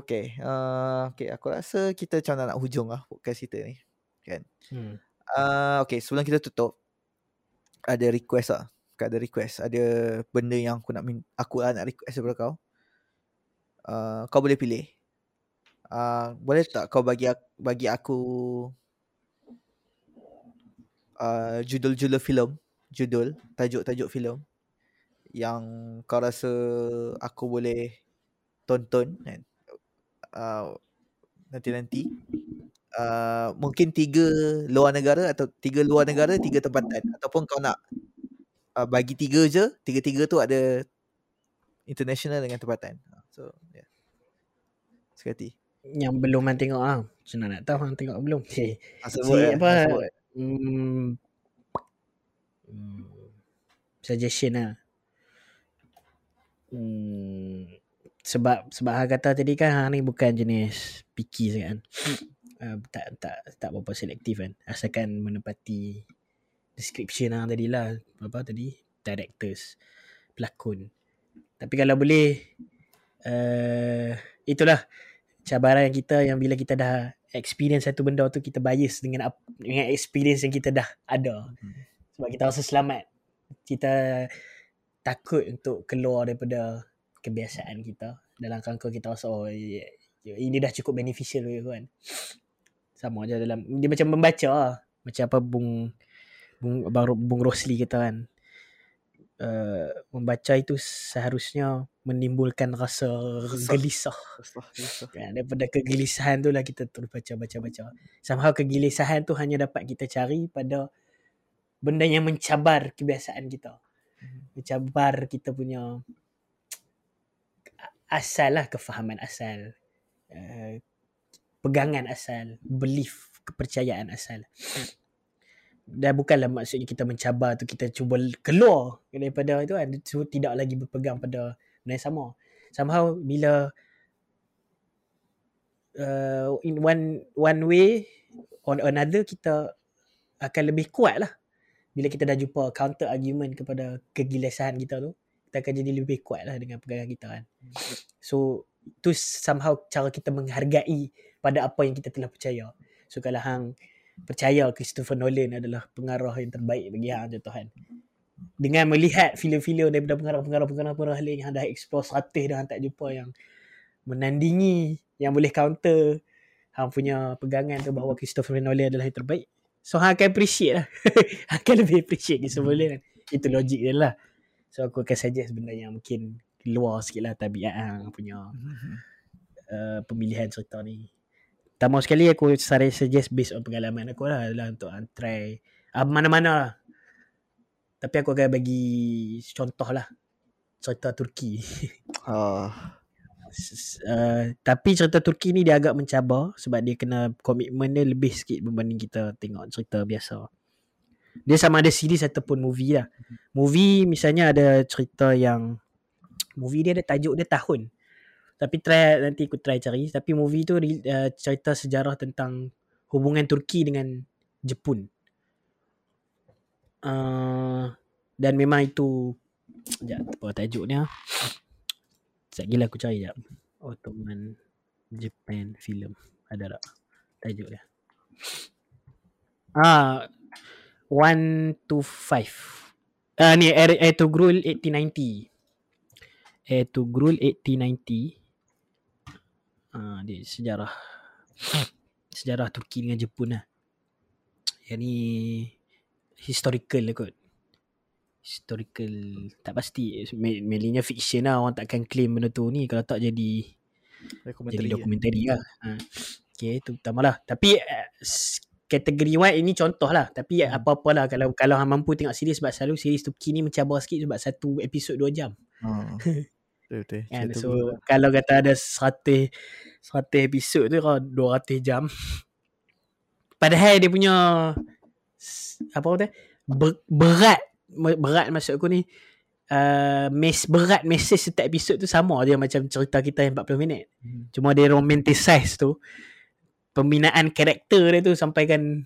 A: okay, uh, okay, aku rasa kita macam nak, nak hujung lah podcast kita ni.
B: Hmm.
A: Uh, okay, sebelum kita tutup, ada request lah. Ada request, ada benda yang aku nak min aku lah nak request daripada kau. Uh, kau boleh pilih. Uh, boleh tak kau bagi aku, bagi aku uh, judul-judul filem, judul, tajuk-tajuk filem yang kau rasa aku boleh tonton kan. Uh, nanti-nanti. Uh, mungkin tiga luar negara atau tiga luar negara, tiga tempatan. Ataupun kau nak uh, bagi tiga je, tiga-tiga tu ada international dengan tempatan. So, yeah. Sekati.
B: Yang belum man tengok ah. Macam mana nak tahu hang tengok belum? Okay.
A: Ah,
B: Si
A: eh,
B: apa? Hmm. hmm. Suggestion lah. Hmm. Sebab sebab hang kata tadi kan hang ni bukan jenis picky sangat kan. Uh, tak tak tak berapa selektif kan. Asalkan menepati description hang tadi lah. Apa tadi? Directors, pelakon. Tapi kalau boleh uh, itulah cabaran kita yang bila kita dah experience satu benda tu kita bias dengan dengan experience yang kita dah ada. Sebab kita rasa selamat. Kita takut untuk keluar daripada kebiasaan kita dalam kerangka kita rasa oh ya, ini dah cukup beneficial ke kan. Sama je dalam dia macam membaca lah. Macam apa Bung Bung Abang Ro- Bung Rosli kata kan. Uh, membaca itu seharusnya menimbulkan rasa
A: Resah.
B: gelisah
A: Resah,
B: kan daripada kegelisahan tu lah kita terus baca baca baca somehow kegelisahan tu hanya dapat kita cari pada benda yang mencabar kebiasaan kita mencabar kita punya asal lah kefahaman asal. Uh, pegangan asal belief kepercayaan asal. Dan bukanlah maksudnya kita mencabar tu kita cuba keluar daripada itu kan. So, tidak lagi berpegang pada benda yang sama. Somehow bila uh, in one one way or another kita akan lebih kuat lah. Bila kita dah jumpa counter argument kepada kegelisahan kita tu kita akan jadi lebih kuat lah dengan pegangan kita kan so tu somehow cara kita menghargai pada apa yang kita telah percaya so kalau hang percaya Christopher Nolan adalah pengarah yang terbaik bagi hang contoh kan dengan melihat filem-filem daripada pengarah-pengarah-pengarah lain yang hang dah explore 100 dah hang tak jumpa yang menandingi yang boleh counter hang punya pegangan tu bahawa Christopher Nolan adalah yang terbaik. So hang akan appreciate lah. hang akan lebih appreciate Christopher Nolan. Itu logik dia lah. So aku akan suggest benda yang mungkin luar sikit lah tabiat hang punya uh, pemilihan cerita ni. Pertama sekali aku saya suggest based on pengalaman aku lah adalah untuk uh, try uh, mana-mana lah. Tapi aku akan bagi contoh lah cerita Turki.
A: Oh.
B: uh, tapi cerita Turki ni dia agak mencabar sebab dia kena komitmen dia lebih sikit berbanding kita tengok cerita biasa. Dia sama ada series ataupun movie lah. Movie misalnya ada cerita yang movie dia ada tajuk dia tahun. Tapi try nanti aku try cari. Tapi movie tu uh, cerita sejarah tentang hubungan Turki dengan Jepun. Uh, dan memang itu Sekejap apa tajuk ni ah. Sekejap gila aku cari sekejap. Ottoman Japan film. Ada tak? Tajuk dia. Ah, 1 to 5. Ah ni Air, Air to Grul 1890. Air to Grul 1890. Ah dia sejarah sejarah Turki dengan Jepun lah. Yang ni historical lah kot. Historical tak pasti mainly fiction lah orang takkan claim benda tu ni kalau tak jadi jadi dokumentari lah. Ha. Okay, tu pertama lah. Tapi uh, kategori one ini contoh lah. Tapi hmm. apa-apalah kalau kalau hang mampu tengok series sebab selalu series tu kini mencabar sikit sebab satu episod dua jam. Hmm. Betul. And so betul. kalau kata ada 100 100 episod tu kan 200 jam. Padahal dia punya apa kata? Ber, berat berat maksud aku ni uh, mes berat message setiap episod tu sama dia macam cerita kita yang 40 minit. Hmm. Cuma dia romanticize tu pembinaan karakter dia tu sampaikan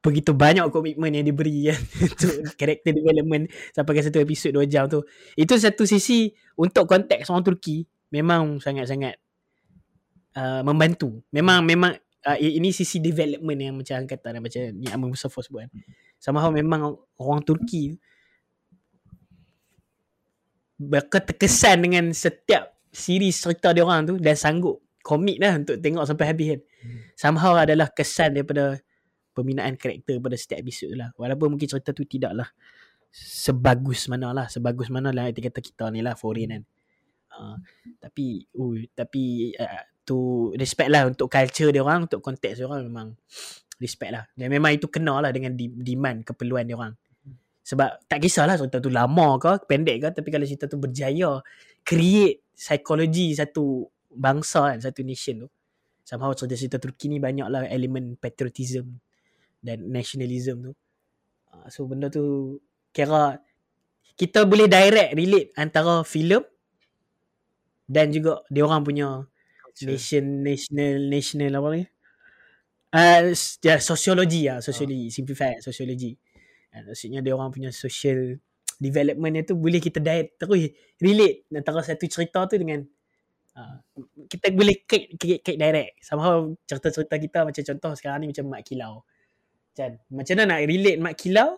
B: begitu banyak komitmen yang diberi kan untuk karakter development sampai ke satu episod dua jam tu. Itu satu sisi untuk konteks orang Turki memang sangat-sangat uh, membantu. Memang memang uh, ini sisi development yang macam kata macam ni Amin Mustafa sebut kan. Somehow memang orang Turki berkesan dengan setiap siri cerita dia orang tu dan sanggup komit lah untuk tengok sampai habis kan. Hmm. Somehow adalah kesan daripada pembinaan karakter pada setiap episod lah. Walaupun mungkin cerita tu tidaklah sebagus mana lah. Sebagus mana lah yang kata kita ni lah foreign kan. Uh, tapi uh, tapi uh, tu respect lah untuk culture dia orang, untuk konteks dia orang memang respect lah. Dan memang itu kena lah dengan demand, keperluan dia orang. Sebab tak kisahlah cerita tu lama ke, pendek ke, tapi kalau cerita tu berjaya, create psikologi satu bangsa kan satu nation tu somehow cerita-cerita Turki ni banyak lah elemen patriotism dan nationalism tu uh, so benda tu kira kita boleh direct relate antara filem dan juga dia orang punya Culture. nation national national apa ni uh, ya sosiologi lah sosiologi uh. simplify sosiologi uh, maksudnya dia orang punya social development tu boleh kita direct terus relate antara satu cerita tu dengan Ha. kita boleh kait, kait, kait direct. Somehow cerita-cerita kita macam contoh sekarang ni macam Mak Kilau. Macam, macam mana nak relate Mak Kilau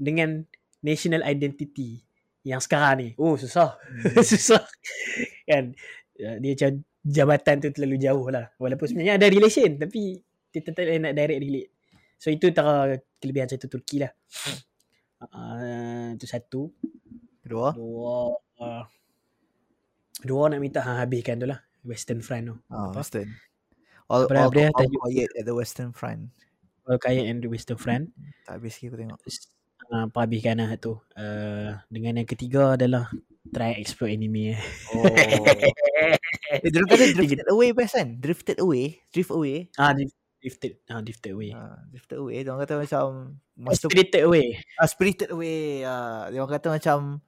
B: dengan national identity yang sekarang ni? Oh susah. Hmm. susah. Kan? Ya, dia macam jabatan tu terlalu jauh lah. Walaupun sebenarnya ada relation tapi dia tetap nak direct relate. So itu antara kelebihan cerita Turki lah. Uh, itu satu.
A: Kedua?
B: Dua uh, Dua nak minta hang habiskan tu lah. Western Front tu.
A: Oh, Western. All, all, all, all, all quiet at the Western Front.
B: All quiet at the Western Front.
A: Tak habis lagi aku tengok.
B: Uh, Apa habiskan lah tu? Uh, Dengan yang ketiga adalah Try explore anime. Oh.
A: Eh, kata drifted away best kan? Drifted away? Drift away?
B: Ah, drifted ah drifted away.
A: Ah, drifted away. Dia orang kata macam
B: master, spirited away.
A: Ah spirited away. Ah dia orang kata macam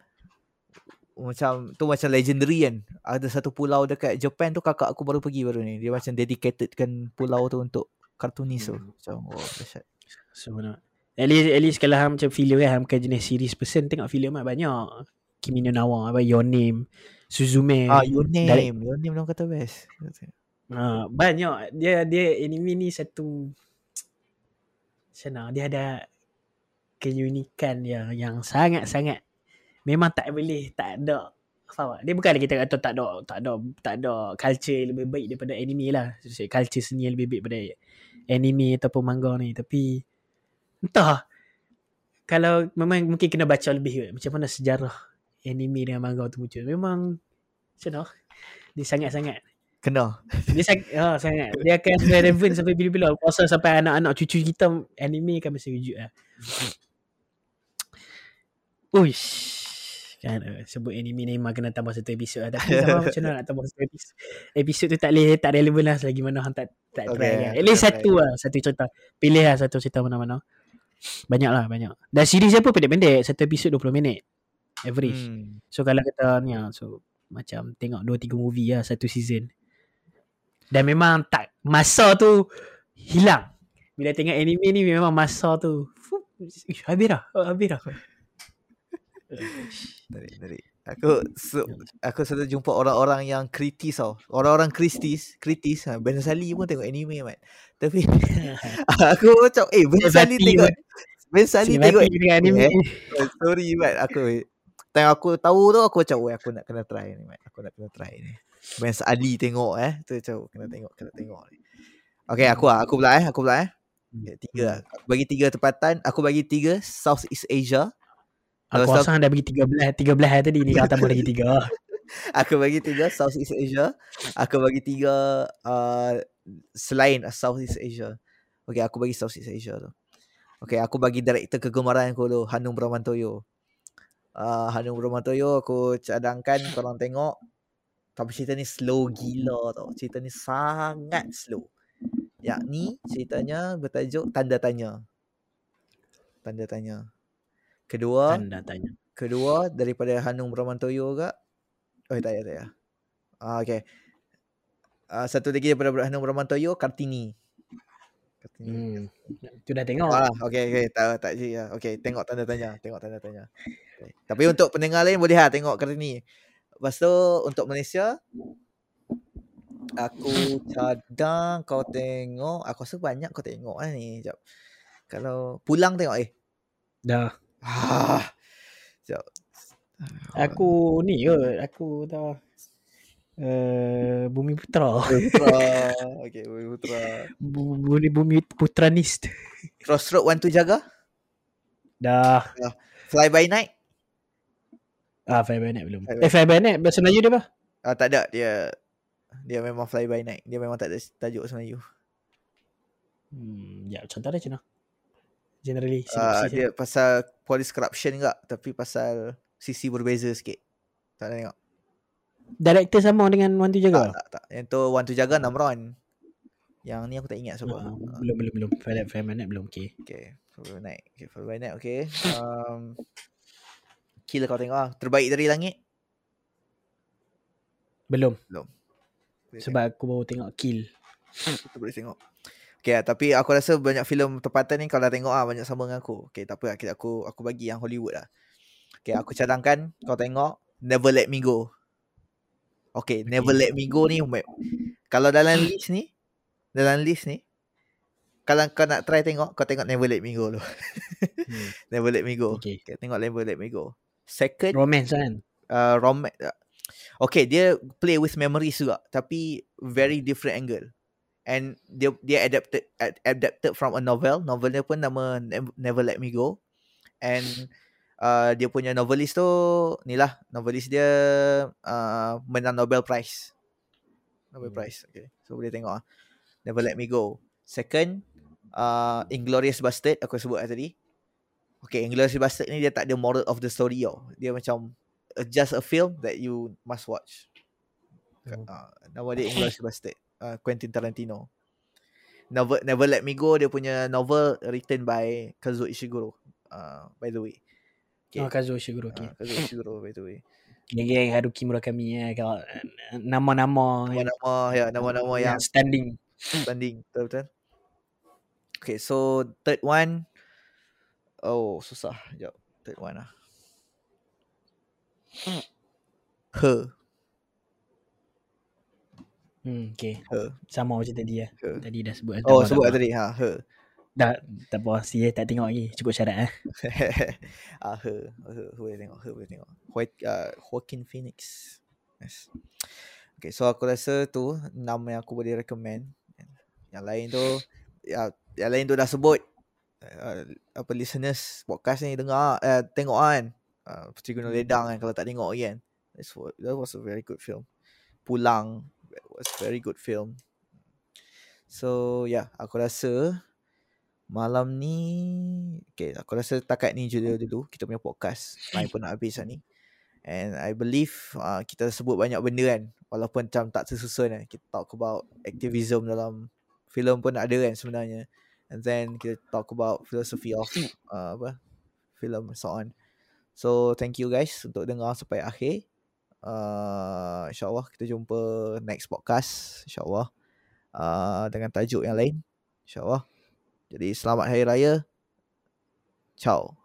A: macam tu macam legendary kan. Ada satu pulau dekat Japan tu kakak aku baru pergi baru ni. Dia macam dedicated kan pulau tu untuk kartunis tu. Hmm. macam oh dahsyat.
B: So mana at least, at least kalau ham macam filem kan ham kan jenis series person tengok filem lah banyak. Kimi no Nawa apa Your Name Suzume.
A: Ah Your Name. Dari, Your Name orang kata best.
B: Ah, banyak. Dia dia anime ni satu sana dia ada keunikan yang yang sangat-sangat memang tak boleh tak ada faham tak? Dia bukan kita kata tak ada tak ada tak ada culture lebih baik daripada anime lah. Culture seni yang lebih baik daripada anime ataupun manga ni tapi entah kalau memang mungkin kena baca lebih kot. macam mana sejarah anime dengan manga tu muncul. Memang macam mana? Dia sangat-sangat.
A: Kena.
B: Dia sangat, oh, sangat. Dia akan relevant sampai bila-bila. Rasa sampai anak-anak cucu kita anime kan mesti wujud lah. Uish. Kan, uh, sebut anime ni memang kena tambah satu episod lah. Tapi sama macam mana nak tambah satu episod. Episod tu tak boleh, tak relevan lah selagi mana orang tak, tak
A: Okay,
B: try kan. At least
A: okay.
B: satu lah, satu cerita. Pilih lah satu cerita mana-mana. Banyak lah, banyak. Dan series pun pendek-pendek. Satu episod 20 minit. Average.
A: Hmm.
B: So kalau kita ni lah, so macam tengok 2-3 movie lah satu season. Dan memang tak, masa tu hilang. Bila tengok anime ni memang masa tu, fuh, habis dah, habis dah.
A: Tarik, tarik. Aku so, aku selalu jumpa orang-orang yang kritis tau. Orang-orang kritis, kritis. Ha, ben Sali pun tengok anime mat. Tapi aku macam eh Ben Sali tengok Ben Sali tengok
B: dengan anime.
A: eh. Sorry mat aku. Time aku tahu tu aku macam weh aku nak kena try ni mat. Aku nak kena try ni. Ben Sali tengok eh. Tu macam kena tengok, kena tengok ni. Okay aku lah, aku pula eh, aku pula eh. Okay, tiga lah. Aku bagi tiga tempatan. Aku bagi tiga Southeast Asia.
B: Aku rasa dah bagi 13 13 hari tadi ni kau tambah lagi 3.
A: Aku bagi tiga Southeast Asia. Aku bagi tiga uh, selain Southeast Asia. Okay, aku bagi Southeast Asia tu. Okay, aku bagi director kegemaran aku tu, Hanung Bramantoyo. Uh, Hanung Bramantoyo aku cadangkan korang tengok. Tapi cerita ni slow gila tau. Cerita ni sangat slow. Yakni ceritanya bertajuk Tanda Tanya. Tanda Tanya. Kedua,
B: Tanda tanya.
A: kedua daripada Hanung Bramantoyo ke? Oh, tak payah, tak payah. Ah, okay. Uh, satu lagi daripada Hanung Bramantoyo, Kartini. Kartini.
B: Hmm. Tu dah tengok.
A: Ah, okay, okay. Tak, tak je ya. Okay, tengok tanda tanya. Tengok tanda tanya. Okay. Tapi untuk pendengar lain boleh lah tengok Kartini. Lepas tu, untuk Malaysia, aku cadang kau tengok. Aku rasa banyak kau tengok lah ni. Sekejap. Kalau pulang tengok eh.
B: Dah.
A: Ah. Sekejap.
B: Aku ni ke, aku dah uh, Bumi Putra.
A: Putra. Okay, Bumi Putra.
B: Bu- Bumi Bumi Putranist.
A: Crossroad One to Jaga.
B: Dah.
A: Fly by Night.
B: Ah, Fly by Night belum.
A: Fly by-
B: Eh, Fly by Night bahasa Melayu dia apa?
A: Ah, tak ada. Dia dia memang Fly by Night. Dia memang tak ada tajuk Melayu.
B: Hmm, ya, contoh dia macam mana? Generally,
A: Uh,
B: dia.
A: dia pasal police corruption juga. Tapi pasal sisi berbeza sikit. Tak tengok.
B: Director sama dengan One to
A: Tak,
B: Jaga?
A: tak, tak. Yang tu One to Jaga Namron. Yang ni aku tak ingat sebab.
B: Ah,
A: Ah,
B: belum, belum, belum. Fly, Fly by Night belum, okay.
A: Okay. Fly by Night. Okay, Fly by Night. Okay. Um, Kill kau tengok lah. Terbaik dari langit.
B: Belum.
A: Boleh
B: Sebab aku baru tengok Kill.
A: Kita boleh tengok. Okay lah, tapi aku rasa banyak filem tempatan ni kau dah tengok ah banyak sama dengan aku. Okay, tak apa lah. Aku aku bagi yang Hollywood lah. Okay, aku cadangkan kau tengok Never Let Me Go. Okay, Never Let Me Go ni kalau dalam list ni, dalam list ni, kalau kau nak try tengok, kau tengok Never Let Me Go dulu.
B: Hmm.
A: Never Let Me Go.
B: Okay.
A: Okay, tengok Never Let Me Go. Second,
B: Romance kan?
A: uh, rom Okay, dia play with memories juga, tapi very different angle. And dia dia adapted ad- adapted from a novel. Novel dia pun nama Nev- Never Let Me Go. And uh, dia punya novelist tu ni lah, novelist dia uh, menang Nobel Prize. Nobel
B: Hmm.
A: Prize. Okay. So boleh tengok ah. Never Let Me Go. Second, uh, Inglorious Bastard aku sebut lah tadi. Okay, Inglorious Bastard ni dia tak ada moral of the story tau. Dia macam uh, just a film that you must watch.
B: Hmm.
A: Uh, nama dia Inglourious Bastard. Uh, Quentin Tarantino. Never, Never Let Me Go dia punya novel written by Kazuo Ishiguro. Uh, by the way.
B: Okay. Oh, Kazuo Ishiguro. Okay.
A: Uh, Kazuo Ishiguro by the way.
B: Geng-geng Haruki Murakami ya. Kalau eh, nama-nama yang,
A: Nama-nama ya, nama-nama yang
B: yang standing.
A: standing. Betul betul. Okay, so third one. Oh, susah. Jap. Third one lah. Her.
B: Hmm, okay.
A: Her.
B: Sama macam tadi ya.
A: Her.
B: Tadi dah sebut.
A: Oh, sebut
B: tak
A: tadi. Ha, her.
B: Dah, tak apa. Si tak tengok lagi. Cukup syarat eh.
A: ah, her, her, her boleh tengok, her boleh tengok. White, uh, Joaquin Phoenix. Yes. Okay, so aku rasa tu enam yang aku boleh recommend. Yang lain tu, ya, yang lain tu dah sebut. Uh, apa listeners podcast ni dengar, uh, tengok kan. Uh, Puteri Gunung Ledang kan kalau tak tengok lagi kan. That's what, that was a very good film. Pulang. It was very good film. So yeah, aku rasa malam ni okay, aku rasa takat ni je dulu kita punya podcast. Time pun nak habis lah ni. And I believe uh, kita sebut banyak benda kan walaupun macam tak tersusun kan. Kita talk about activism dalam filem pun ada kan sebenarnya. And then kita talk about philosophy of uh, apa film so on. So thank you guys untuk dengar sampai akhir. Uh, InsyaAllah kita jumpa next podcast. InsyaAllah. Uh, dengan tajuk yang lain. InsyaAllah. Jadi selamat Hari Raya. Ciao.